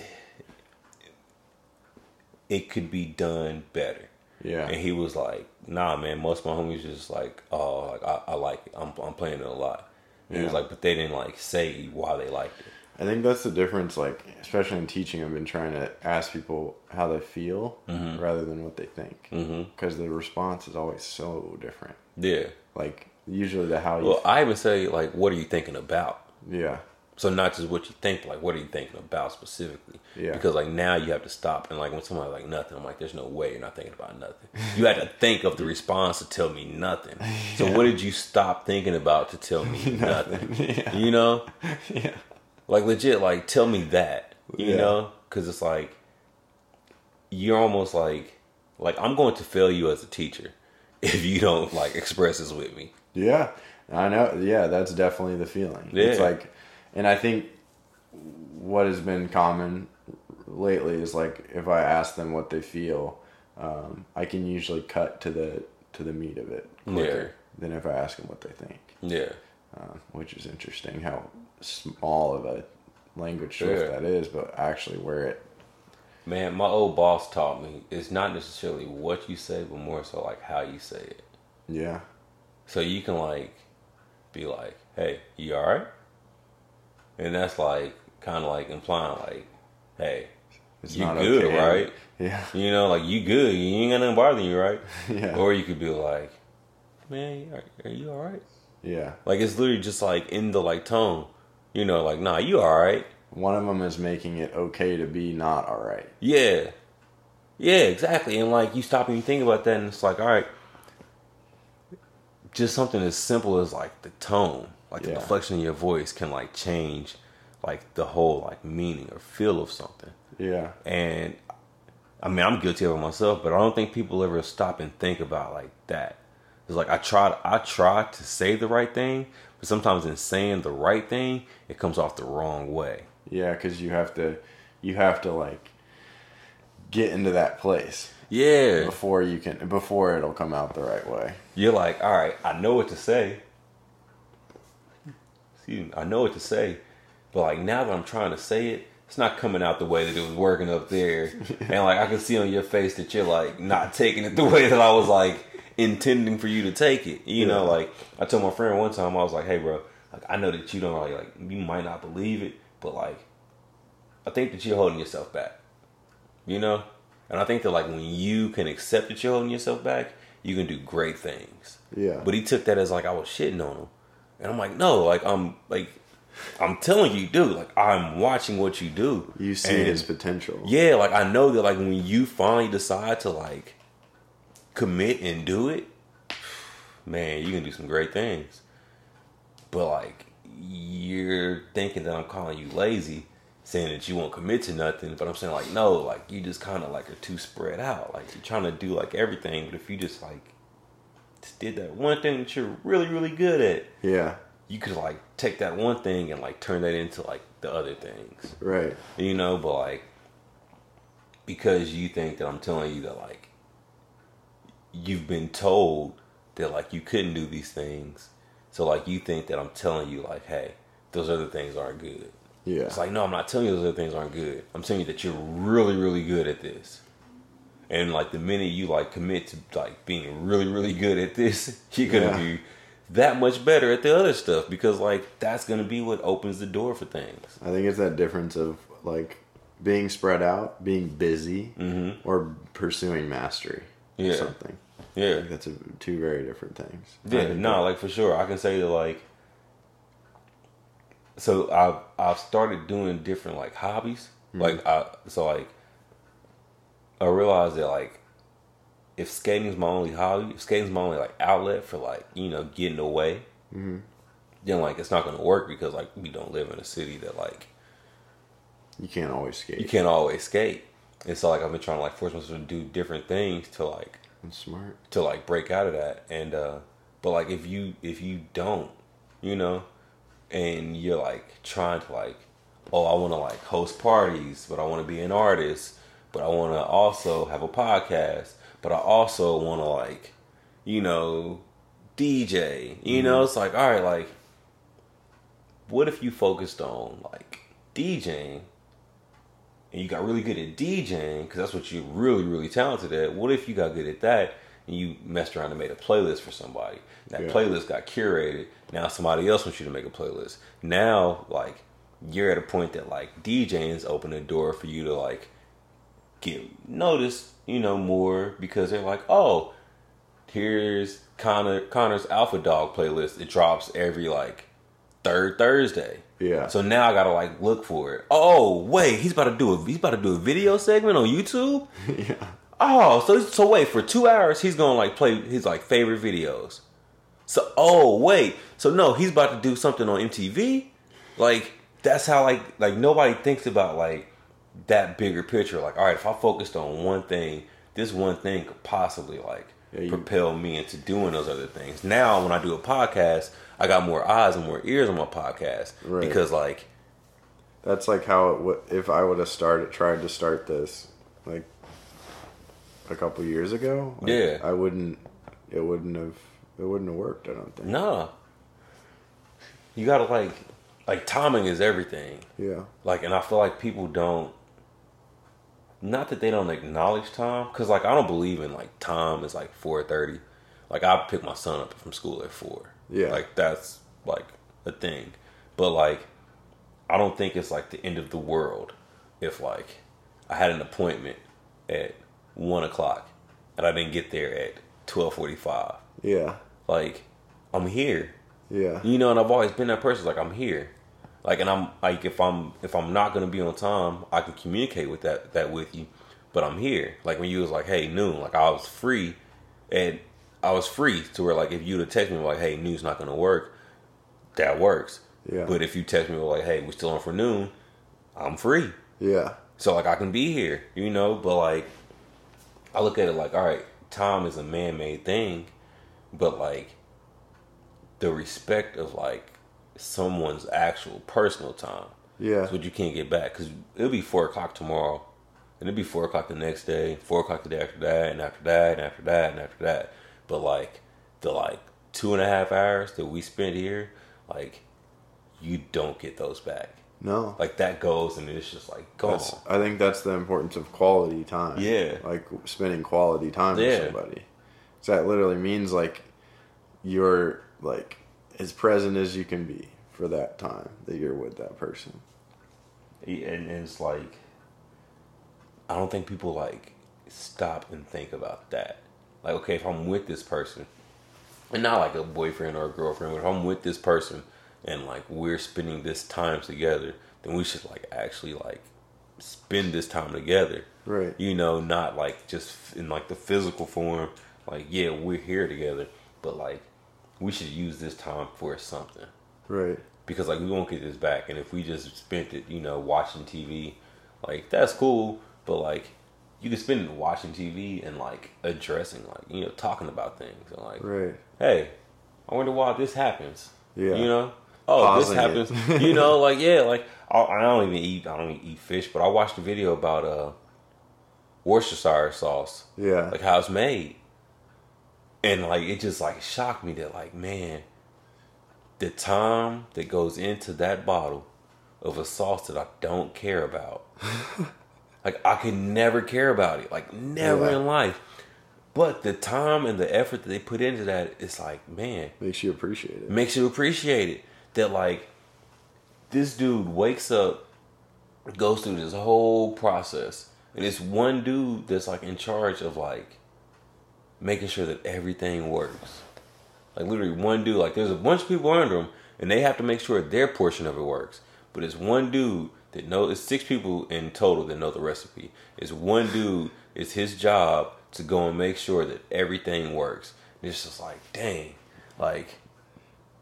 it could be done better. Yeah. And he was like, "Nah, man. Most of my homies just like, oh, like I, I like it. I'm I'm playing it a lot." And He was like, but they didn't like say why they liked it. I think that's the difference, like, especially in teaching, I've been trying to ask people how they feel Mm-hmm. rather than what they think. Because the response is always so different. Yeah. Like, usually the how you. Well, I even say like, what are you thinking about? yeah. So not just what you think, like what are you thinking about specifically? Yeah. Because like now you have to stop and like when somebody like nothing, I'm like, there's no way you're not thinking about nothing. You had to think of the response to tell me nothing. So [laughs] what did you stop thinking about to tell me [laughs] nothing? [laughs] Yeah. You know, yeah. Like legit, like tell me that. You Yeah. know, because it's like you're almost like like I'm going to fail you as a teacher [laughs] if you don't like express this with me. Yeah, I know. Yeah, that's definitely the feeling. It's like, and I think what has been common lately is like if I ask them what they feel, um, I can usually cut to the to the meat of it quicker than if I ask them what they think, Yeah. uh, which is interesting how small of a language shift Yeah. that is, but actually where it. Man, my old boss taught me it's not necessarily what you say, but more so like how you say it. Yeah, So you can like be like, "Hey, you all right?" And that's like kind of like implying like, "Hey, it's you not good, okay. right?" Yeah, You know, like you good. You ain't got nothing bothering you, right? [laughs] Yeah. Or you could be like, "Man, are, are you all right?" yeah. Like it's literally just like in the like tone. You know, like, "Nah, you all right?" One of them is making it okay to be not all right. Yeah. Yeah, exactly. And like you stop and you think about that and it's like, all right, just something as simple as like the tone, like the inflection in your voice can like change like the whole like meaning or feel of something. Yeah, And I mean, I'm guilty of it myself, but I don't think people ever stop and think about like that. It's like I try, I try to say the right thing, but sometimes in saying the right thing, it comes off the wrong way. Yeah, because you have to, you have to like get into that place Yeah, before you can, before it'll come out the right way. you're like, all right, I know what to say. Excuse me, I know what to say, but like now that I'm trying to say it, it's not coming out the way that it was working up there, [laughs] and like I can see on your face that you're like not taking it the way that I was like intending for you to take it. You know, like I told my friend one time, I was like, hey, bro, like I know that you don't really like, you might not believe it, but like I think that you're holding yourself back. You know, And I think that like when you can accept that you're holding yourself back, you can do great things. Yeah. But he took that as like I was shitting on him. And I'm like, no, like I'm like I'm telling you, dude, like I'm watching what you do. You see And- his potential. yeah, like I know that like when you finally decide to like commit and do it, man, you can do some great things. But like you're thinking that I'm calling you lazy, saying that you won't commit to nothing, but I'm saying like no, like you just kind of like are too spread out. Like you're trying to do like everything, but if you just like just did that one thing that you're really really good at, Yeah. you could like take that one thing and like turn that into like the other things Right. you know, but like because you think that I'm telling you that like you've been told that like you couldn't do these things, so like you think that I'm telling you like, hey, those other things aren't good. Yeah. It's like no, I'm not telling you those other things aren't good. I'm telling you that you're really, really good at this. And like the minute you like commit to like being really, really good at this, [laughs] you're gonna Yeah. be that much better at the other stuff because like that's gonna be what opens the door for things. I think it's that difference of like being spread out, being busy, Mm-hmm. or pursuing mastery. Yeah. something. Yeah. think that's a, two very different things. Yeah, no, like for sure. I can say that like so I've I've started doing different like hobbies. Mm-hmm. Like I so like I realized that like if skating's my only hobby, if skating's my only like outlet for like, you know, getting away, mm-hmm. then like it's not gonna work because like we don't live in a city that like you can't always skate. you can't always skate. And so like I've been trying to like force myself to do different things to like That's smart. to like break out of that and uh but like if you if you don't you know and you're like trying to like oh i want to like host parties but i want to be an artist but i want to also have a podcast but i also want to like you know dj you know it's like all right like what if you focused on like djing and you got really good at DJing because that's what you're really, really talented at. What if you got good at that and you messed around and made a playlist for somebody? That Yeah. playlist got curated. Now somebody else wants you to make a playlist. Now, like, you're at a point that like DJing's open a door for you to like get noticed, you know, more because they're like, oh, here's Connor Connor's Alpha Dog playlist. It drops every like third Thursday. Yeah. So now I gotta like look for it. Oh wait, he's about to do a he's about to do a video segment on YouTube. [laughs] yeah. Oh, so so wait for two hours he's gonna like play his like favorite videos. So oh wait, so no, he's about to do something on MTV. Like that's how like like nobody thinks about like that bigger picture. Like all right, if I focused on one thing, this one thing could possibly like Yeah, you- propel me into doing those other things. Now when I do a podcast, I got more eyes and more ears on my podcast Right. because like That's like how it would if I would have started tried to start this like a couple years ago. like, Yeah. I wouldn't. It wouldn't have. It wouldn't have worked. I don't think. Nah. You gotta like like timing is everything. Yeah. Like and I feel like people don't not that they don't acknowledge time, because like I don't believe in like time is like four thirty. Like I pick my son up from school at four. Yeah. Like that's like a thing. But like I don't think it's like the end of the world if like I had an appointment at one o'clock and I didn't get there at twelve forty five. Yeah. Like I'm here. Yeah. You know, and I've always been that person. Like I'm here, like, and I'm like, if I'm if I'm not gonna be on time, I can communicate with that that with you. But I'm here. Like when you was like, hey, noon. Like I was free, and I was free to where like if you'd have texted me like, hey, noon's not gonna work, that works. Yeah. But if you text me like, hey, we're still on for noon, I'm free. Yeah. So like I can be here, you know, but like I look at it like, all right, time is a man made thing, but like the respect of like someone's actual personal time Yeah. is what you can't get back because it'll be four o'clock tomorrow, and it'll be four o'clock the next day, four o'clock the day after that, and after that, and after that, and after that. But like the like two and a half hours that we spent here, like you don't get those back. No. Like that goes and it's just like gone. That's, I think that's the importance of quality time. Yeah. Like spending quality time Yeah. with somebody. So that literally means like you're like as present as you can be for that time that you're with that person. And, and it's like I don't think people like stop and think about that. Like, okay, if I'm with this person, and not like a boyfriend or a girlfriend, but if I'm with this person and like we're spending this time together, then we should like actually like spend this time together. Right. You know, not like just in like the physical form. Like, yeah, we're here together, but like we should use this time for something Right. because like we won't get this back. And if we just spent it, you know, watching TV, like that's cool, but like you can spend it watching TV and like addressing, like you know, talking about things and like, Right. hey, I wonder why this happens. Yeah. You know, oh, Pausing this happens. you know, [laughs] like yeah, like I, I don't even eat. I don't eat fish, but I watched a video about uh Worcestershire sauce, Yeah. like how it's made, and like it just like shocked me that like man, the time that goes into that bottle of a sauce that I don't care about, [laughs] like I can never care about it, like never Yeah. in life. But the time and the effort that they put into that, it's like man, Makes you appreciate it. makes you appreciate it. That like this dude wakes up, goes through this whole process, and it's one dude that's like in charge of like making sure that everything works. Like literally one dude, like there's a bunch of people under him, and they have to make sure their portion of it works. But it's one dude that knows. It's six people in total that know the recipe. It's one dude. It's his job to go and make sure that everything works. And it's just like, dang, like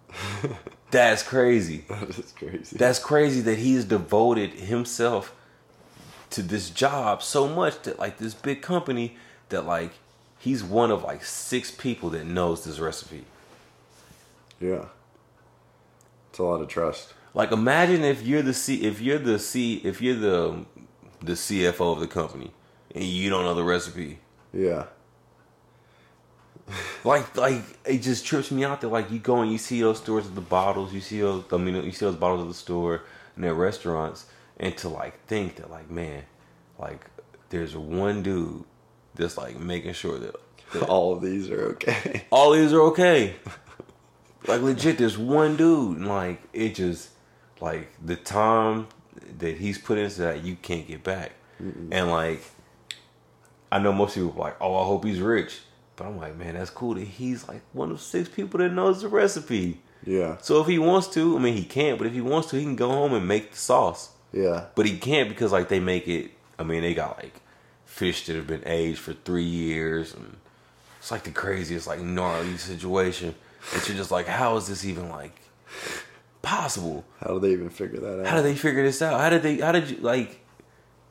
[laughs] that's crazy. [laughs] That is crazy. That's crazy that he's devoted himself to this job so much that like this big company that like he's one of like six people that knows this recipe. yeah. It's a lot of trust. Like imagine if you're the C if you're the C if you're the the CFO of the company and you don't know the recipe. Yeah. [laughs] Like like it just trips me out that like you go and you see those stores with the bottles, you see those I mean you see those bottles at the store and their restaurants and to like think that like man, like there's one dude that's like making sure that, that [laughs] All of these are okay. all these are okay. like legit, there's one dude, and like it just like the time that he's put into that you can't get back. And like I know most people are like, oh, I hope he's rich, but I'm like, man, that's cool that he's like one of six people that knows the recipe. Yeah. So if he wants to, I mean, he can't, but if he wants to, he can go home and make the sauce. Yeah. But he can't because like they make it. I mean, they got like fish that have been aged for three years, and it's like the craziest, like gnarly situation. That you're just like, how is this even like possible? How do they even figure that out? How did they figure this out? How did they? How did you like?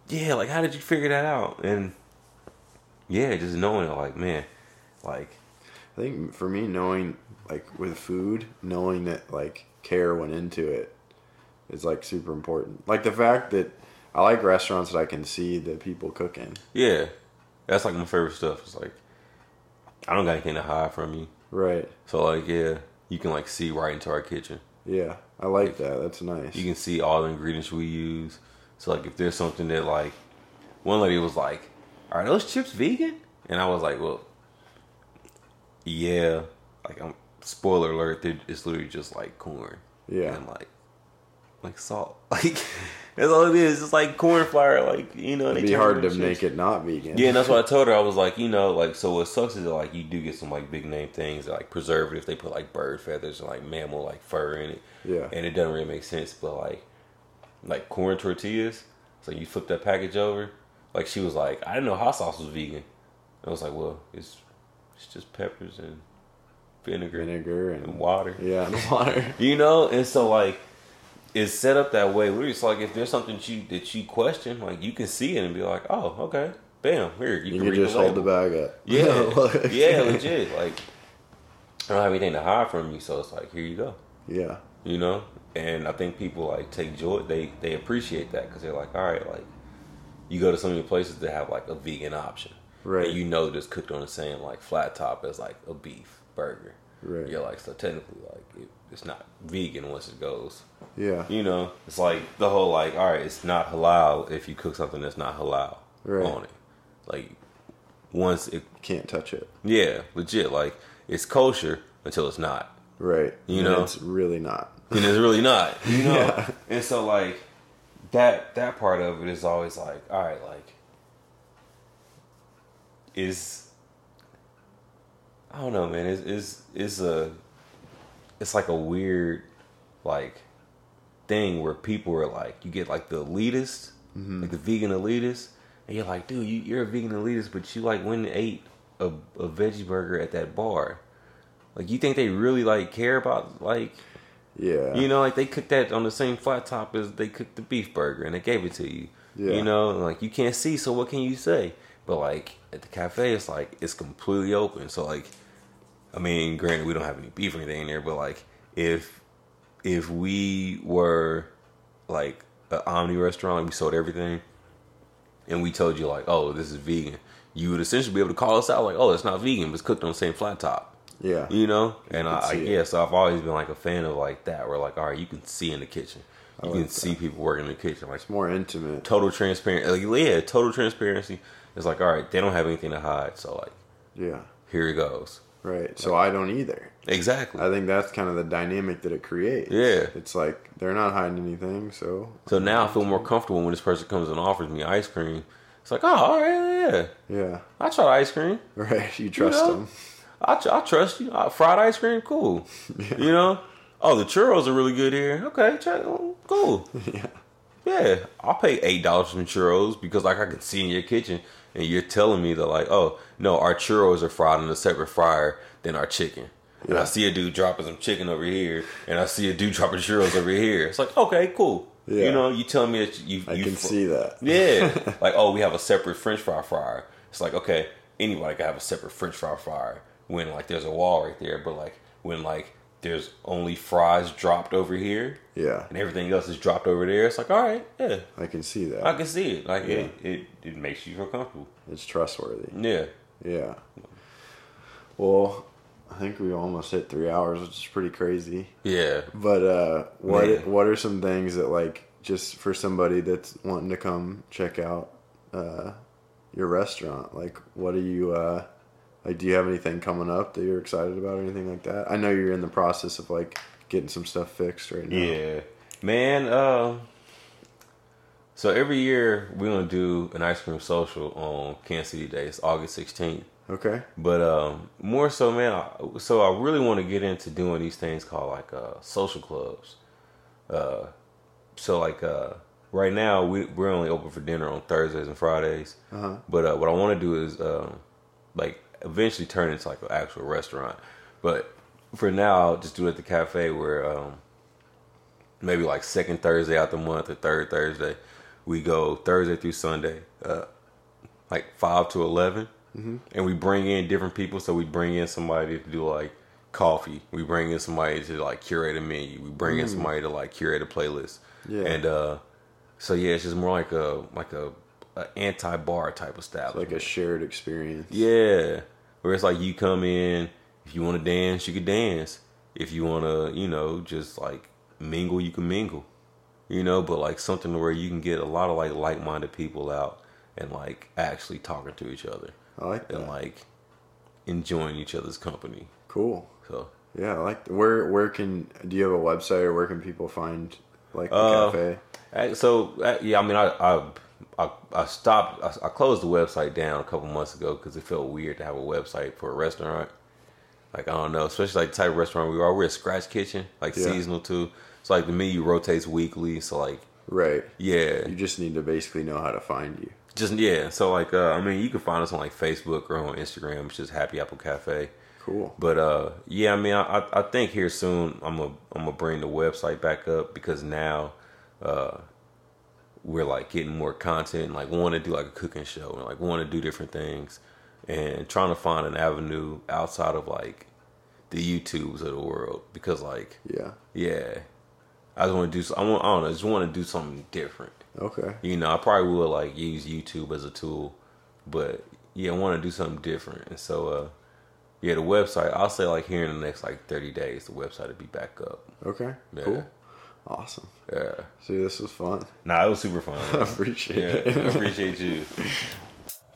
Yeah, like how did you figure that out? And yeah, just knowing it, like man, like I think for me, knowing like with food, knowing that like care went into it is like super important. Like the fact that I like restaurants that I can see the people cooking. yeah, that's like my favorite stuff. It's like I don't got anything to hide from you, Right. so like yeah, you can like see right into our kitchen. Yeah. I like that. That's nice. You can see all the ingredients we use. So like if there's something that like one lady was like, Are those chips vegan? And I was like, Well Yeah. Like I'm spoiler alert, it's literally just like corn. Yeah. And like like salt. [laughs] Like that's all it is. It's like corn flour, like you know, It'd be hard to make it not vegan. Yeah, and that's what I [laughs] told her. I was like, you know, like so what sucks is that like you do get some like big name things that, like preservatives. They put like bird feathers and like mammal like fur in it. Yeah. And it doesn't really make sense, but like like corn tortillas. So you flip that package over. Like she was like, I didn't know hot sauce was vegan. I was like, well, it's it's just peppers and vinegar, Vinegar and, and water. Yeah, and [laughs] water. You know, and so like it's set up that way. Literally, it's like if there's something that you that you question, like you can see it and be like, oh, okay, bam, here you, You can just the hold the bag up. [laughs] Yeah, [laughs] Like- yeah, legit. Like I don't have anything to hide from you, so it's like here you go. Yeah. You know, and I think people like take joy. They they appreciate that because they're like, all right, like you go to so many places that have like a vegan option, Right. And you know that it's cooked on the same like flat top as like a beef burger. Right. You're like, so technically, like it, it's not vegan once it goes. Yeah. You know, it's like the whole like, all right, it's not halal if you cook something that's not halal Right. on it. Like once it, Can't touch it. yeah, legit. Like it's kosher until it's not, Right. You And know? it's really not. and it's really not. [laughs] You know, Yeah. and so like that that part of it is always like, all right, like is I don't know, man. It's it's it's a it's like a weird like thing where people are like you get like the elitist, mm-hmm. like the vegan elitist, and you're like, dude, you, you're a vegan elitist, but you like went and ate a, a veggie burger at that bar. Like you think they really like care about like Yeah. you know, like they cooked that on the same flat top as they cooked the beef burger and they gave it to you. Yeah. You know, like you can't see, so what can you say? But like at the cafe, it's like it's completely open. So like, I mean, granted, we don't have any beef or anything in there, but like if if we were like an Omni restaurant, we sold everything, and we told you like, oh, this is vegan, you would essentially be able to call us out like, oh, it's not vegan, but it's cooked on the same flat top. Yeah. you know? And can I, I yeah so i've always been like a fan of like that where like all right you can see in the kitchen. You like can see people working in the kitchen like it's More intimate. total transparent like yeah total transparency. It's like all right they don't have anything to hide so like Yeah. here it goes Right. So I don't either. exactly I think that's kind of the dynamic that it creates. Yeah. It's like they're not hiding anything, so so now i feel more comfortable when this person comes and offers me ice cream it's like oh all right yeah yeah. i try ice cream [laughs] Right. You trust know? them. I, tr- I trust you. Uh, fried ice cream, cool. [laughs] You know. Oh, the churros are really good here. Okay, check. oh, Cool. [laughs] Yeah. Yeah, I'll pay eight dollars for some churros because like I can see in your kitchen and you're telling me that like, oh no, our churros are fried in a separate fryer than our chicken. And I see a dude dropping some chicken over here, and I see a dude dropping churros over here. It's like, okay, cool. Yeah. You know, you telling me that you I you can fr- see that. yeah. [laughs] like, oh, we have a separate French fry fryer. It's like, okay, anybody can have a separate French fry fryer when like there's a wall right there, but like when like there's only fries dropped over here Yeah. and everything else is dropped over there, it's like, all right, yeah, I can see that. I can see it. Like Yeah. it, it, it makes you feel comfortable. It's trustworthy. Yeah. Yeah. Well, I think we almost hit three hours, which is pretty crazy. Yeah. But uh, what Man. what are some things that like just for somebody that's wanting to come check out uh, your restaurant? Like, what are you uh, like? Do you have anything coming up that you're excited about or anything like that? I know you're in the process of like getting some stuff fixed right now. Yeah. Man, uh, so every year we're gonna do an ice cream social on Kansas City Day. It's August sixteenth. Okay. But um, more so, man. I, so I really want to get into doing these things called like uh, social clubs. Uh, so like uh, right now we we're only open for dinner on Thursdays and Fridays. Uh-huh. But uh, what I want to do is um, like eventually turn into like an actual restaurant. But for now, I'll just do it at the cafe where um, maybe like second Thursday out the month or third Thursday, we go Thursday through Sunday, uh, like five to 11 and we bring in different people. So we bring in somebody to do like coffee. We bring in somebody to like curate a menu. We bring in somebody to like curate a playlist. Yeah. And uh, so yeah, it's just more like a like a, a anti bar type of style. Like a shared experience. Yeah, where it's like you come in, if you want to dance, you can dance. If you want to, you know, just like mingle, you can mingle. You know, but like something where you can get a lot of like like-minded people out and like actually talking to each other I like that. and like enjoying each other's company. cool. So Yeah, I like. Where where can do you have a website or where can people find like the Uh, cafe? So yeah, I mean, I I I, I stopped. I, I closed the website down a couple months ago because it felt weird to have a website for a restaurant. Like I don't know, especially like the type of restaurant we are. We're a scratch kitchen, like Yeah. seasonal too. So like the menu rotates weekly. So like Right. yeah, You just need to basically know how to find you. just yeah. So like uh, I mean, you can find us on like Facebook or on Instagram, which is Happy Apple Cafe. Cool. But uh, yeah, I mean, I, I- I think here soon I'm gonna I'm gonna bring the website back up because now uh, we're like getting more content, and, like want to do like a cooking show and like want to do different things, and trying to find an avenue outside of like the YouTubes of the world because like Yeah. yeah, I just want to do I want I don't know, I just want to do something different. Okay. You know, I probably will like use YouTube as a tool, but yeah, I want to do something different. And so, uh, yeah, the website, I'll say like here in the next like 30 days, the website will be back up. Okay. Yeah. Cool. Awesome. Yeah. See, this was fun. Nah, it was super fun. [laughs] I appreciate yeah, it. I appreciate you.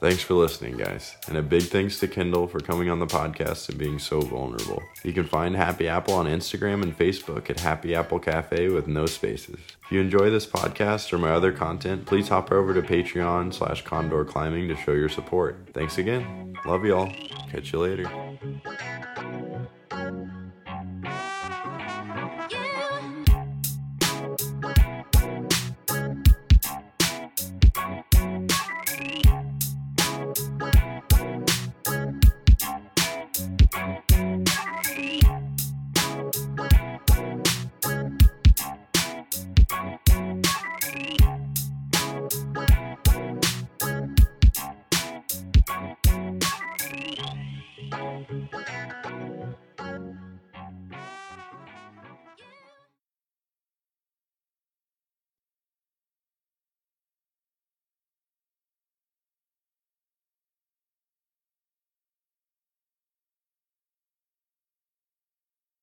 Thanks for listening, guys. And a big thanks to Kendall for coming on the podcast and being so vulnerable. You can find Happy Apple on Instagram and Facebook at Happy Apple Cafe with no spaces. If you enjoy this podcast or my other content, please hop over to Patreon slash Condor Climbing to show your support. Thanks again. Love y'all. Catch you later.